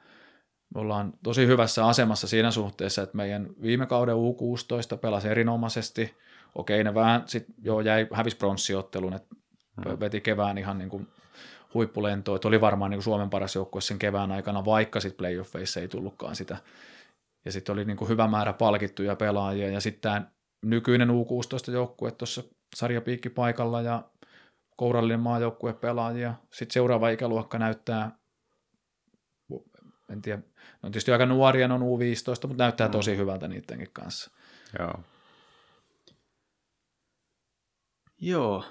me ollaan tosi hyvässä asemassa siinä suhteessa, että meidän viime kauden U16 pelasi erinomaisesti. Okei, ne vähän sitten jo jäi hävis pronssiottelun, että veti kevään ihan niin kuin huippulentoa. Että oli varmaan niin kuin Suomen paras joukkue sen kevään aikana, vaikka sitten playoffeissa ei tullutkaan sitä. Ja sitten oli niin kuin hyvä määrä palkittuja pelaajia. Ja sitten tämä nykyinen U16-joukkue tuossa sarjapiikki paikalla ja kourallinen maajoukkue pelaajia. Sitten seuraava ikäluokka näyttää, en tiedä, ne on tietysti aika nuoria, ne on U15, mutta näyttää tosi hyvältä niidenkin kanssa. Joo. Joo.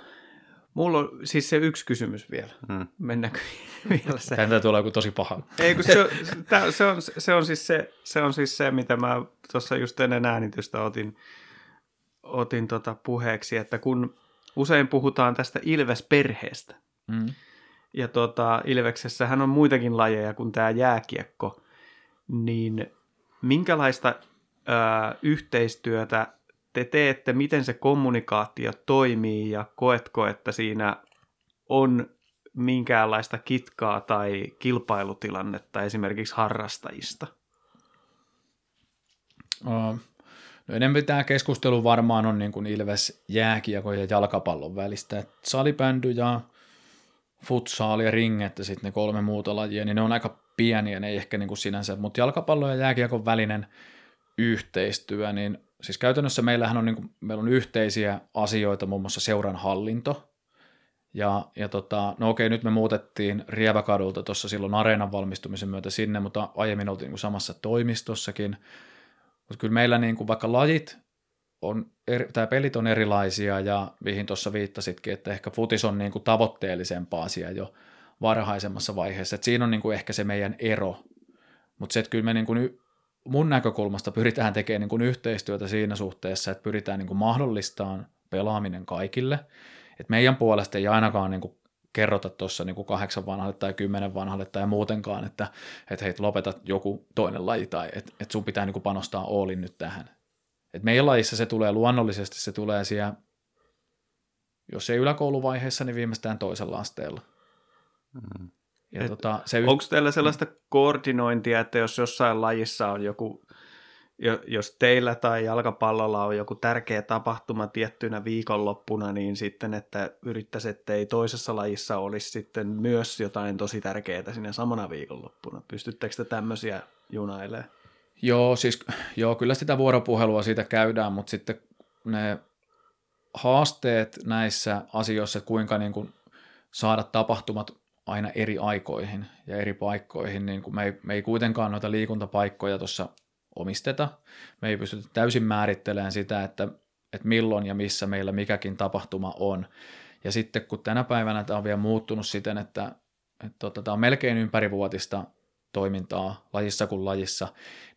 Mulla on siis se yksi kysymys vielä. Hmm. Mennäänkö vielä se? Tämä olla joku tosi paha. Ei, kun se, tää- se, on, se, on siis se, se on siis se, mitä mä tuossa just ennen äänitystä otin, otin tota puheeksi, että kun usein puhutaan tästä Ilves-perheestä, Mm. ja tota, Ilveksessähän on muitakin lajeja kuin tämä jääkiekko, niin minkälaista ää, yhteistyötä te teette, miten se kommunikaatio toimii ja koetko, että siinä on minkäänlaista kitkaa tai kilpailutilannetta esimerkiksi harrastajista? Uh, no enemmän tämä keskustelu varmaan on niin kuin Ilves jääkiekon ja jalkapallon välistä. Et salibändy ja futsal ja ringet ja sitten ne kolme muuta lajia, niin ne on aika pieniä, ne ei ehkä niin kuin sinänsä, mutta jalkapallon ja jääkiekon välinen yhteistyö, niin siis käytännössä meillähän on, niin kuin, meillä on yhteisiä asioita, muun muassa seuran hallinto, ja, ja tota, no okei, nyt me muutettiin Rieväkadulta tuossa silloin areenan valmistumisen myötä sinne, mutta aiemmin oltiin niin samassa toimistossakin, mutta kyllä meillä niin kuin vaikka lajit on, eri, tai pelit on erilaisia ja mihin tuossa viittasitkin, että ehkä futis on niin kuin tavoitteellisempaa asia jo varhaisemmassa vaiheessa, että siinä on niin kuin ehkä se meidän ero, mutta se, että kyllä me niin kuin mun näkökulmasta pyritään tekemään niin kuin yhteistyötä siinä suhteessa, että pyritään niin kuin mahdollistamaan pelaaminen kaikille, että meidän puolesta ei ainakaan niin kuin kerrota tuossa niin kahdeksan vanhalle tai kymmenen vanhalle tai muutenkaan, että, että hei, lopetat joku toinen laji tai että, että sun pitää niin kuin panostaa Oolin nyt tähän. Et meidän lajissa se tulee luonnollisesti, se tulee siellä, jos ei yläkouluvaiheessa, niin viimeistään toisella asteella. Mm. Ja Et tota, se Onko teillä sellaista koordinointia, että jos jossain lajissa on joku, jo- jos teillä tai jalkapallolla on joku tärkeä tapahtuma tiettynä viikonloppuna, niin sitten, että yrittäisi, että ei toisessa lajissa olisi sitten myös jotain tosi tärkeää siinä samana viikonloppuna. Pystyttekö te tämmöisiä junailemaan? Joo, siis joo, kyllä sitä vuoropuhelua siitä käydään, mutta sitten ne haasteet näissä asioissa, että kuinka niin kuin saada tapahtumat aina eri aikoihin ja eri paikkoihin, niin kuin me, ei, me ei kuitenkaan noita liikuntapaikkoja tuossa omisteta. Me ei pystytä täysin määrittelemään sitä, että, että milloin ja missä meillä mikäkin tapahtuma on. Ja sitten kun tänä päivänä tämä on vielä muuttunut siten, että, että tota, tämä on melkein ympärivuotista toimintaa lajissa kuin lajissa,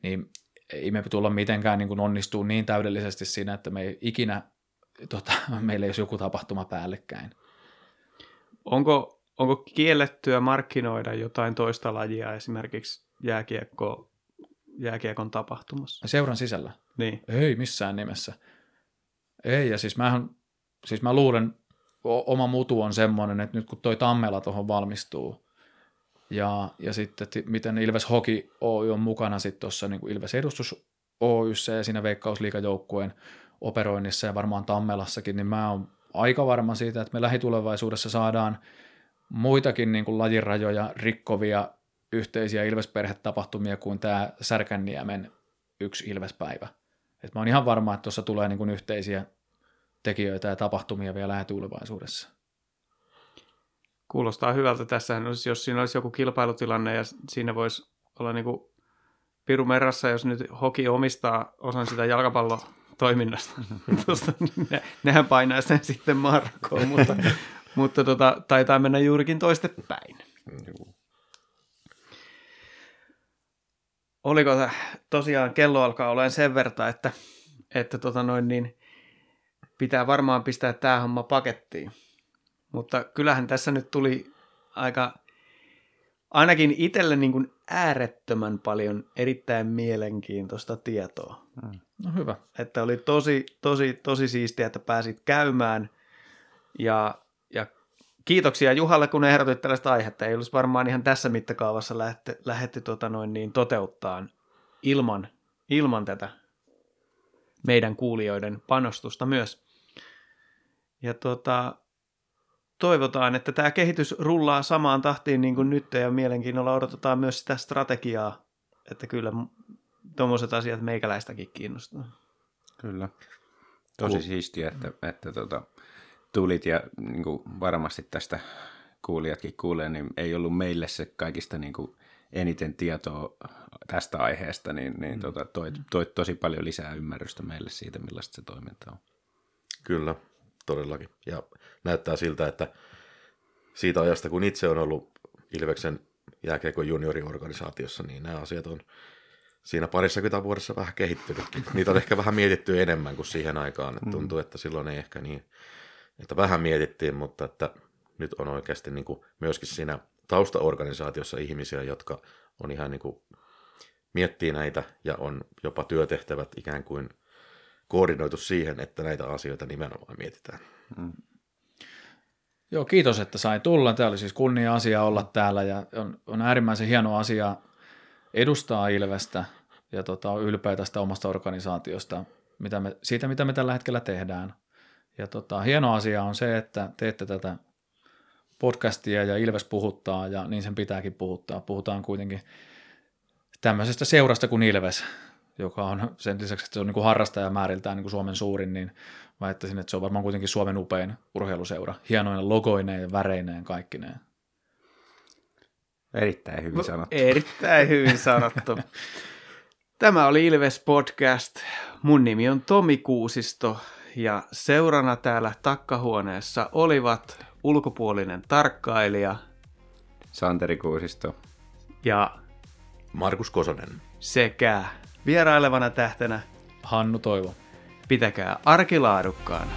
niin ei me tulla mitenkään niin onnistuu niin täydellisesti siinä, että me ei ikinä, tota, meillä ei olisi joku tapahtuma päällekkäin. Onko, onko kiellettyä markkinoida jotain toista lajia esimerkiksi jääkiekko, jääkiekon tapahtumassa? Seuran sisällä? Niin. Ei missään nimessä. Ei, ja siis mähän, siis mä luulen, o- oma mutu on semmoinen, että nyt kun toi Tammela tuohon valmistuu, ja, ja sitten, että miten Ilves Hoki Oy on mukana sitten tuossa niin Ilves Edustus Oyssä ja siinä Veikkausliikajoukkueen operoinnissa ja varmaan Tammelassakin, niin mä oon aika varma siitä, että me lähitulevaisuudessa saadaan muitakin niin kuin lajirajoja rikkovia yhteisiä Ilves-perhetapahtumia kuin tämä Särkänniemen yksi Ilvespäivä. Et mä oon ihan varma, että tuossa tulee niin kuin yhteisiä tekijöitä ja tapahtumia vielä lähitulevaisuudessa. Kuulostaa hyvältä. Tässähän olisi, jos siinä olisi joku kilpailutilanne ja siinä voisi olla niin kuin Piru Merrassa, jos nyt Hoki omistaa osan sitä jalkapallo toiminnasta. Tuosta, ne, nehän painaa sen sitten Markkoon, mutta, mutta tota, taitaa mennä juurikin toistepäin. Oliko tä- tosiaan kello alkaa olemaan sen verran, että, että tota noin niin, pitää varmaan pistää tämä homma pakettiin. Mutta kyllähän tässä nyt tuli aika, ainakin itselle niin kuin äärettömän paljon erittäin mielenkiintoista tietoa. No hyvä. Että oli tosi, tosi, tosi siistiä, että pääsit käymään. Ja kiitoksia Juhalle, kun ehdotit tällaista aihetta. Ei olisi varmaan ihan tässä mittakaavassa lähetty, lähetty tota noin niin, toteuttaa ilman, ilman tätä meidän kuulijoiden panostusta myös. Ja tota, toivotaan, että tämä kehitys rullaa samaan tahtiin niin kuin nyt ja mielenkiinnolla odotetaan myös sitä strategiaa, että kyllä tuommoiset asiat meikäläistäkin kiinnostaa. Kyllä. Tosi Ku- siistiä, että, että tota, tulit ja niin kuin varmasti tästä kuulijatkin kuulee, niin ei ollut meille se kaikista niin kuin eniten tietoa tästä aiheesta, niin, niin tota, toi, toi tosi paljon lisää ymmärrystä meille siitä, millaista se toiminta on. Kyllä, todellakin. Ja näyttää siltä, että siitä ajasta, kun itse on ollut Ilveksen jääkiekon junioriorganisaatiossa, niin nämä asiat on siinä parissakymmentä vuodessa vähän kehittynytkin. Niitä on ehkä vähän mietitty enemmän kuin siihen aikaan. Että tuntuu, että silloin ei ehkä niin, että vähän mietittiin, mutta että nyt on oikeasti niin kuin myöskin siinä taustaorganisaatiossa ihmisiä, jotka on ihan niin kuin miettii näitä ja on jopa työtehtävät ikään kuin koordinoitu siihen, että näitä asioita nimenomaan mietitään. Joo, kiitos, että sai tulla. Tämä oli siis kunnia asia olla täällä ja on, on äärimmäisen hieno asia edustaa Ilvestä ja tota, on ylpeä tästä omasta organisaatiosta, mitä me, siitä mitä me tällä hetkellä tehdään. Ja tota, hieno asia on se, että teette tätä podcastia ja Ilves puhuttaa ja niin sen pitääkin puhuttaa. Puhutaan kuitenkin tämmöisestä seurasta kuin Ilves, joka on sen lisäksi, että se on niin kuin harrastajamääriltään niin kuin Suomen suurin, niin mä ajattelisin, että se on varmaan kuitenkin Suomen upein urheiluseura. Hienoinen logoineen ja väreineen kaikkineen. Erittäin hyvin sanottu. Erittäin hyvin sanottu. Tämä oli Ilves Podcast. Mun nimi on Tomi Kuusisto ja seurana täällä takkahuoneessa olivat ulkopuolinen tarkkailija Santeri Kuusisto. ja Markus Kosonen. sekä vierailevana tähtenä Hannu Toivo. pitäkää arkilaadukkaana.